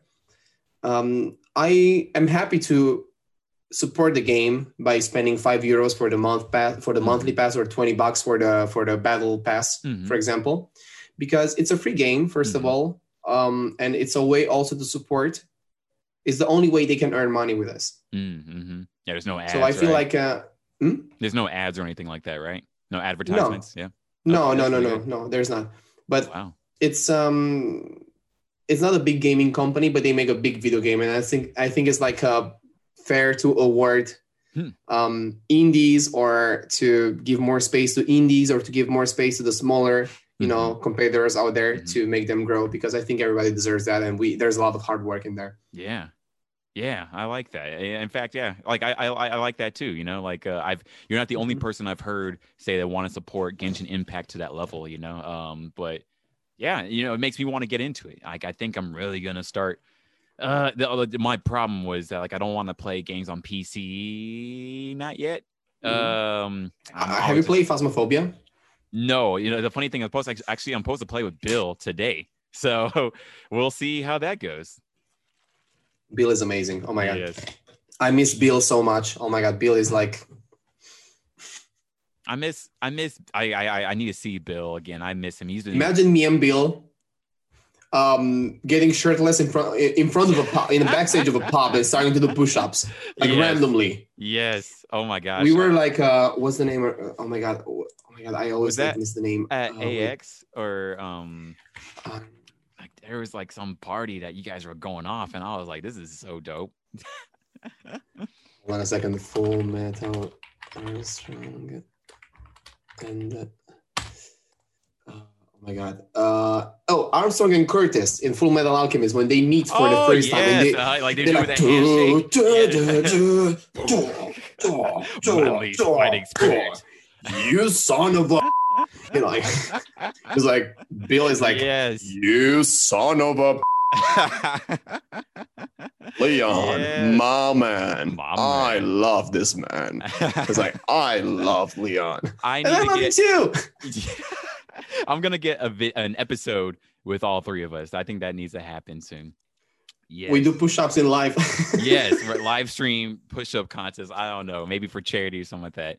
Um, I am happy to support the game by spending five euros for the month pass for the mm-hmm. monthly pass or 20 bucks for the for the battle pass, mm-hmm. for example, because it's a free game, 1st of mm-hmm. all. Um, and it's a way also to support. Is the only way they can earn money with us. Mm-hmm. Yeah, there's no ads. So I feel right? like uh, hmm? there's no ads or anything like that, right? No advertisements. No. Yeah. No, okay, no, no, no, no. There's not. But wow. it's um, it's not a big gaming company, but they make a big video game, and I think I think it's like a fair to award hmm. um, indies or to give more space to indies or to give more space to the smaller you know mm-hmm. competitors out there mm-hmm. to make them grow because i think everybody deserves that and we there's a lot of hard work in there yeah yeah, I like that. In fact, yeah, like I I, I like that too. You know, like uh, I've you're not the only mm-hmm. person I've heard say they want to support Genshin Impact to that level. You know, um, but yeah, you know, it makes me want to get into it. Like I think I'm really gonna start Uh, the, my problem was that like I don't want to play games on PC. Not yet. Mhm. Um, Uh, have you played Phasmophobia? No, you know the funny thing. I'm supposed to, actually I'm supposed to play with Bill today, so we'll see how that goes. Bill is amazing. Oh my god, Yes. I miss Bill so much. Oh my god, Bill is like I miss I miss I I I- need to see Bill again. I miss him. He's imagine me and Bill um getting shirtless in front in front of a pub in the backstage of a pub and starting to do push-ups like Yes. randomly. Yes. Oh my god. we were like uh what's the name oh my god oh my god i always miss the name at Uh, AX or um like there was like some party that you guys were going off and I was like this is so dope. hold on a second full metal armstrong and uh, oh my god uh oh armstrong and curtis in full metal alchemist when they meet for the oh first time and they, uh, like they do like, with a handshake. "Duh, Yeah. duh, duh, duh, duh, Bloody duh, fighting duh, you son of a you know like it's like bill is like yes. you son of a Leon, Yes. my man. My I man. love this man. It's like I love Leon, I and I need love to you too. I'm gonna get a vi- an episode with all three of us. I think that needs to happen soon. Yes. We do push-ups in live. yes, live stream push up contest. I don't know, maybe for charity or something like that.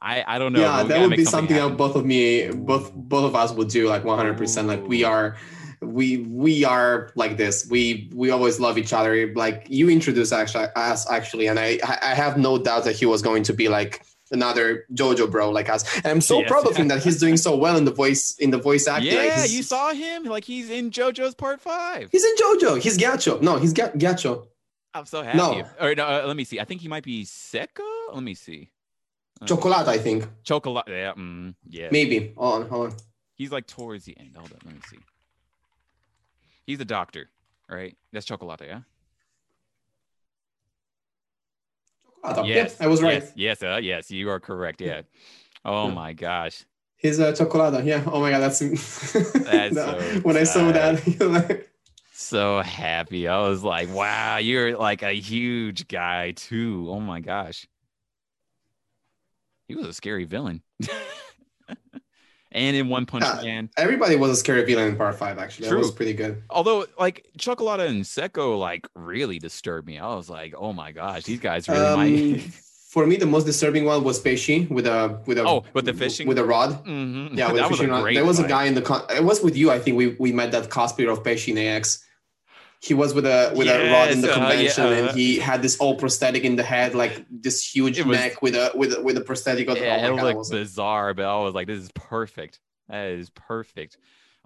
I I don't know. yeah, that would be something that both of me, both both of us would do like 100. percent Like we are, we we are like this. We we always love each other. Like you introduced actually us actually, and I I have no doubt that he was going to be like another JoJo bro like us. And I'm so Yes. proud of him that he's doing so well in the voice in the voice acting. Yeah, he's- you saw him like he's in JoJo's Part Five. He's in JoJo. He's Ghiaccio. No, he's Ga- Ghiaccio. I'm so happy. No. Or no, uh, let me see. I think he might be Secco. Let me see. Uh, Chocolate, I think. Chocolate. Yeah. Mm, yeah. Maybe. Hold on, hold on. He's like towards the end. Hold on. Let me see. He's a doctor, right? That's Chocolate, yeah. Chocolate. Yes, Yeah, I was right. Yes, yes, uh, yes, you are correct. Yeah. Oh Yeah. my gosh. He's a uh, chocolate. Yeah. Oh my god, that's, That's so when I saw that. like, So happy. I was like, wow, you're like a huge guy too. Oh my gosh. He was a scary villain. and in One Punch Yeah. Man. everybody was a scary villain in part five. Actually, that was pretty good. Although like Chocolate and Secco like really disturbed me. I was like, oh my gosh, these guys really Um, might for me, the most disturbing one was Pesci with a with a Oh, with the fishing? with a rod. Mhm. Yeah, with that the was a rod. great There was a guy in the con- it was with you. I think we we met that cosplayer of Pesci in AX. He was with a with a rod in the Yes, uh, yeah, convention, uh, and he had this old prosthetic in the head, like this huge was- neck with a with a, with a prosthetic. Of, Yeah, oh it God, that looked was- bizarre, but I was like, this is perfect. That is perfect.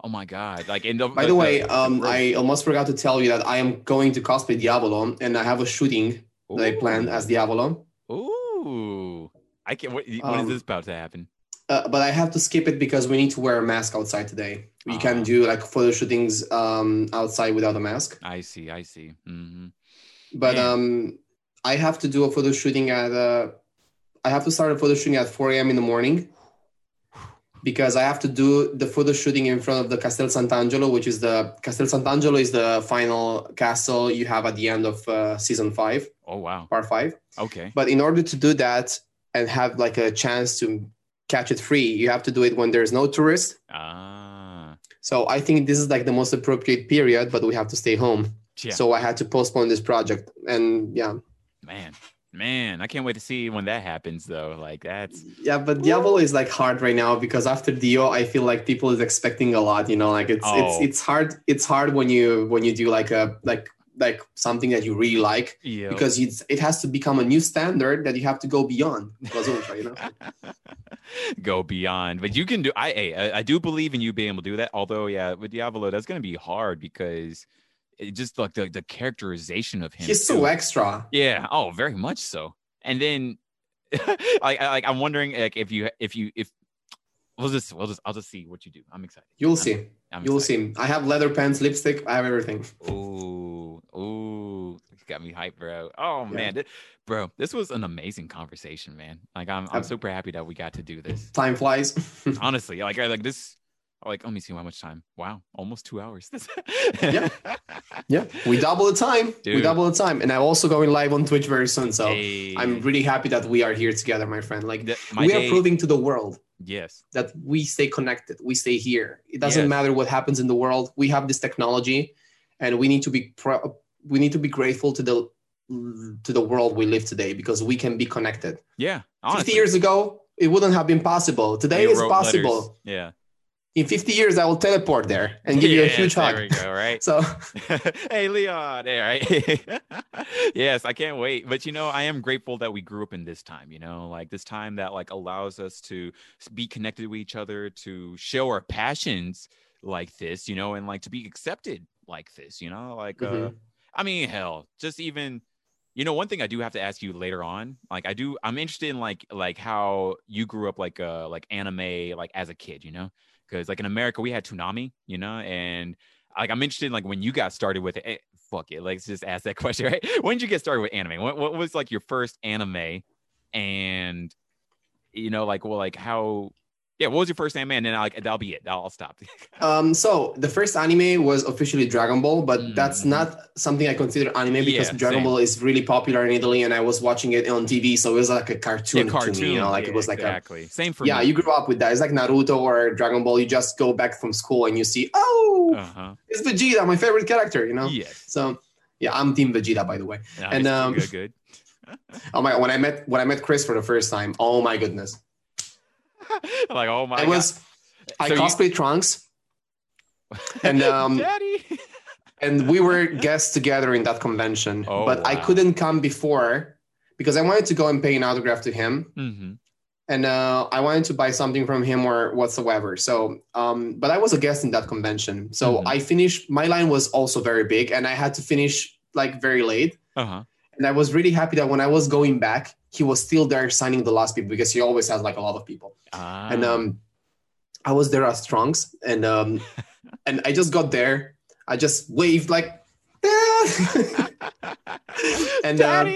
Oh my god! Like, in the, By the way, um, I almost forgot to tell you that I am going to cosplay Diavolo, and I have a shooting that I planned as Diavolo. Ooh, I can't. What, is Um, this about to happen? Uh, but I have to skip it because we need to wear a mask outside today. We Ah. can do like photo shootings um, outside without a mask. I see. I see. hmm But Man. um, I have to do a photo shooting at uh, I have to start a photo shooting at 4 a.m. in the morning because I have to do the photo shooting in front of the Castel Sant'Angelo, which is the Castel Sant'Angelo is the final castle you have at the end of uh, season five, Oh wow. part five. Okay. But in order to do that and have like a chance to catch it free, you have to do it when there's no tourist. Ah. So I think this is like the most appropriate period, but we have to stay home. Yeah. So I had to postpone this project. And yeah. man, man, I can't wait to see when that happens. Though, like that's Yeah, but Diavolo is like hard right now because after Dio, I feel like people is expecting a lot, you know, like it's Oh. it's it's hard it's hard when you when you do like a like like something that you really like yeah. because it's it has to become a new standard that you have to go beyond Ultra, you know. go beyond. But you can do. I, I I do believe in you being able to do that. Although, yeah, with Diavolo, that's going to be hard because it just like the, the characterization of him. He's so extra. Yeah. Oh, very much so. And then, like, I, like I'm wondering, like, if you if you if we'll just we'll just I'll just see what you do. I'm excited. You'll I'm- see. I'm You'll excited. see. I have leather pants, lipstick, I have everything. Ooh, ooh, you got me hyped, bro. Oh Yeah. man, bro, this was an amazing conversation, man. Like, I'm I'm super happy that we got to do this. Time flies. Honestly, like, I like this. Like let me see how much time. Wow, almost two hours. Yeah. Yeah, we double the time. We double the time, and I'm also going live on Twitch very soon. So Hey. I'm really happy that we are here together, my friend. Like The- my we day- are proving to the world yes. that we stay connected. We stay here. It doesn't Yes. matter what happens in the world. We have this technology, and we need to be pro- we need to be grateful to the to the world we live today because we can be connected. Yeah. 50 years ago, it wouldn't have been possible. Today it's possible. letters. Yeah. In 50 years, I will teleport there and give you a huge hug. There we go. Right. So hey Leon, there, right? yes, I can't wait. But you know, I am grateful that we grew up in this time, you know, like this time that like allows us to be connected with each other, to show our passions like this, you know, and like to be accepted like this, you know, like uh Mhm. I mean, hell, just even you know, one thing I do have to ask you later on, like I do, I'm interested in like like how you grew up like uh like anime like as a kid, you know, because like in America we had Toonami, you know, and like I'm interested in like when you got started with it. eh, fuck it, let's just ask that question, right? When did you get started with anime? What, what was like your first anime, and you know, like well, like how. Yeah, what was your first anime? And then like that'll be it. I'll, I'll stop. Um, so the first anime was officially Dragon Ball, but that's Mhm. not something I consider anime because Yeah, Dragon same. Ball is really popular in Italy, and I was watching it on TV, so it was like a cartoon, yeah, cartoon. to me. You know, like yeah, it was like exactly same for yeah. me. You grew up with that. It's like Naruto or Dragon Ball. You just go back from school and you see, oh, Uh huh. it's Vegeta, my favorite character. You know. Yes. So yeah, I'm Team Vegeta, by the way. Nice, And, um, good, good. Oh my! When I met when I met Chris for the first time, oh my goodness, like, oh my I god. was I So you- cosplay Trunks, and um, Daddy. and we were guests together in that convention Oh, but i couldn't come before because i wanted to go and pay an autograph to him hmm and uh, i wanted to buy something from him or whatsoever so um, but i was a guest in that convention so Mhm. i finished my line was also very big and i had to finish like very late Uh huh. and i was really happy that when i was going back he was still there signing the last people because he always has like a lot of people. Ah. and um i was there as trunks and um and i just got there. I just waved like "Ah." and, um,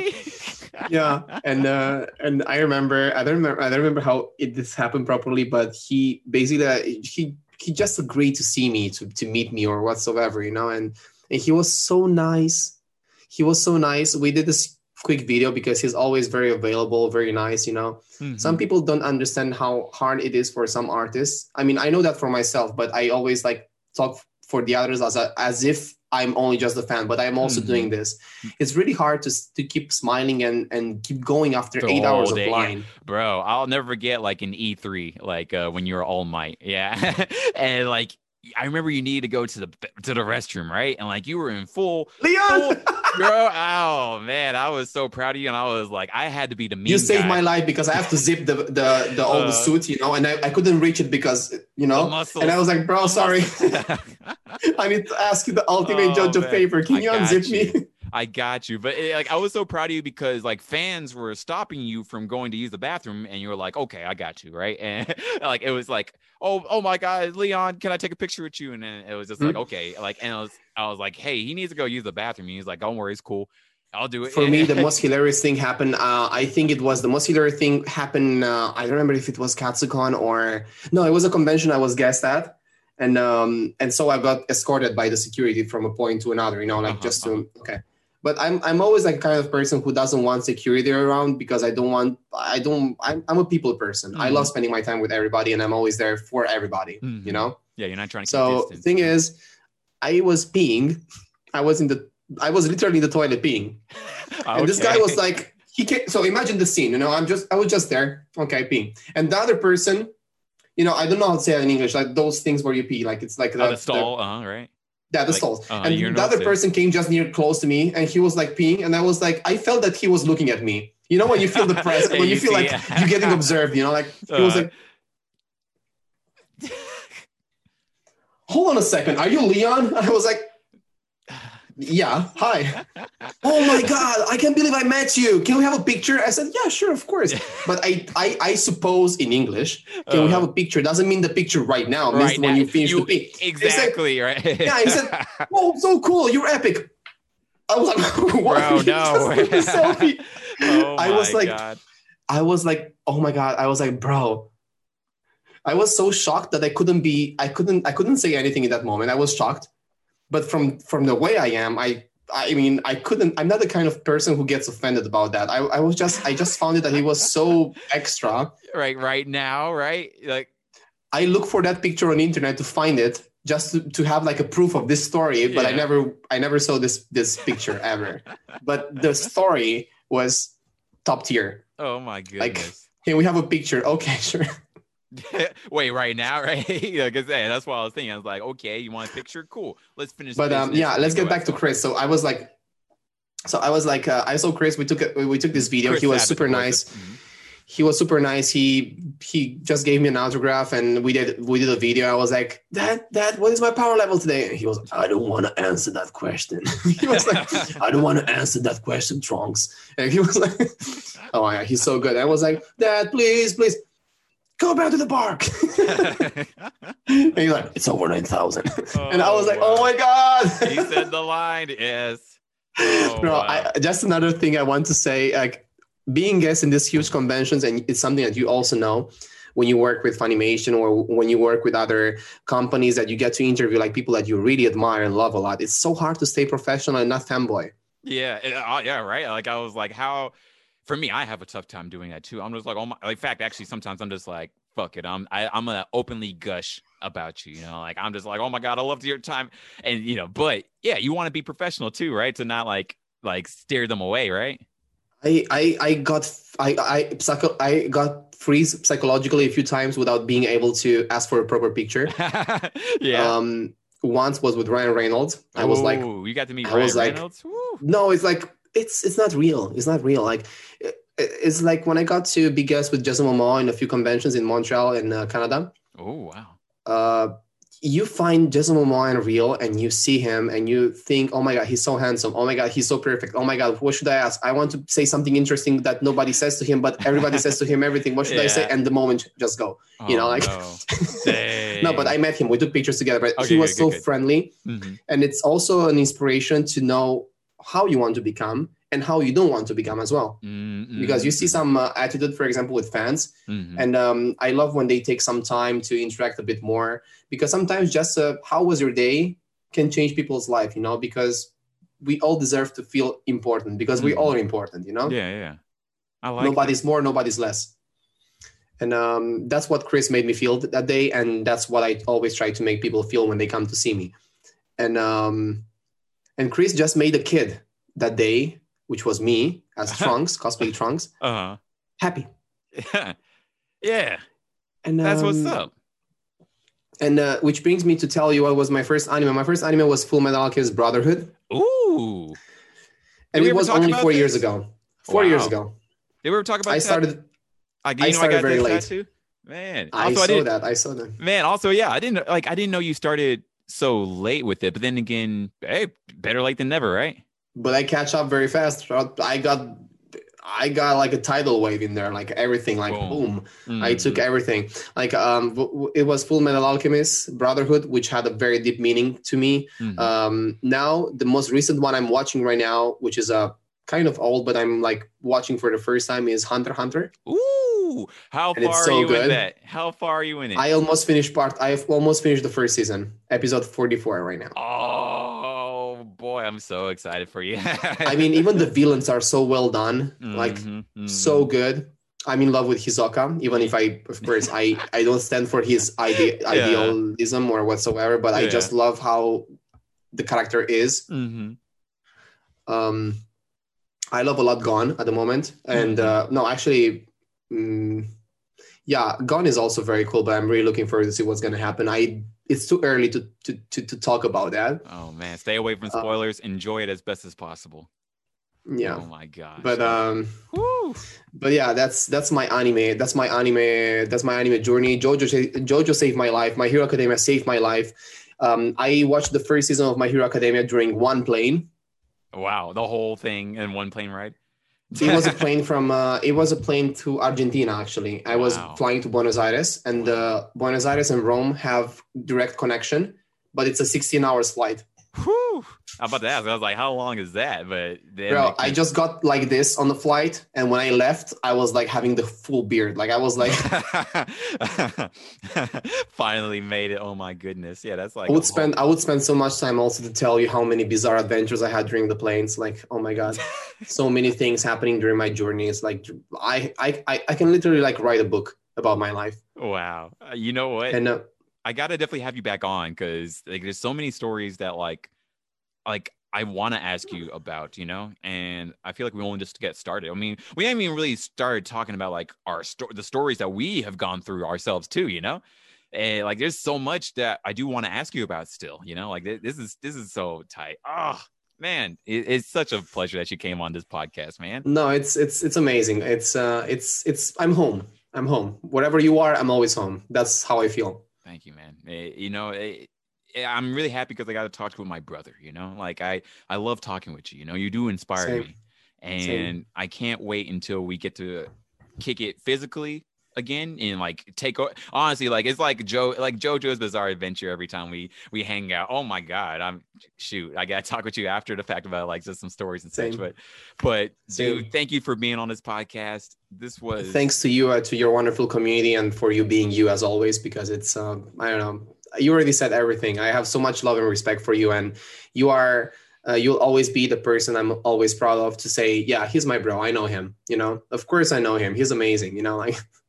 yeah. And uh and i remember i don't remember i don't remember how it this happened properly but he basically uh, he he just agreed to see me to to meet me or whatsoever you know and and he was so nice. He was so nice. We did this quick video because he's always very available very nice you know? Mhm. some people don't understand how hard it is for some artists. I mean i know that for myself but i always like talk for the others as a, as if i'm only just a fan but i'm also Mhm. doing this. It's really hard to to keep smiling and and keep going after The eight hours whole of day, line. Bro i'll never forget like an e3 like uh when you were all might. Yeah. And like i remember you needed to go to the to the restroom right and like you were in full leon bro oh man i was so proud of you and i was like i had to be the mean you saved guy. my life because i have to zip the the the old Uh, suit you know and I, I couldn't reach it because you know muscles. and i was like bro sorry i need to ask you the ultimate Oh, judge a man. favor can I you unzip you. me I got you, but eh, like I was so proud of you because like fans were stopping you from going to use the bathroom, and you were like, "Okay, I got you," right? And like it was like, "Oh, oh my God, Leon, can I take a picture with you?" And then it was just like, Mhm. "Okay," like and I was, I was like, "Hey, he needs to go use the bathroom." And he's like, "Don't worry, it's cool, I'll do it." for me the most hilarious thing happened uh, i think it was the most hilarious thing happened uh, i don't remember if it was katsucon or no it was a convention i was guest at and um and so i got escorted by the security from a point to another you know like Uh-huh, just to okay but i'm i'm always like a kind of person who doesn't want security around because i don't want i don't i'm, I'm a people person i Mhm. love spending my time with everybody and i'm always there for everybody Mhm. you know yeah, you're not trying to. so the distance. thing is i was peeing i was in the i was literally in the toilet peeing and this guy was like, he came, so imagine the scene, you know, I'm just, I was just there, okay, peeing. And the other person, you know, I don't know how to say it in English, like those things where you pee, like it's like Oh, the stall, uh, right? Yeah, the Like, stalls. uh, and the other person came just near close to me and he was like peeing. And I was like, I felt that he was looking at me. You know, when you feel depressed, when you, you feel see like it. you're getting observed, you know, like he was Uh. like, hold on a second, are you Leon? I was like, yeah, hi. oh my god, I can't believe I met you. Can we have a picture? I said, yeah, sure, of course. But I, I, I suppose in English, can we have a picture? Doesn't mean the picture right now. It means Uh. right when now, you finish the pee. exactly right. Yeah, he said, Oh, so cool! You're epic. I was like, what? Bro, You no. selfie. oh I was like, God. I was like, oh my god! I was like, bro. I was so shocked that I couldn't be I couldn't I couldn't say anything in that moment. I was shocked. But from from the way I am, I I mean I couldn't I'm not the kind of person who gets offended about that. I, I was just I just found it that he was so extra. Right, right now, right? Like I look for that picture on the internet to find it just to, to have like a proof of this story, but I never I never saw this this picture ever. But the story was top tier. oh my goodness. Like, hey, we have a picture. Okay, sure. Wait, right now, right? like I said, that's what I was thinking. I was like, okay, you want a picture? Cool. Let's finish. but um, yeah, let's get back to Chris. So I was like, so I was like, uh, I saw Chris. We took a, we took this video. Chris he was Abbott, super nice. Mhm. He was super nice. He he just gave me an autograph, and we did we did a video. I was like, Dad, Dad, what is my power level today? And he was, I don't want to answer that question. he was like, I don't want to answer that question, Trunks. And he was like, Oh yeah, he's so good. I was like, Dad, please, please. Go back to the park. and he's like, it's over 9,000. and I was like, oh my God. he said the line. is. Oh, no, wow. I, just another thing I want to say, like being guest in these huge conventions, and it's something that you also know when you work with Funimation or when you work with other companies that you get to interview like people that you really admire and love a lot. It's so hard to stay professional and not fanboy. Yeah, it- uh, yeah, right. Like I was like, how? For me, I have a tough time doing that too. I'm just like, oh my. Like, in fact, actually, sometimes I'm just like, fuck it. I'm I, I'm gonna openly gush about you. You know, like I'm just like, oh my god, I loved your time, and you know, but yeah, you want to be professional too, right? To not like like steer them away, right? I I, I got I I psycho, I got freeze psychologically a few times without being able to ask for a proper picture. yeah. Um, once was with Ryan Reynolds. I was like, you got to meet I Ryan was like- Reynolds. No it's like it's it's not real. It's not real. Like it's like when i got to be guest with jason momoa in a few conventions in montreal and uh, canada. Oh wow. uh you find jason momoa in real and you see him and you think oh my god he's so handsome. Oh my god he's so perfect. Oh my god what should i ask? I want to say something interesting that nobody says to him but everybody says to him everything. What should i say? And the moment just go. You know, Oh, like- no. No but i met him. We took pictures together but Okay, he was good, so good, good. friendly. Mhm. and it's also an inspiration to know how you want to become and how you don't want to become as well Mm, because you see some uh, attitude for example with fans mhm. and um, i love when they take some time to interact a bit more because sometimes just uh, how was your day can change people's life you know because we all deserve to feel important because we Mhm. all are important you know Yeah, yeah. I like. nobody's more nobody's less and um, that's what chris made me feel that day and that's what i always try to make people feel when they come to see me and um, and chris just made a kid that day which was me as trunks cosplay trunks. Uh happy. Huh. yeah, and that's what's um, up. and uh, which brings me to tell you what was my first anime. My first anime was full metal alchemist brotherhood. Ooh. and it was only four years ago. Four years ago. Did we ever talk about i started I, you I know, started I got very this late. tattoo? Man, i also, saw didn't, that. I saw that. Man, also, yeah, I didn't like. I didn't know you started so late with it. But then again, hey, better late than never, right? but I catch up very fast. I got I got like a tidal wave in there, like everything, like Boom. boom. I Mhm. took everything. Like um, it was Full Metal Alchemist Brotherhood, which had a very deep meaning to me. Mhm. Um, now the most recent one I'm watching right now, which is a kind of old, but I'm like watching for the first time, is Hunter Hunter. Ooh, how and far are so you in good. that? How far are you in it? I almost finished part. I've almost finished the first season, episode 44 right now. oh boy, I'm so excited for you. I mean, even the villains are so well done. Like Mhm, mhm. so good. I'm in love with Hisoka, even if I, of course, I I don't stand for his ide- idealism or whatsoever, but I Yeah. just love how the character is. Mhm. Um, I love a lot Gon at the moment, and uh, no, actually, mm, yeah, Gon is also very cool. But I'm really looking forward to see what's gonna happen. I it's too early to to to, to talk about that. Oh man, stay away from Uh, spoilers. Enjoy it as best as possible. Yeah, Oh my god. but um. Woo. but yeah that's that's my anime that's my anime that's my anime journey jojo jojo saved my life my hero academia saved my life um, i watched the first season of my hero academia during one plane Wow, the whole thing in one plane ride. It was a plane from uh, it was a plane to argentina actually. I was Wow. flying to buenos aires and uh, buenos aires and rome have direct connection but it's a 16 hours flight Whew. I'm about to ask. I was like, how long is that? But then Bro, I just got like this on the flight, and when I left, I was like having the full beard. Like I was like, finally made it. Oh my goodness. Yeah, that's like I would spend I would spend so much time also to tell you how many bizarre adventures I had during the planes. Like, oh my god, so many things happening during my journeys. Like, I I I I can literally like write a book about my life. Wow. Uh, you know what? And uh, I gotta definitely have you back on because like there's so many stories that like like I want to ask you about, you know, and I feel like we only just get started. I mean, we haven't even really started talking about like our sto- the stories that we have gone through ourselves too, you know. And like, there's so much that I do want to ask you about still, you know. Like this is this is so tight. Oh man, it, it's such a pleasure that you came on this podcast, man. no, it's it's it's amazing. It's uh it's it's I'm home. I'm home. Wherever you are, I'm always home. That's how I feel. Thank you, man. Eh, you know, eh, eh, I'm really happy because I got to talk with my brother. You know, like I I love talking with you. You know, you do inspire Same. me, and Same. I can't wait until we get to kick it physically again and like take o- honestly like it's like joe like jojo's bizarre adventure every time we we hang out oh my god i'm shoot i gotta talk with you after the fact about like just some stories and such but but Same. dude thank you for being on this podcast this was Thanks to you, uh, to your wonderful community, and for you being you as always. Because it's um I don't know. You already said everything. I have so much love and respect for you, and you are. Uh, you'll always be the person I'm always proud of to say, yeah, he's my bro. I know him. You know, of course I know him. He's amazing. You know, like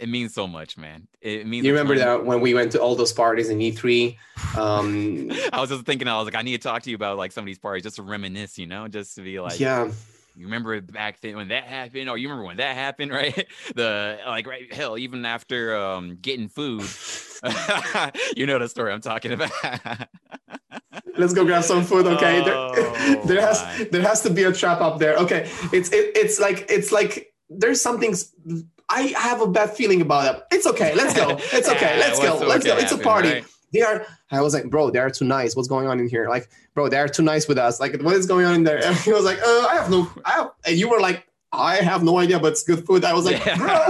it means so much man it means you remember that when we went to all those parties in E3. Um, I was just thinking, I was like, I need to talk to you about like some of these parties just to reminisce, you know, just to be like, yeah, you remember back then when that happened, or you remember when that happened, right? The like, right, hell, even after um getting food, you know the story I'm talking about. let's go grab some food. Okay, Oh, there, there has my. there has to be a trap up there. Okay, it's it, it's like it's like there's something. I have a bad feeling about it. It's okay. Let's go. It's okay. Yeah, Let's go. Let's go. can It's a party. right? They are. I was like, bro, they are too nice. What's going on in here? Like, bro, they are too nice with us. Like, what is going on in there? And he was like, uh, I have no. I have, and you were like, I have no idea, but it's good food. I was like, bro.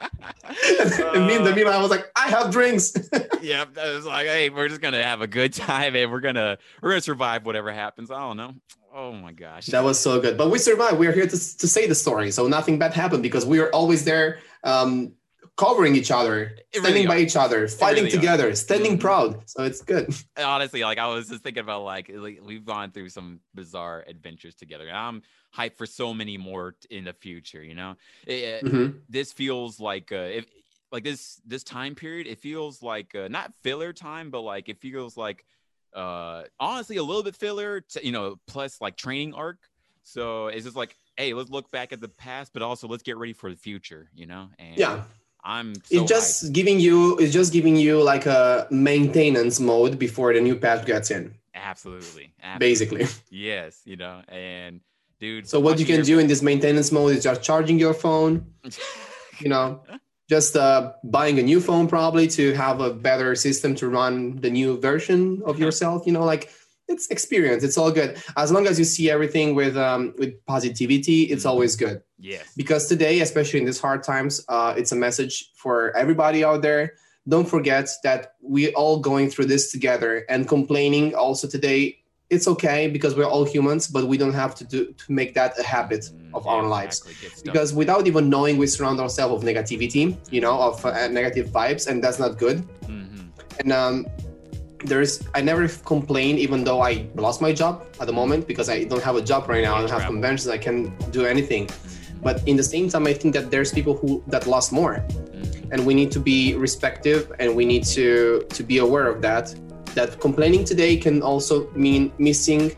and me and the I was like, I have drinks. yeah, that was like, hey, we're just gonna have a good time, and we're gonna we're gonna survive whatever happens. I don't know. Oh my gosh. That was so good. But we survived. We are here to, to say the story. So nothing bad happened because we are always there um, covering each other, It standing really by are. each other, fighting really are. together, standing Mhm. proud. So it's good. honestly like i was just thinking about like, like we've gone through some bizarre adventures together and i'm hyped for so many more in the future you know It- Mhm. this feels like uh if like this this time period it feels like uh, not filler time but like it feels like uh honestly a little bit filler to, you know plus like training arc. So it's just like hey let's look back at the past but also let's get ready for the future you know? And Yeah. i'm so it's just giving you it's just giving you like a maintenance mode before the new patch gets in, absolutely, absolutely. basically. yes you know and dude So what you can your- do in this maintenance mode is just charging your phone, you know, just uh, buying a new phone probably to have a better system to run the new version of yourself. You know, like it's experience. It's all good as long as you see everything with um, with positivity. It's Mhm. always good yes because today, especially in these hard times, uh, it's a message for everybody out there. Don't forget that we all going through this together and complaining also today. It's okay because we're all humans, but we don't have to do to make that a habit Mm, of yeah, our lives exactly. Because without even knowing we surround ourselves with negativity you know of uh, negative vibes and that's not good Mhm. and um there's i never complain even though i lost my job at the moment because i don't have a job right now i don't have conventions i can't do anything Mhm. but in the same time i think that there's people who that lost more Mhm. and we need to be respective and we need to to be aware of that that complaining today can also mean missing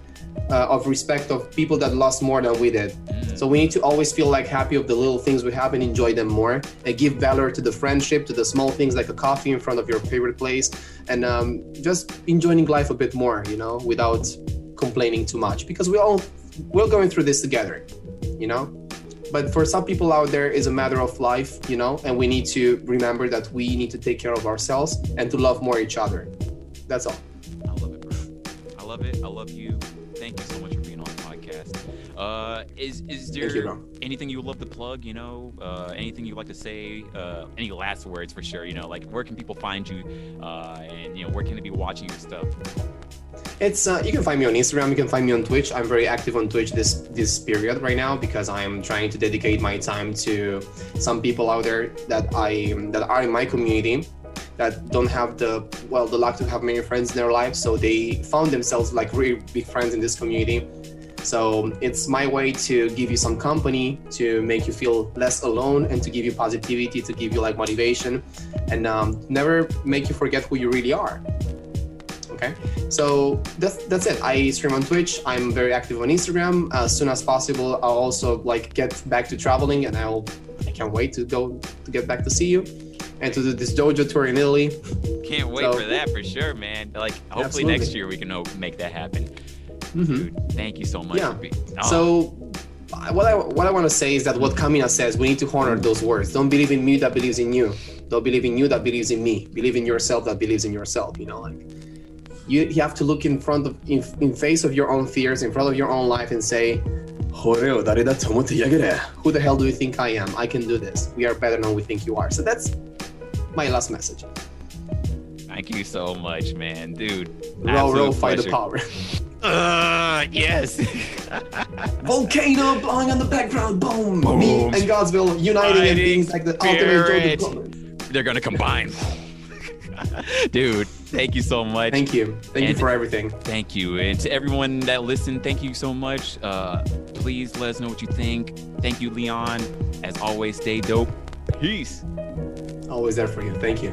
uh, of respect of people that lost more than we did. Mhm. so we need to always feel like happy of the little things we have and enjoy them more. And give valor to the friendship to the small things like a coffee in front of your favorite place. And um, just enjoying life a bit more you know without complaining too much. Because we all we're going through this together you know? But for some people out there, it's a matter of life you know? And we need to remember that we need to take care of ourselves and to love more each other that's all I love it, bro. I love it. I love you. Thank you so much for being on the podcast. Uh, is is there you, anything you would love to plug? You know, uh, anything you'd like to say? Uh, any last words for sure? You know, like where can people find you? Uh, and you know, where can they be watching your stuff? It's uh, you can find me on Instagram. You can find me on Twitch. I'm very active on Twitch this this period right now because I'm trying to dedicate my time to some people out there that I that are in my community that don't have the well the luck to have many friends in their life. So they found themselves like really big friends in this community. So it's my way to give you some company, to make you feel less alone, and to give you positivity, to give you like motivation, and um, never make you forget who you really are. Okay? So that's that's it. I stream on twitch. I'm very active on instagram. As soon as possible i'll also like get back to traveling and i'll i can't wait to go to get back to see you and to do this dojo tour in italy can't wait so, for that for sure man like hopefully absolutely. next year we can make that happen mm-hmm. Dude, thank you so much yeah. Being, oh. so what I what I want to say is that what Kamina says, we need to honor those words. Don't believe in me that believes in you. Don't believe in you that believes in me. Believe in yourself that believes in yourself. You know, like you, you have to look in front of in, in face of your own fears in front of your own life and say who the hell do you think i am i can do this we are better than we think you are so that's my last message. Thank you so much man. Dude row row fight the power. Uh yes. Volcano blowing on the background. Boom, boom. me and godsville uniting Fighting and being like the ultimate they're gonna combine. Dude thank you so much. Thank you. Thank and you for everything. thank you. And to everyone that listened thank you so much. Uh please let us know what you think. Thank you leon. As always stay dope. Peace always there for you. Thank you